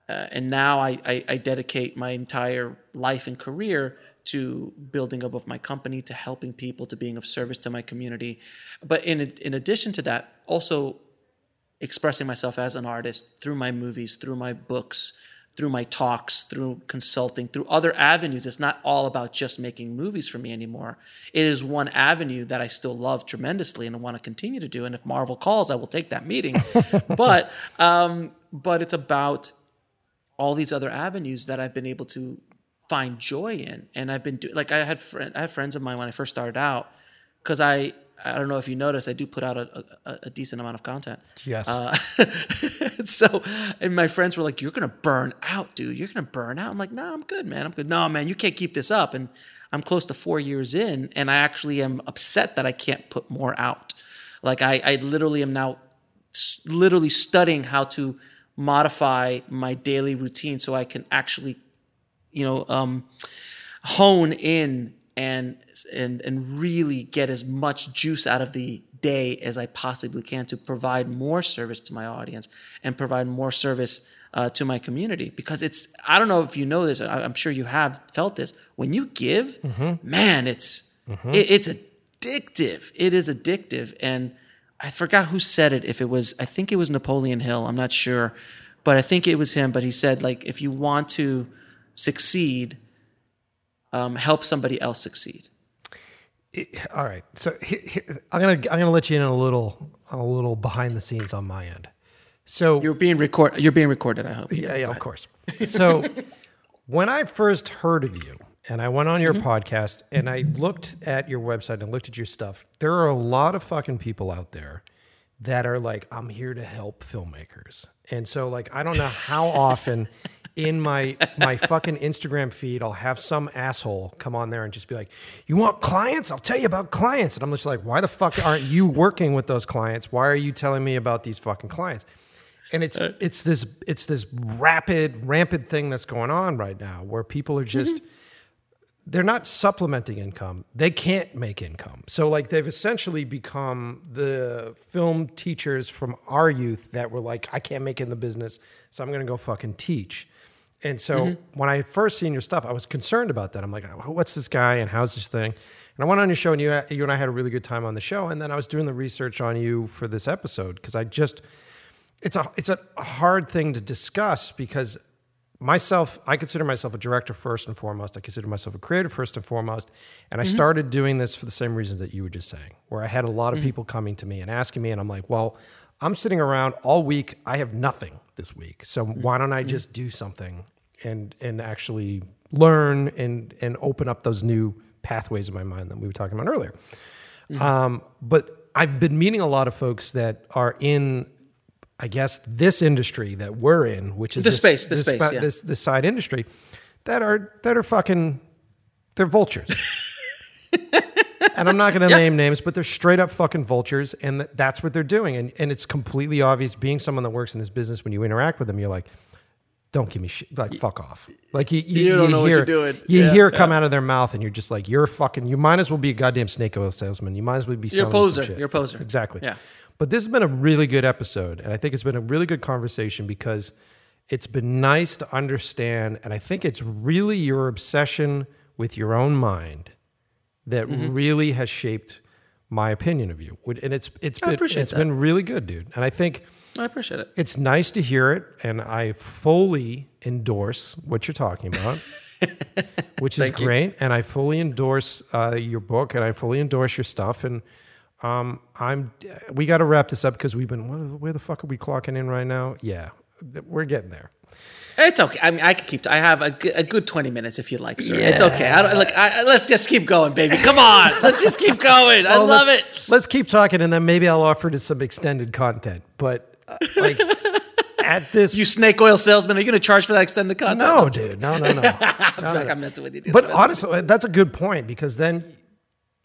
Uh, and now I, I, I dedicate my entire life and career to building up of my company, to helping people, to being of service to my community. But in in addition to that, also expressing myself as an artist through my movies, through my books, through my talks, through consulting, through other avenues. It's not all about just making movies for me anymore. It is one avenue that I still love tremendously and I want to continue to do. And if Marvel calls, I will take that meeting. [LAUGHS] but um, but it's about all these other avenues that I've been able to find joy in. And I've been doing like I had friend I had friends of mine when I first started out because I I don't know if you noticed I do put out a, a, a decent amount of content. Yes. Uh, [LAUGHS] so, and my friends were like, "You're gonna burn out, dude. You're gonna burn out." I'm like, "No, I'm good, man. I'm good. No, man, you can't keep this up." And I'm close to four years in, and I actually am upset that I can't put more out. Like, I, I literally am now, literally studying how to modify my daily routine so I can actually, you know, um, hone in and and and really get as much juice out of the day as I possibly can to provide more service to my audience and provide more service uh, to my community. Because it's I don't know if you know this I, I'm sure you have felt this. When you give man it's it, it's addictive. It is addictive. And I forgot who said it. If it was I think it was Napoleon Hill. I'm not sure. But I think it was him. But he said like if you want to succeed um, help somebody else succeed. All right. So here, here, I'm gonna I'm gonna let you in on a little on a little behind the scenes on my end. So You're being record. You're being recorded. I hope. yeah, yeah, of course. So [LAUGHS] when I first heard of you and I went on your podcast and I looked at your website and looked at your stuff, there are a lot of fucking people out there that are like, I'm here to help filmmakers. And so like I don't know how [LAUGHS] often in my my [LAUGHS] fucking Instagram feed I'll have some asshole come on there and just be like, "You want clients? I'll tell you about clients." And I'm just like, "Why the fuck aren't you working with those clients? Why are you telling me about these fucking clients?" and it's it's this it's this rapid rampant thing that's going on right now where people are just mm-hmm. they're not supplementing income they can't make income so like they've essentially become the film teachers from our youth that were like i can't make it in the business so i'm going to go fucking teach and so mm-hmm. when i first seen your stuff i was concerned about that. I'm like oh, what's this guy and how's this thing? And i went on your show and you, you and i had a really good time on the show. And then i was doing the research on you for this episode because i just it's a it's a hard thing to discuss because myself I consider myself a director first and foremost. I consider myself a creator first and foremost. And I mm-hmm. started doing this for the same reasons that you were just saying, where I had a lot of mm-hmm. people coming to me and asking me, and I'm like, well, I'm sitting around all week. I have nothing this week, so mm-hmm. why don't I mm-hmm. just do something and and actually learn and and open up those new pathways in my mind that we were talking about earlier. Mm-hmm. Um, but I've been meeting a lot of folks that are in, I guess, this industry that we're in, which is The this, space, the space, spa- yeah. this this side industry, that are that are fucking, they're vultures. [LAUGHS] and I'm not going to name names, but they're straight up fucking vultures, and th- that's what they're doing. And and it's completely obvious. Being someone that works in this business, when you interact with them, you're like, don't give me shit. Like, fuck off. Like, you, you, You don't know what you're doing. You Yeah, hear it come out of their mouth, and you're just like, you're fucking. You might as well be a goddamn snake oil salesman. You might as well be. You're a selling me some poser. You're a poser. Exactly. Yeah. But this has been a really good episode, and I think it's been a really good conversation because it's been nice to understand, and I think it's really your obsession with your own mind that Mm-hmm. really has shaped my opinion of you. And it's it's been appreciate it's that. been really good, dude. And I think I appreciate it. it's nice to hear it, and I fully endorse what you're talking about, [LAUGHS] which is Thank you. great. And I fully endorse uh, your book, and I fully endorse your stuff. And um, I'm we got to wrap this up because we've been where the fuck are we clocking in right now? Yeah, we're getting there. It's okay. I mean, I can keep. I have a, good- a good twenty minutes if you'd like, sir. It's okay. I don't look. I, let's just keep going, baby. Come on. let's just keep [LAUGHS] going. I Well, love let's- it. Let's keep talking, and then maybe I'll offer to some extended content. But uh, like [LAUGHS] at this, You snake oil salesman. Are you going to charge for that extended content? no, dude, no, no, no. [LAUGHS] I'm, like, I'm messing with you. Dude. But I'm honestly, that's a good point because then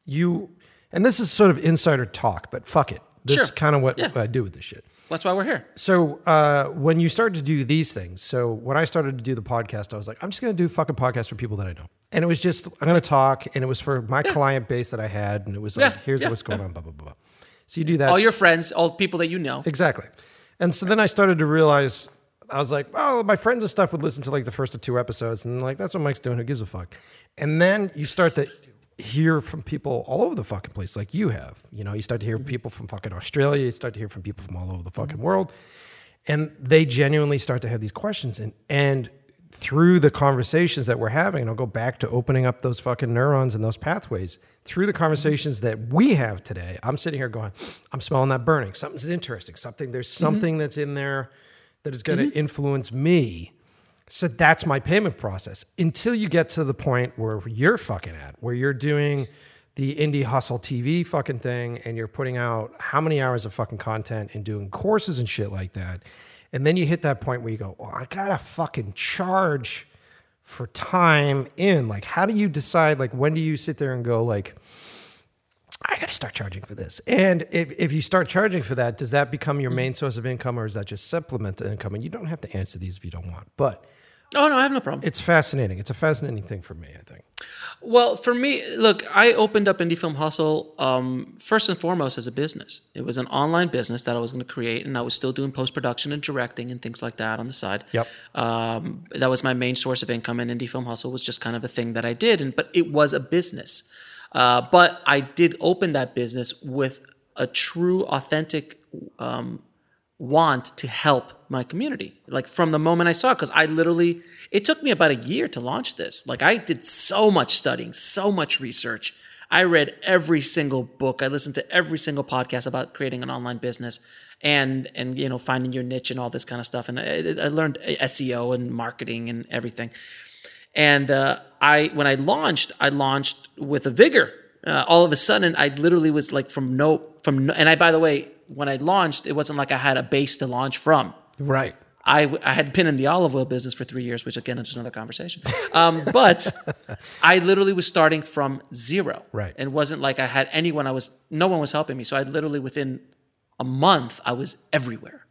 you, and this is sort of insider talk, but fuck it. This Sure. is kind of what Yeah. I do with this shit. That's why we're here. So uh, when you start to do these things, so when I started to do the podcast, I was like, I'm just going to do fucking podcasts for people that I know, and it was just I'm going to talk, and it was for my client base that I had, and it was like, Yeah, here's yeah, what's going on, blah blah blah. So you do that. All your friends, all people that you know. Exactly. And so then I started to realize I was like, well, my friends and stuff would listen to like the first of two episodes, and like that's what Mike's doing. Who gives a fuck? And then you start to hear from people all over the fucking place, like you have. You know, you start to hear mm-hmm. people from fucking Australia. You start to hear from people from all over the fucking mm-hmm. world, and they genuinely start to have these questions. And and through the conversations that we're having, and I'll go back to opening up those fucking neurons and those pathways. Through the mm-hmm. conversations that we have today, I'm sitting here going, I'm smelling that burning. Something's interesting. Something there's something that's in there that is going to influence me. So that's my payment process until you get to the point where you're fucking at, where you're doing the indie hustle TV fucking thing and you're putting out how many hours of fucking content and doing courses and shit like that. And then you hit that point where you go, well, I gotta fucking charge for time in. Like, how do you decide, like, when do you sit there and go, like, I got to start charging for this. And if, if you start charging for that, does that become your main source of income or is that just supplement supplemental income? And you don't have to answer these if you don't want. But Oh no, I have no problem. it's fascinating. It's a fascinating thing for me, I think. Well, for me, look, I opened up Indie Film Hustle um, first and foremost as a business. It was an online business that I was going to create, and I was still doing post production and directing and things like that on the side. Yep. Um, that was my main source of income, and Indie Film Hustle was just kind of a thing that I did. And but it was a business. Uh, but I did open that business with a true, authentic um, want to help my community. Like from the moment I saw it, because I literally, it took me about a year to launch this. Like I did so much studying, so much research. I read every single book. I listened to every single podcast about creating an online business and and you know finding your niche and all this kind of stuff. And I, I learned SEO and marketing and everything. And uh, I, when I launched, I launched with a vigor. Uh, all of a sudden, I literally was like from no, from no, and I, by the way, when I launched, it wasn't like I had a base to launch from. Right. I, I had been in the olive oil business for three years, which again is another conversation. Um, but [LAUGHS] I literally was starting from zero. Right. And it wasn't like I had anyone I was, no one was helping me. So I literally within a month, I was everywhere.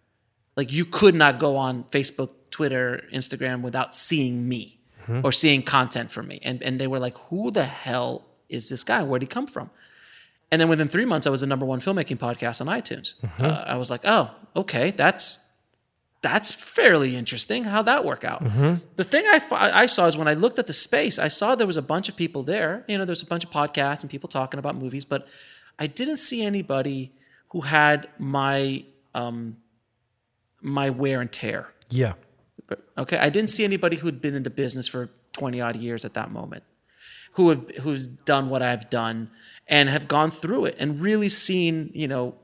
Like you could not go on Facebook, Twitter, Instagram without seeing me or seeing content from me. And, and they were like, who the hell is this guy? Where'd he come from? And then within three months, I was the number one filmmaking podcast on iTunes. Uh, I was like, oh, okay, that's that's fairly interesting. How'd that work out? The thing I, I saw is when I looked at the space, I saw there was a bunch of people there. You know, there's a bunch of podcasts and people talking about movies, but I didn't see anybody who had my um, my wear and tear. Yeah. Okay, I didn't see anybody who'd been in the business for twenty odd years at that moment, who had, who's done what I've done and have gone through it and really seen, you know,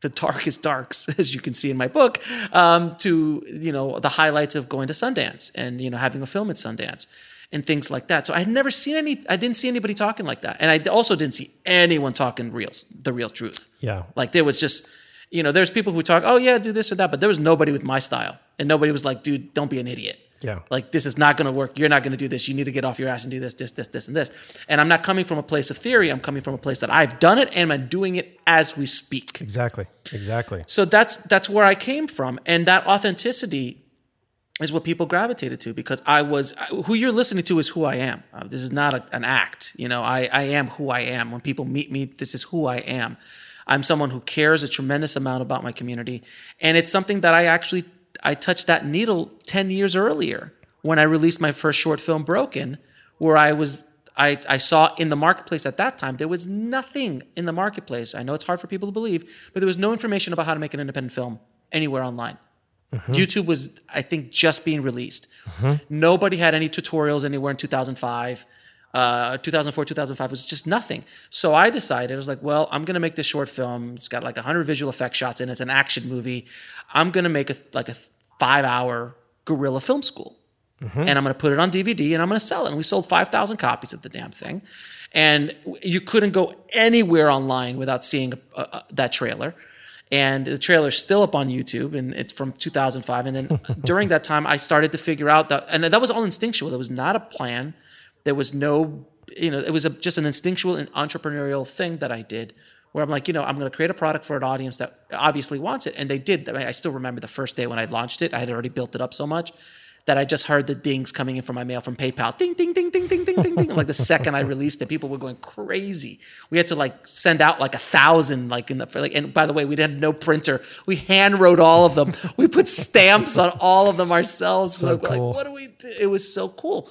the darkest darks, [LAUGHS] as you can see in my book, um, to you know the highlights of going to Sundance and you know having a film at Sundance and things like that. So I had never seen any. I didn't see anybody talking like that, and I also didn't see anyone talking real, the real truth. Yeah. Like there was just, you know, there's people who talk, oh yeah, do this or that, but there was nobody with my style, and nobody was like, dude, don't be an idiot. Yeah. Like this is not going to work. You're not going to do this. You need to get off your ass and do this, this, this, this, and this. And I'm not coming from a place of theory. I'm coming from a place that I've done it and I'm doing it as we speak. Exactly. Exactly. So that's that's where I came from, and that authenticity is what people gravitated to because I was who you're listening to is who I am. Uh, this is not a, an act, you know. I I am who I am. When people meet me, this is who I am. I'm someone who cares a tremendous amount about my community, and it's something that I actually I touched that needle ten years earlier when I released my first short film, Broken, where I was I, I saw in the marketplace at that time there was nothing in the marketplace. I know it's hard for people to believe, but there was no information about how to make an independent film anywhere online. Mm-hmm. YouTube was, I think, just being released. Mm-hmm. Nobody had any tutorials anywhere in 2005. Uh, 2004, 2005 was just nothing. So I decided, I was like, well, I'm going to make this short film. It's got like 100 visual effect shots in it. It's an action movie. I'm going to make a, like a five hour guerrilla film school. Mm-hmm. And I'm going to put it on DVD and I'm going to sell it. And we sold 5,000 copies of the damn thing. And you couldn't go anywhere online without seeing that trailer and the trailer's still up on YouTube, and it's from 2005. And then [LAUGHS] during that time, I started to figure out that, and that was all instinctual. There was not a plan. There was no, you know, it was a, just an instinctual and entrepreneurial thing that I did, where I'm like, you know, I'm going to create a product for an audience that obviously wants it, and they did. I, mean, I still remember the first day when I launched it. I had already built it up so much that I just heard the dings coming in from my mail from PayPal. Ding, ding, ding, ding, ding, ding, ding, ding. Like the second I released it, people were going crazy. We had to like send out like a thousand, like in the like. And by the way, we had no printer. We hand wrote all of them. We put stamps on all of them ourselves. So like, cool. like, what do we? Do? It was so cool.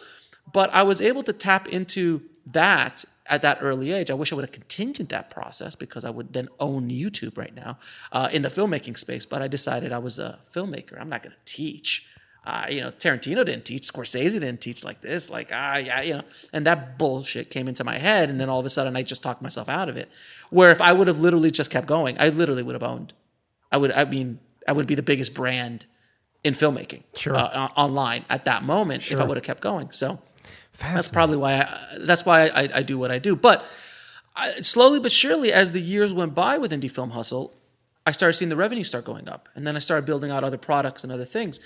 But I was able to tap into that at that early age. I wish I would have continued that process because I would then own YouTube right now uh, in the filmmaking space. But I decided I was a filmmaker. I'm not going to teach. Uh, you know, Tarantino didn't teach, Scorsese didn't teach like this, like ah, yeah, you know, and that bullshit came into my head, and then all of a sudden I just talked myself out of it. Where if I would have literally just kept going, I literally would have owned. I would, I mean, I would be the biggest brand in filmmaking sure. uh, online at that moment sure. if I would have kept going. So that's probably why I, that's why I, I do what I do. But I, slowly but surely, as the years went by with Indie Film Hustle, I started seeing the revenue start going up, and then I started building out other products and other things.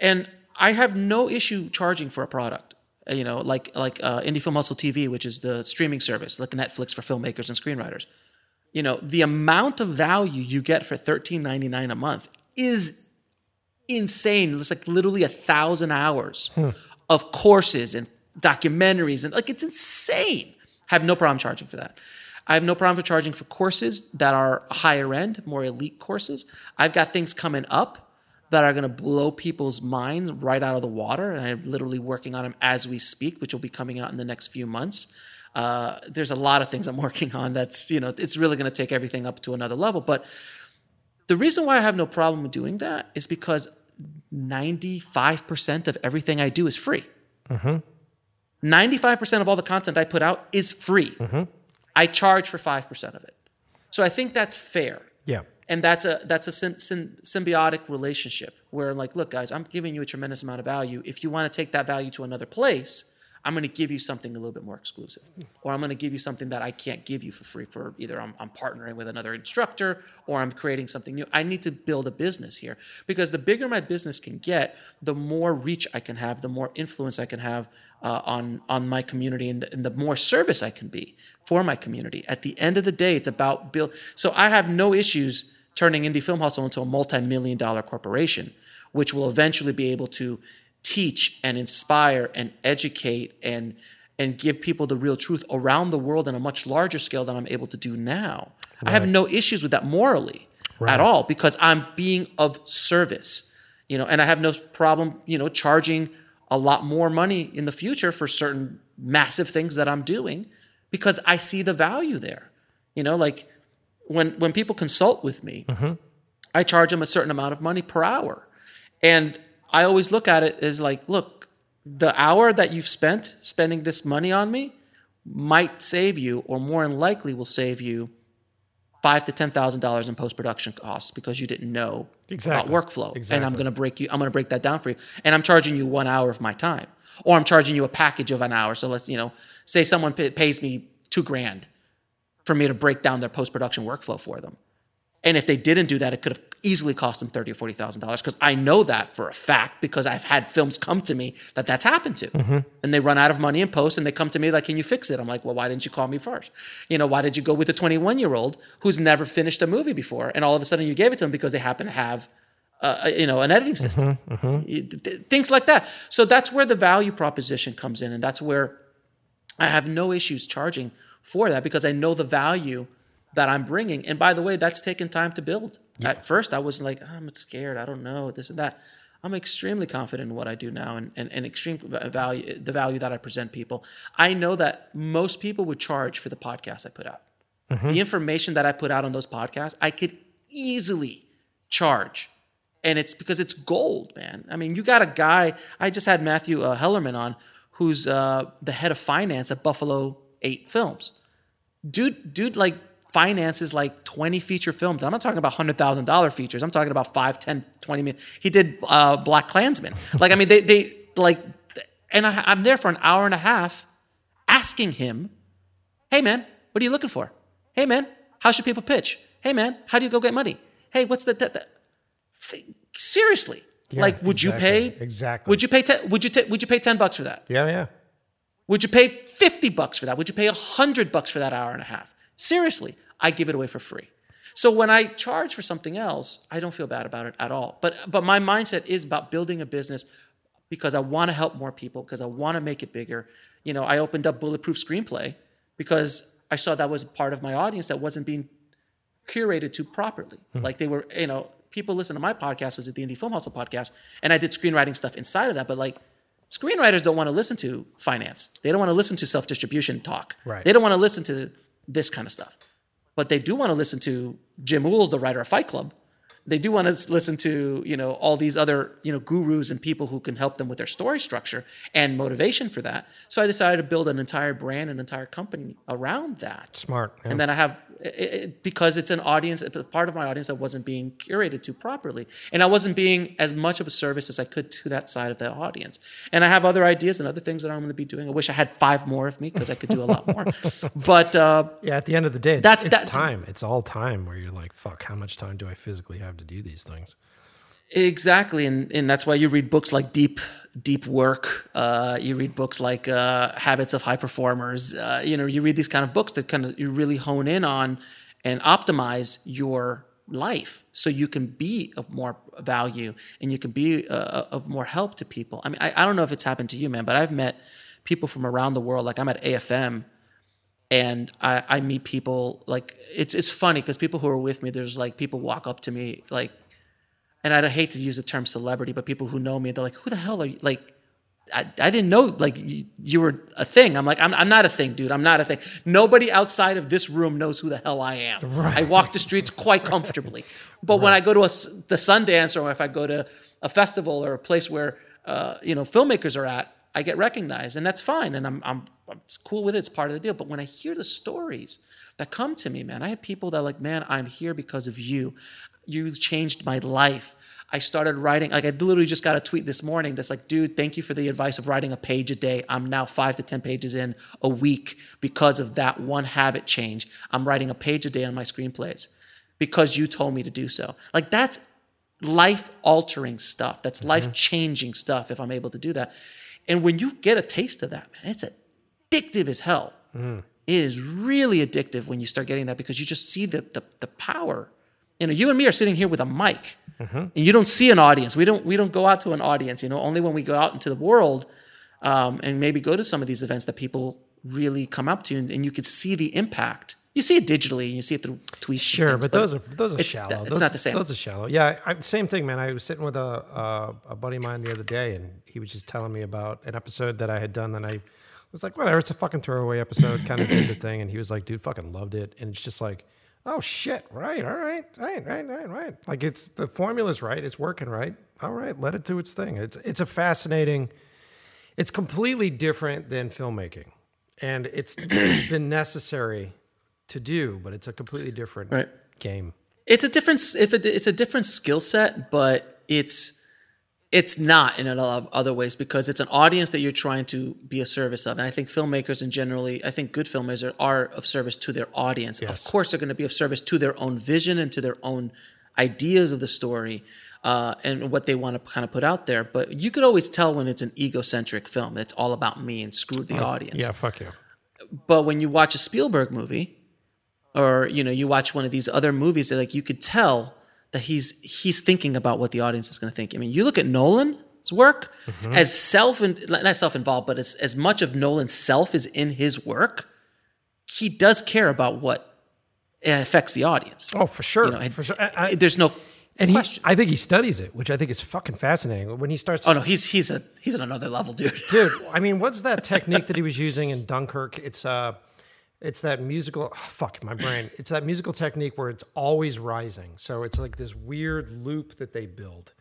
And I have no issue charging for a product. Uh, you know, like like uh, Indie Film Hustle TV, which is the streaming service, like Netflix for filmmakers and screenwriters. You know, the amount of value you get for thirteen ninety nine a month is insane. It's like literally a thousand hours hmm. of courses and documentaries, and like it's insane. I have no problem charging for that. I have no problem for charging for courses that are higher end, more elite courses. I've got things coming up that are going to blow people's minds right out of the water. And I'm literally working on them as we speak, which will be coming out in the next few months. Uh, there's a lot of things I'm [LAUGHS] working on that's, you know, it's really going to take everything up to another level. But the reason why I have no problem doing that is because 95% of everything I do is free. Mm-hmm. 95% of all the content I put out is free. Mm-hmm. I charge for 5% of it. So I think that's fair. Yeah and that's a that's a symbiotic relationship where I'm like look guys i'm giving you a tremendous amount of value if you want to take that value to another place i'm going to give you something a little bit more exclusive or i'm going to give you something that i can't give you for free for either I'm, I'm partnering with another instructor or i'm creating something new. I need to build a business here because the bigger my business can get the more reach i can have the more influence i can have uh, on on my community and the, and the more service i can be for my community. At the end of the day it's about build so i have no issues turning Indie Film Hustle into a multi million dollar corporation, which will eventually be able to teach and inspire and educate and and give people the real truth around the world on a much larger scale than I'm able to do now. Right. I have no issues with that morally right. at all because I'm being of service, you know, and I have no problem, you know, charging a lot more money in the future for certain massive things that I'm doing because I see the value there. You know, like when when people consult with me, mm-hmm. I charge them a certain amount of money per hour, and I always look at it as like, look, the hour that you've spent spending this money on me might save you, or more than likely will save you five to ten thousand dollars in post production costs because you didn't know exactly. about workflow, exactly. and I'm going to break you. I'm going to break that down for you, and I'm charging you one hour of my time, or I'm charging you a package of an hour. So let's you know, say someone pays me two grand for me to break down their post production workflow for them. And if they didn't do that, it could have easily cost them thirty or forty thousand dollars because I know that for a fact because I've had films come to me that that's happened to, mm-hmm. and they run out of money in post and they come to me like, "Can you fix it?" I'm like, "Well, why didn't you call me first? You know, why did you go with a 21 year old who's never finished a movie before, and all of a sudden you gave it to them because they happen to have uh, you know, an editing system, th- th- things like that. So that's where the value proposition comes in, and that's where I have no issues charging for that because I know the value that I'm bringing. And by the way, that's taken time to build. At first, I was like, "Oh, I'm scared. I don't know this and that. I'm extremely confident in what I do now and, and, and extreme value, the value that I present people. I know that most people would charge for the podcast I put out. The information that I put out on those podcasts, I could easily charge. And it's because it's gold, man. I mean, you got a guy, I just had Matthew uh, Helderman on, who's uh, the head of finance at Buffalo 8 Films dude dude like finances like 20 feature films i'm not talking about $100000 features i'm talking about 5 10 20 million he did uh, BlacKkKlansman like i mean they they like and I, i'm there for an hour and a half asking him hey man what are you looking for hey man how should people pitch hey man how do you go get money hey what's the, the, the seriously Yeah, like would you pay exactly. would you pay ten, would you ta- would you pay 10 bucks for that Yeah, yeah. would you pay 50 bucks for that? Would you pay 100 bucks for that hour and a half? Seriously, I give it away for free. So when I charge for something else, I don't feel bad about it at all. But but my mindset is about building a business because I want to help more people because I want to make it bigger. You know, I opened up Bulletproof Screenplay because I saw that was a part of my audience that wasn't being curated to properly. Hmm. Like they were, you know, people listen to my podcast was at the Indie Film Hustle podcast, and I did screenwriting stuff inside of that. But like, screenwriters don't want to listen to finance. They don't want to listen to self distribution talk. Right. They don't want to listen to this kind of stuff. But they do want to listen to Jim Uhls, the writer of Fight Club. They do want to listen to you know all these other you know gurus and people who can help them with their story structure and motivation for that. So I decided to build an entire brand, an entire company around that. Smart. yeah. And then I have it, because it's an audience, it's a part of my audience that wasn't being curated to properly, and I wasn't being as much of a service as I could to that side of the audience. And I have other ideas and other things that I'm going to be doing. I wish I had five more of me because I could do a lot more. [LAUGHS] But uh, yeah, at the end of the day, That's- it's that- time. It's all time where you're like, fuck, how much time do I physically have to do these things? Exactly, and and that's why you read books like Deep Deep Work. Uh, you read books like uh, Habits of High Performers. Uh, you know, you read these kind of books that kind of you really hone in on and optimize your life so you can be of more value and you can be uh, of more help to people. I mean, I, I don't know if it's happened to you, man, but I've met people from around the world. Like I'm at AFM and I, I meet people like it's it's funny because people who are with me, there's like people walk up to me like, and I hate to use the term celebrity, but people who know me, they're like, "Who the hell are you?" Like, I, I didn't know like you, you were a thing. I'm like, I'm, I'm not a thing, dude. I'm not a thing. Nobody outside of this room knows who the hell I am. Right. I walk the streets quite comfortably. [LAUGHS] But when I go to a the Sundance or if I go to a festival or a place where uh, you know filmmakers are at, I get recognized, and that's fine. And I'm, I'm I'm cool with it. It's part of the deal. But when I hear the stories that come to me, man, I have people that are like, man, I'm here because of you. You changed my life. I started writing, like I literally just got a tweet this morning that's like, dude, thank you for the advice of writing a page a day. I'm now five to 10 pages in a week because of that one habit change. I'm writing a page a day on my screenplays because you told me to do so. Like that's life altering stuff. That's mm-hmm. life changing stuff if I'm able to do that. And when you get a taste of that, man, it's addictive as hell. It is really addictive when you start getting that because you just see the, the, the power. You know, you and me are sitting here with a mic and you don't see an audience. We don't, we don't go out to an audience, you know, only when we go out into the world um, and maybe go to some of these events that people really come up to and, and you can see the impact. You see it digitally and you see it through tweets. Sure, things, but those are those are it's- shallow. it's Those- not the same. Those are shallow. Yeah, I, same thing, man. I was sitting with a uh, a buddy of mine the other day, and he was just telling me about an episode that I had done. And I was like, whatever, it's a fucking throwaway episode. Kind of did the thing, and he was like, dude, fucking loved it. And it's just like, oh shit, right, all right, right, right, right, right. Like it's the formula's right, it's working right. All right, let it do its thing. It's it's a fascinating. It's completely different than filmmaking, and it's it's been necessary to do, but it's a completely different Right. game. it's a different if it, it's a different skill set but it's it's not in a lot of other ways because it's an audience that you're trying to be a service of and i think filmmakers and generally i think good filmmakers are, are of service to their audience Yes. of course they're going to be of service to their own vision and to their own ideas of the story uh, and what they want to kind of put out there but you could always tell when it's an egocentric film it's all about me and screw the audience Yeah, fuck you. but when you watch a Spielberg movie, or you know, you watch one of these other movies, that like you could tell that he's he's thinking about what the audience is going to think. I mean, you look at Nolan's work Mm-hmm. as self and not self involved, but as as much of Nolan's self is in his work. He does care about what affects the audience. Oh, for sure. You know, and- for sure. I- I- There's no and he, question. I think he studies it, which I think is fucking fascinating. When he starts, oh no, he's he's a he's at another level, dude. dude. I mean, what's that [LAUGHS] technique that he was using in Dunkirk? It's uh, it's that musical oh, [SIGHS] fuck my brain it's that musical technique where it's always rising so it's like this weird loop that they build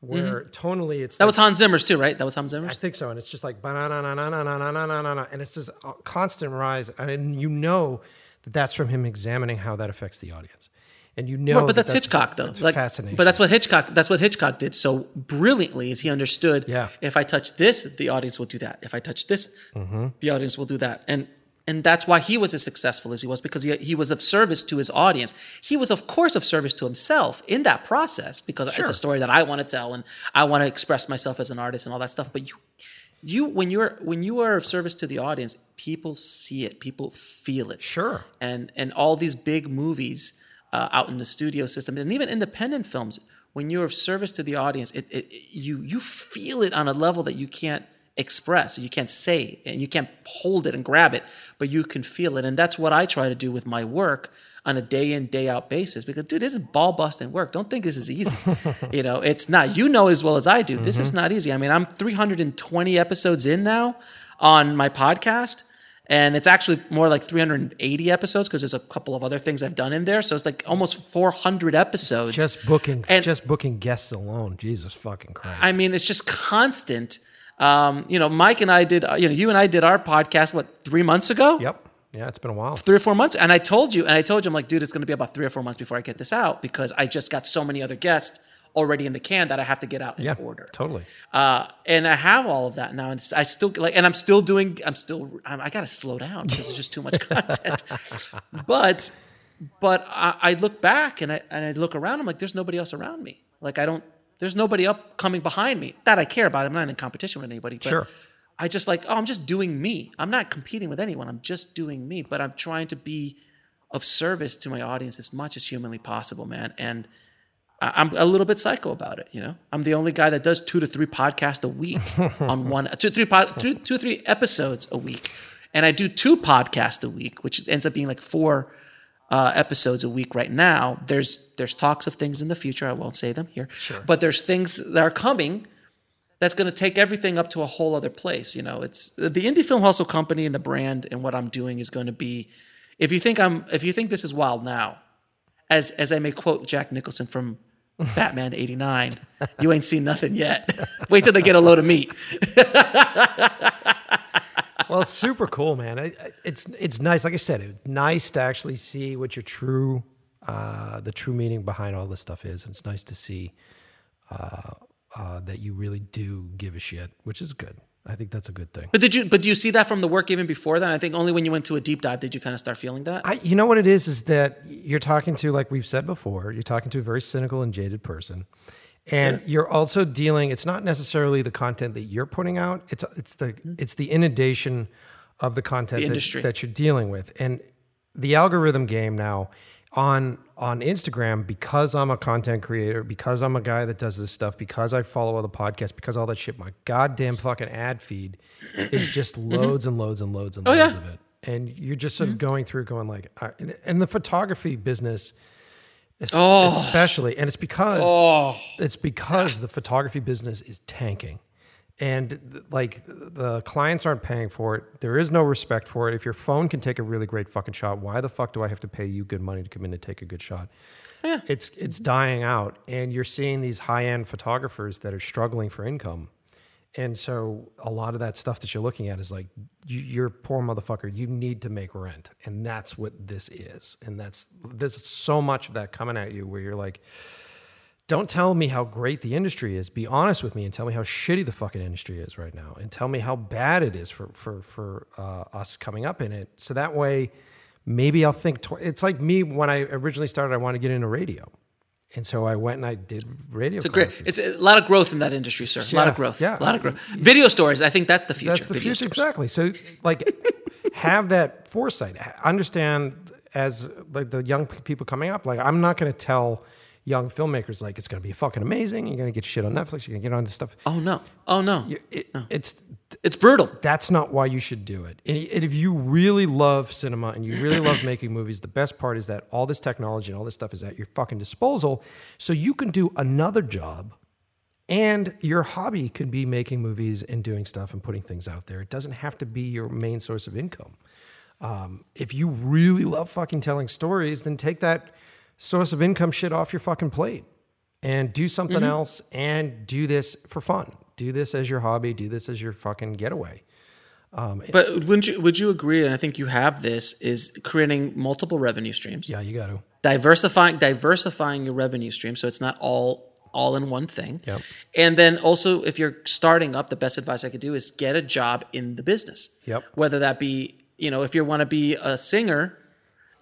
where mm-hmm. tonally it's that like, was Hans Zimmer's too right that was Hans Zimmer's I think so and it's just like and it's this constant rise and you know that that's from him examining how that affects the audience and you know but that that's, that's, Hitchcock though that's like, fascinating but that's what Hitchcock that's what Hitchcock did so brilliantly is he understood yeah. if I touch this the audience will do that if I touch this mm-hmm. the audience will do that and and that's why he was as successful as he was because he, he was of service to his audience. He was, of course, of service to himself in that process because it's a story that I want to tell and I want to express myself as an artist and all that stuff. But you, you when you're when you are of service to the audience, people see it, people feel it Sure. and and all these big movies uh, out in the studio system and even independent films when you're of service to the audience it, it, it- you you feel it on a level that you can't express you can't say and you can't hold it and grab it but you can feel it and that's what i try to do with my work on a day in day out basis because dude this is ball busting work don't think this is easy [LAUGHS] you know it's not you know as well as i do this is mm-hmm. not easy i mean i'm 320 episodes in now on my podcast and it's actually more like 380 episodes because there's a couple of other things I've done in there. So it's like almost 400 episodes. just booking, And- just booking guests alone. Jesus fucking Christ! I mean, it's just constant. Um, you know, Mike and I did. You know, you and I did our podcast what three months ago, yep. Yeah, it's been a while. three or four months. And I told you, and I told you, I'm like, dude, it's going to be about three or four months before I get this out because I just got so many other guests already in the can that I have to get out in Yeah, order. totally. uh, and I have all of that now, and I still like, and I'm still doing. I'm still. I'm, I got to slow down because it's just too much [LAUGHS] content. but, but I, I look back and I and I look around. I'm like, there's nobody else around me. Like I don't. There's nobody up coming behind me that I care about. I'm not in competition with anybody. But Sure. I just like, oh, I'm just doing me. I'm not competing with anyone. I'm just doing me. But I'm trying to be of service to my audience as much as humanly possible, man. And I'm a little bit psycho about it. You know, I'm the only guy that does two to three podcasts a week [LAUGHS] on one, two, three, pod, two, two, three episodes a week, and I do two podcasts a week, which ends up being like four uh, episodes a week right now. There's there's talks of things in the future. I won't say them here, sure. but there's things that are coming that's going to take everything up to a whole other place. You know, it's the indie film hustle company and the brand and what I'm doing is going to be. If you think I'm, if you think this is wild now, as as I may quote Jack Nicholson from [LAUGHS] Batman '89, you ain't seen nothing yet. [LAUGHS] Wait till they get a load of meat. [LAUGHS] well, it's super cool, man. I, I- it's it's nice. Like I said, it's nice to actually see what your true, uh, the true meaning behind all this stuff is. And it's nice to see uh, uh, that you really do give a shit, which is good. I think that's a good thing. But did you? But do you see that from the work even before that? I think only when you went to a deep dive did you kind of start feeling that. I, you know what it is is that you're talking to, like we've said before, you're talking to a very cynical and jaded person, and you're also dealing. It's not necessarily the content that you're putting out. It's it's the mm-hmm. it's the inundation of the content that, industry. that you're dealing with, and the algorithm game now on on Instagram because I'm a content creator, because I'm a guy that does this stuff, because I follow all the podcasts, because all that shit. My goddamn fucking ad feed is [CLEARS THROAT] just mm-hmm. loads and loads and loads and oh, loads yeah. of it and you're just sort of mm-hmm. going through going like and the photography business es- oh. especially and it's because oh. it's because the photography business is tanking. And like the clients aren't paying for it. There is no respect for it. If your phone can take a really great fucking shot why the fuck do i have to pay you good money to come in and take a good shot? Yeah. it's it's dying out. And you're seeing these high-end photographers that are struggling for income and so a lot of that stuff that you're looking at is like you, you're poor motherfucker. You need to make rent, and that's what this is. And that's there's so much of that coming at you where you're like, don't tell me how great the industry is. Be honest with me and tell me how shitty the fucking industry is right now, and tell me how bad it is for for for uh, us coming up in it. So that way, maybe I'll think. Tw- it's like me when I originally started. I wanted to get into radio. And so I went and I did radio. It's a great. It's a lot of growth in that industry, sir. A lot of growth. yeah. A lot of growth. Video stores. I think that's the future. That's the Video future, stores. exactly. So, like, have that foresight. Understand as like the young people coming up. Like, I'm not going to tell young filmmakers like it's going to be fucking amazing. You're going to get shit on Netflix. You're going to get on this stuff. Oh no. Oh no. It, It's It's brutal. that's not why you should do it. And if you really love cinema and you really love making movies, the best part is that all this technology and all this stuff is at your fucking disposal. So you can do another job and your hobby could be making movies and doing stuff and putting things out there. It doesn't have to be your main source of income. Um, if you really love fucking telling stories, then take that source of income shit off your fucking plate and do something mm-hmm. else and do this for fun. Do this as your hobby. Do this as your fucking getaway. Um, but wouldn't you would you agree, and I think you have this, is creating multiple revenue streams. Yeah, you got to. diversifying diversifying your revenue stream so it's not all all in one thing Yep. and then also if you're starting up the best advice i could do is get a job in the business Yep. whether that be you know if you want to be a singer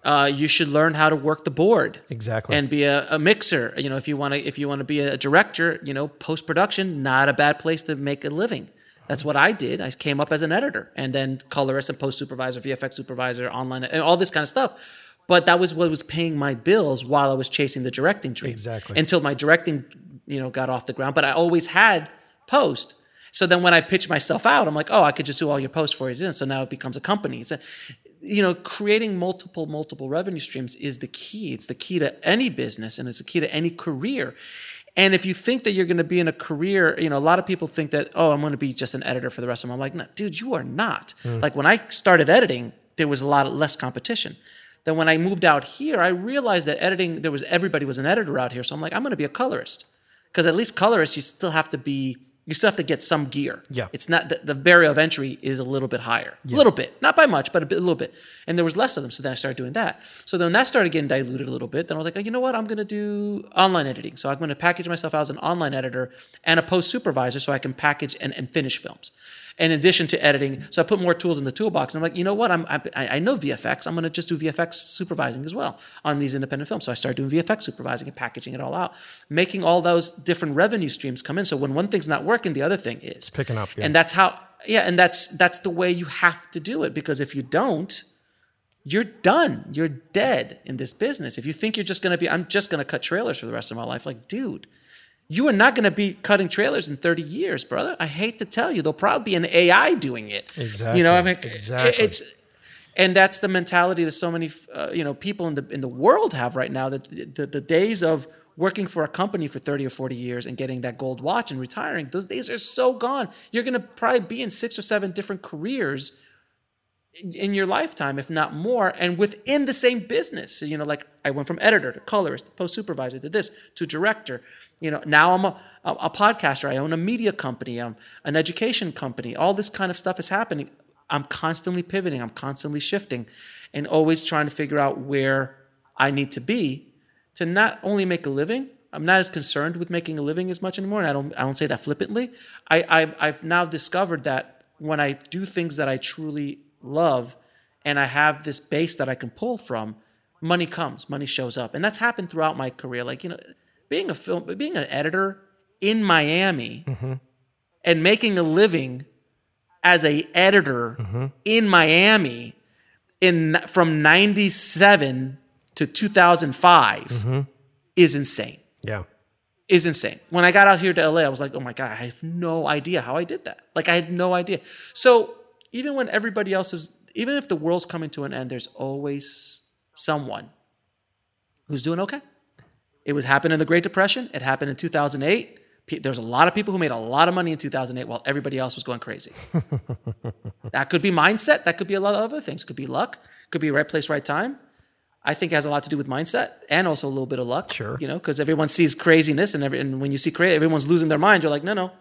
uh, you should learn how to work the board Exactly. and be a, a mixer you know if you want to if you want to be a director you know post production not a bad place to make a living that's what I did. I came up as an editor and then colorist and post supervisor, VFX supervisor, online, and all this kind of stuff. But that was what was paying my bills while I was chasing the directing dream. Exactly. Until my directing, you know, got off the ground. But I always had post. So then when I pitched myself out, I'm like, oh, I could just do all your posts for you. So now it becomes a company. A, you know, creating multiple, multiple revenue streams is the key. It's the key to any business and it's the key to any career. And if you think that you're going to be in a career, you know, a lot of people think that, oh, I'm going to be just an editor for the rest of my life. Like, no, dude, you are not. Mm. Like when I started editing, there was a lot less competition. Then when I moved out here, I realized that editing, there was everybody was an editor out here. So I'm like, I'm going to be a colorist. Because at least colorist, you still have to be, you still have to get some gear. Yeah. It's not, the, the barrier of entry is a little bit higher. A little bit. Not by much, but a, bit, a little bit. And there was less of them. So then I started doing that. So then that started getting diluted a little bit. Then I was like, oh, you know what? I'm going to do online editing. So I'm going to package myself as an online editor and a post supervisor so I can package and, and finish films. In addition to editing, so I put more tools in the toolbox. And I'm like, you know what? I'm, I, I know VFX. I'm going to just do VFX supervising as well on these independent films. So I started doing VFX supervising and packaging it all out, making all those different revenue streams come in. So when one thing's not working, the other thing is picking up, yeah. and that's how yeah and that's that's the way you have to do it because if you don't you're done you're dead in this business if you think you're just going to be i'm just going to cut trailers for the rest of my life like dude you are not going to be cutting trailers in 30 years brother. I hate to tell you there'll probably be an ai doing it. Exactly. you know i mean Exactly, it's and that's the mentality that so many uh, you know people in the in the world have right now that the, the days of working for a company for 30 or 40 years and getting that gold watch and retiring those days are so gone. You're going to probably be in six or seven different careers in- your lifetime if not more and within the same business. So, you know like i went from editor to colorist to post supervisor to this to director you know now i'm a, a, podcaster. I own a media company. I'm an education company. All this kind of stuff is happening. I'm constantly pivoting. I'm constantly shifting and always trying to figure out where i need to be to not only make a living. I'm not as concerned with making a living as much anymore. And i don't i don't say that flippantly. I, I i've now discovered that when i do things that i truly love and i have this base that i can pull from money comes money shows up. And that's happened throughout my career. Like you know being a film being an editor in miami mm-hmm. and making a living as a editor mm-hmm. in miami in from 97 to 2005 mm-hmm. is insane yeah. is insane. When I got out here to LA, I was like, oh my God, I have no idea how I did that. Like, I had no idea. So, even when everybody else is, even if the world's coming to an end, there's always someone who's doing okay. It was happened in the Great Depression, it happened in 2008. There's a lot of people who made a lot of money in 2008 while everybody else was going crazy. [LAUGHS] that could be mindset. That could be a lot of other things. Could be luck. Could be right place, right time. I think it has a lot to do with mindset and also a little bit of luck. Sure. You know, because everyone sees craziness and, every, and when you see crazy, everyone's losing their mind. You're like, no, no,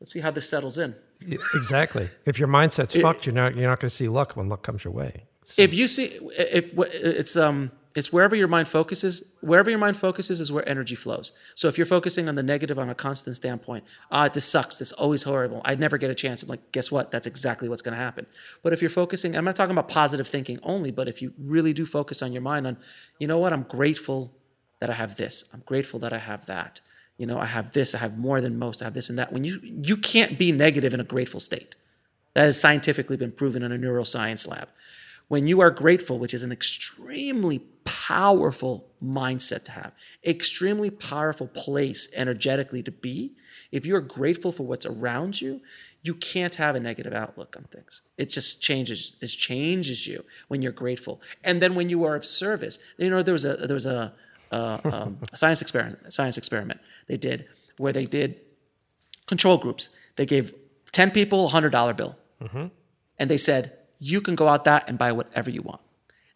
let's see how this settles in. Exactly. If your mindset's fucked, you're not you're not going to see luck when luck comes your way. If you see, if it's um, it's wherever your mind focuses. Wherever your mind focuses is where energy flows. So if you're focusing on the negative on a constant standpoint, ah, this sucks. This is always horrible. I'd never get a chance. I'm like, guess what? That's exactly what's going to happen. But if you're focusing, I'm not talking about positive thinking only, but if you really do focus on your mind on, you know what? I'm grateful that I have this. I'm grateful that I have that. You know, I have this. I have more than most. I have this and that. When you you can't be negative in a grateful state. That has scientifically been proven in a neuroscience lab when you are grateful, which is an extremely powerful mindset to have, extremely powerful place energetically to be. If you're grateful for what's around you, you can't have a negative outlook on things. It just changes. It changes you when you're grateful, and then when you are of service. You know, there was a there was a, a, um, a science experiment. A science experiment they did where they did control groups. They gave ten people a hundred dollar bill, and they said you can go out that and buy whatever you want.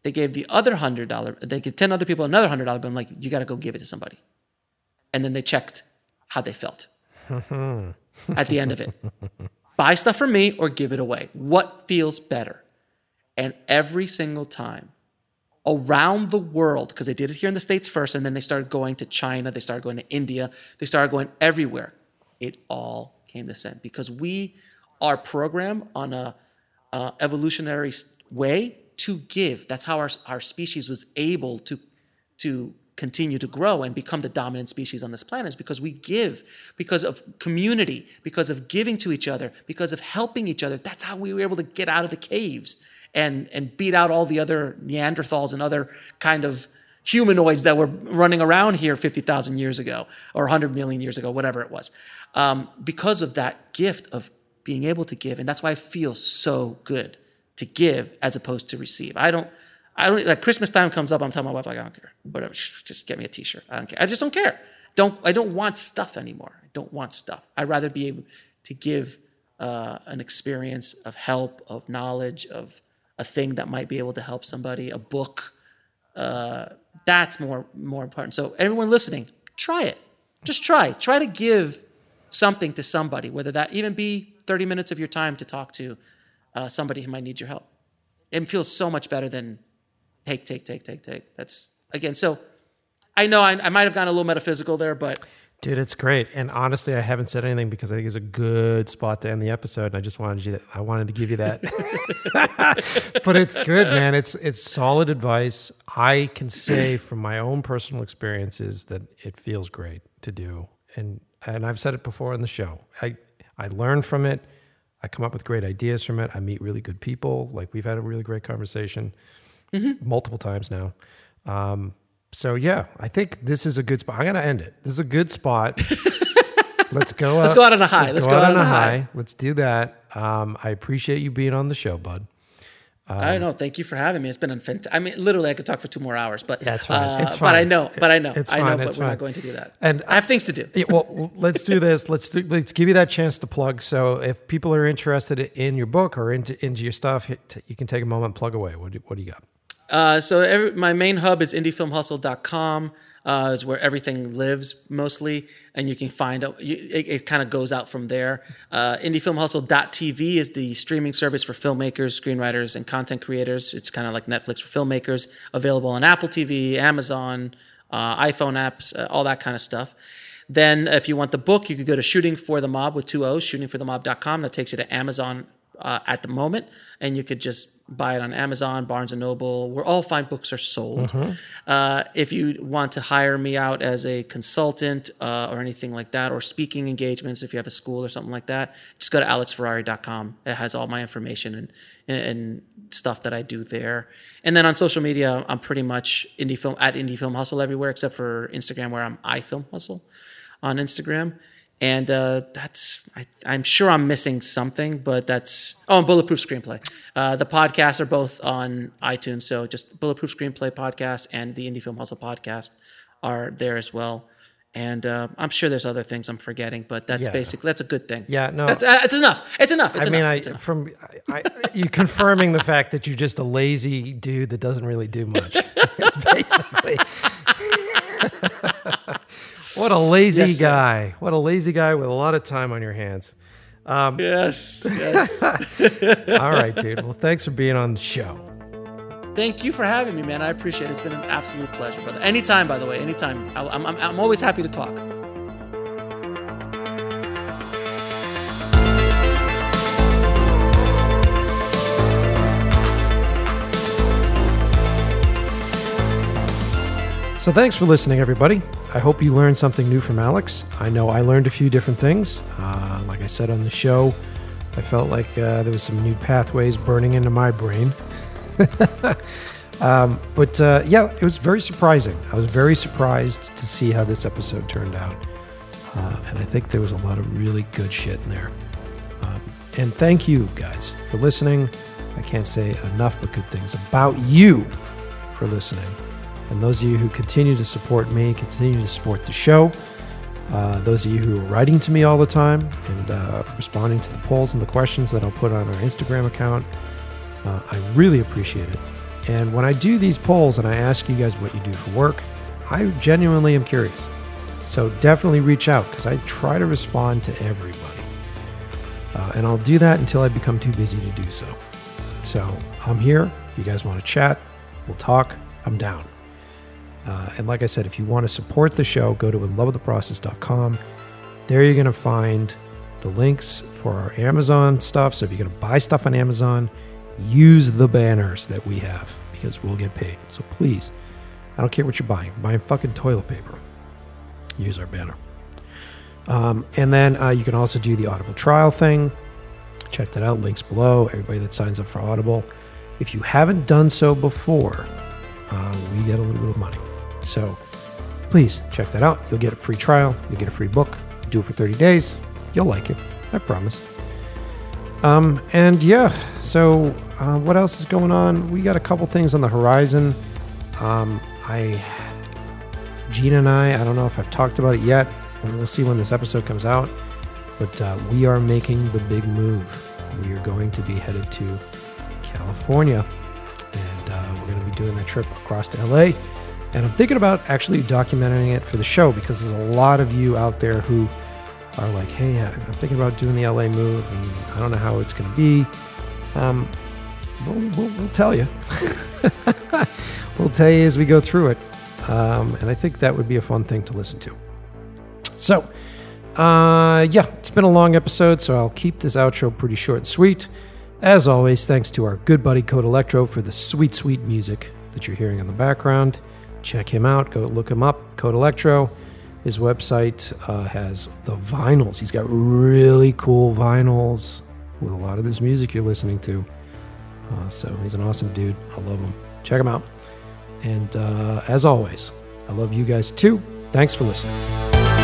They gave the other hundred dollar. They gave ten other people another hundred dollar bill. I'm like, you got to go give it to somebody, and then they checked how they felt [LAUGHS] at the end of it. Buy stuff from me or give it away. What feels better? And every single time around the world, because they did it here in the States first, and then they started going to China, they started going to India, they started going everywhere. It all came the same because we are programmed on a, uh evolutionary way to give. That's how our, our species was able to, to continue to grow and become the dominant species on this planet is because we give because of community because of giving to each other because of helping each other. That's how we were able to get out of the caves and and beat out all the other neanderthals and other kind of humanoids that were running around here 50,000 years ago or 100 million years ago whatever it was. Um, because of that gift of being able to give and that's why i feel so good to give as opposed to receive i don't I don't like Christmas time comes up. I'm telling my wife like I don't care. Whatever, just get me a T-shirt. I don't care. I just don't care. Don't I don't want stuff anymore. I don't want stuff. I'd rather be able to give uh, an experience of help, of knowledge, of a thing that might be able to help somebody, a book. Uh, that's more more important. So everyone listening, try it. Just try. Try to give something to somebody, whether that even be 30 minutes of your time to talk to uh, somebody who might need your help. It feels so much better than take, take, take, take, take. That's again. So I know I, I might have gone a little metaphysical there, but Dude, it's great. And honestly, I haven't said anything because I think it's a good spot to end the episode. And I just wanted you to, I wanted to give you that. [LAUGHS] but it's good, man. It's it's solid advice. I can say from my own personal experiences that it feels great to do. And and I've said it before on the show. I I learn from it. I come up with great ideas from it. I meet really good people. Like we've had a really great conversation multiple times now. Um, so yeah, I think this is a good spot. I'm gonna end it. This is a good spot. [LAUGHS] let's go. Let's go out on a high. Let's go, out, on a high. Let's do that. Um, I appreciate you being on the show, bud. I don't know. Thank you for having me. It's been fantastic. I mean, literally, I could talk for two more hours, but Yeah, it's fine. uh, It's But I know. But I know. It's I know. fine. But It's we're fine. not going to do that. And I have things to do. [LAUGHS] Yeah, well, let's do this. Let's do. Let's give you that chance to plug. So, if people are interested in your book or into into your stuff, you can take a moment, plug away. What do, what do you got? Uh, so every, my main hub is indiefilmhustle.com. Uh, is where everything lives mostly, and you can find out. It it kind of goes out from there. Uh, indiefilmhustle.tv is the streaming service for filmmakers, screenwriters, and content creators. It's kind of like Netflix for filmmakers. Available on Apple TV, Amazon, uh, iPhone apps, uh, all that kind of stuff. Then, if you want the book, you could go to Shooting for the Mob with two O's, shootingforthemob.com. That takes you to Amazon uh, at the moment, and you could just buy it on Amazon, Barnes and Noble, where all fine books are sold. Uh, if you want to hire me out as a consultant uh, or anything like that, or speaking engagements, if you have a school or something like that, just go to alexferrari.com. It has all my information and, and, and stuff that I do there. And then on social media, I'm pretty much indie film at indie film hustle everywhere except for Instagram, where I'm iFilm hustle on Instagram. And uh, that's, I, I'm sure I'm missing something, but that's, oh, and Bulletproof Screenplay. Uh, the podcasts are both on iTunes. So just Bulletproof Screenplay podcast and the Indie Film Hustle podcast are there as well. And uh, I'm sure there's other things I'm forgetting, but that's Yeah. basically, that's a good thing. Yeah, no. That's, uh, it's enough. It's enough. It's I enough. mean, I enough. from I, I, you confirming the fact that you're just a lazy dude that doesn't really do much. [LAUGHS] It's basically. [LAUGHS] what a lazy Yes, sir. guy! What a lazy guy with a lot of time on your hands. Um, yes. Yes. [LAUGHS] All right, dude. Well, thanks for being on the show. Thank you for having me, man. I appreciate it. It's been an absolute pleasure, brother. Anytime, by the way, anytime. I, I'm, I'm, I'm always happy to talk. So thanks for listening, everybody. I hope you learned something new from Alex. I know I learned a few different things. Uh, like I said on the show, I felt like uh, there was some new pathways burning into my brain. [LAUGHS] Um, but uh, yeah, it was very surprising. I was very surprised to see how this episode turned out. Uh, and I think there was a lot of really good shit in there. Um, and thank you guys for listening. I can't say enough but good things about you for listening. And those of you who continue to support me, continue to support the show. Uh, those of you who are writing to me all the time and uh, responding to the polls and the questions that I'll put on our Instagram account, uh, I really appreciate it. And when I do these polls and I ask you guys what you do for work, I genuinely am curious. So definitely reach out because I try to respond to everybody. Uh, and I'll do that until I become too busy to do so. So I'm here. If you guys want to chat, we'll talk. I'm down. Uh, and like I said, if you want to support the show, go to inlovewiththeprocess.com. There you're going to find the links for our Amazon stuff. So if you're going to buy stuff on Amazon, use the banners that we have because we'll get paid. So please, I don't care what you're buying. If you're buying fucking toilet paper. Use our banner. Um, and then uh, you can also do the Audible trial thing. Check that out. Links below. Everybody that signs up for Audible. If you haven't done so before, uh, we get a little bit of money. So please check that out. You'll get a free trial. You'll get a free book. Do it for 30 days. You'll like it. I promise. Um, and yeah, so uh, what else is going on? We got a couple things on the horizon. Um, I, Gina and I, I don't know if I've talked about it yet. And we'll see when this episode comes out. But uh, we are making the big move. We are going to be headed to California. And uh, we're going to be doing that trip across to LA. And I'm thinking about actually documenting it for the show because there's a lot of you out there who are like, hey, I'm thinking about doing the LA move and I don't know how it's going to be. Um, we'll, we'll, we'll tell you. [LAUGHS] we'll tell you as we go through it. Um, and I think that would be a fun thing to listen to. So, uh, yeah, it's been a long episode, so I'll keep this outro pretty short and sweet. As always, thanks to our good buddy Code Electro for the sweet, sweet music that you're hearing in the background. Check him out. Go look him up. Code Electro. His website uh, has the vinyls. He's got really cool vinyls with a lot of this music you're listening to. Uh, so he's an awesome dude. I love him. Check him out. And uh, as always, I love you guys too. Thanks for listening.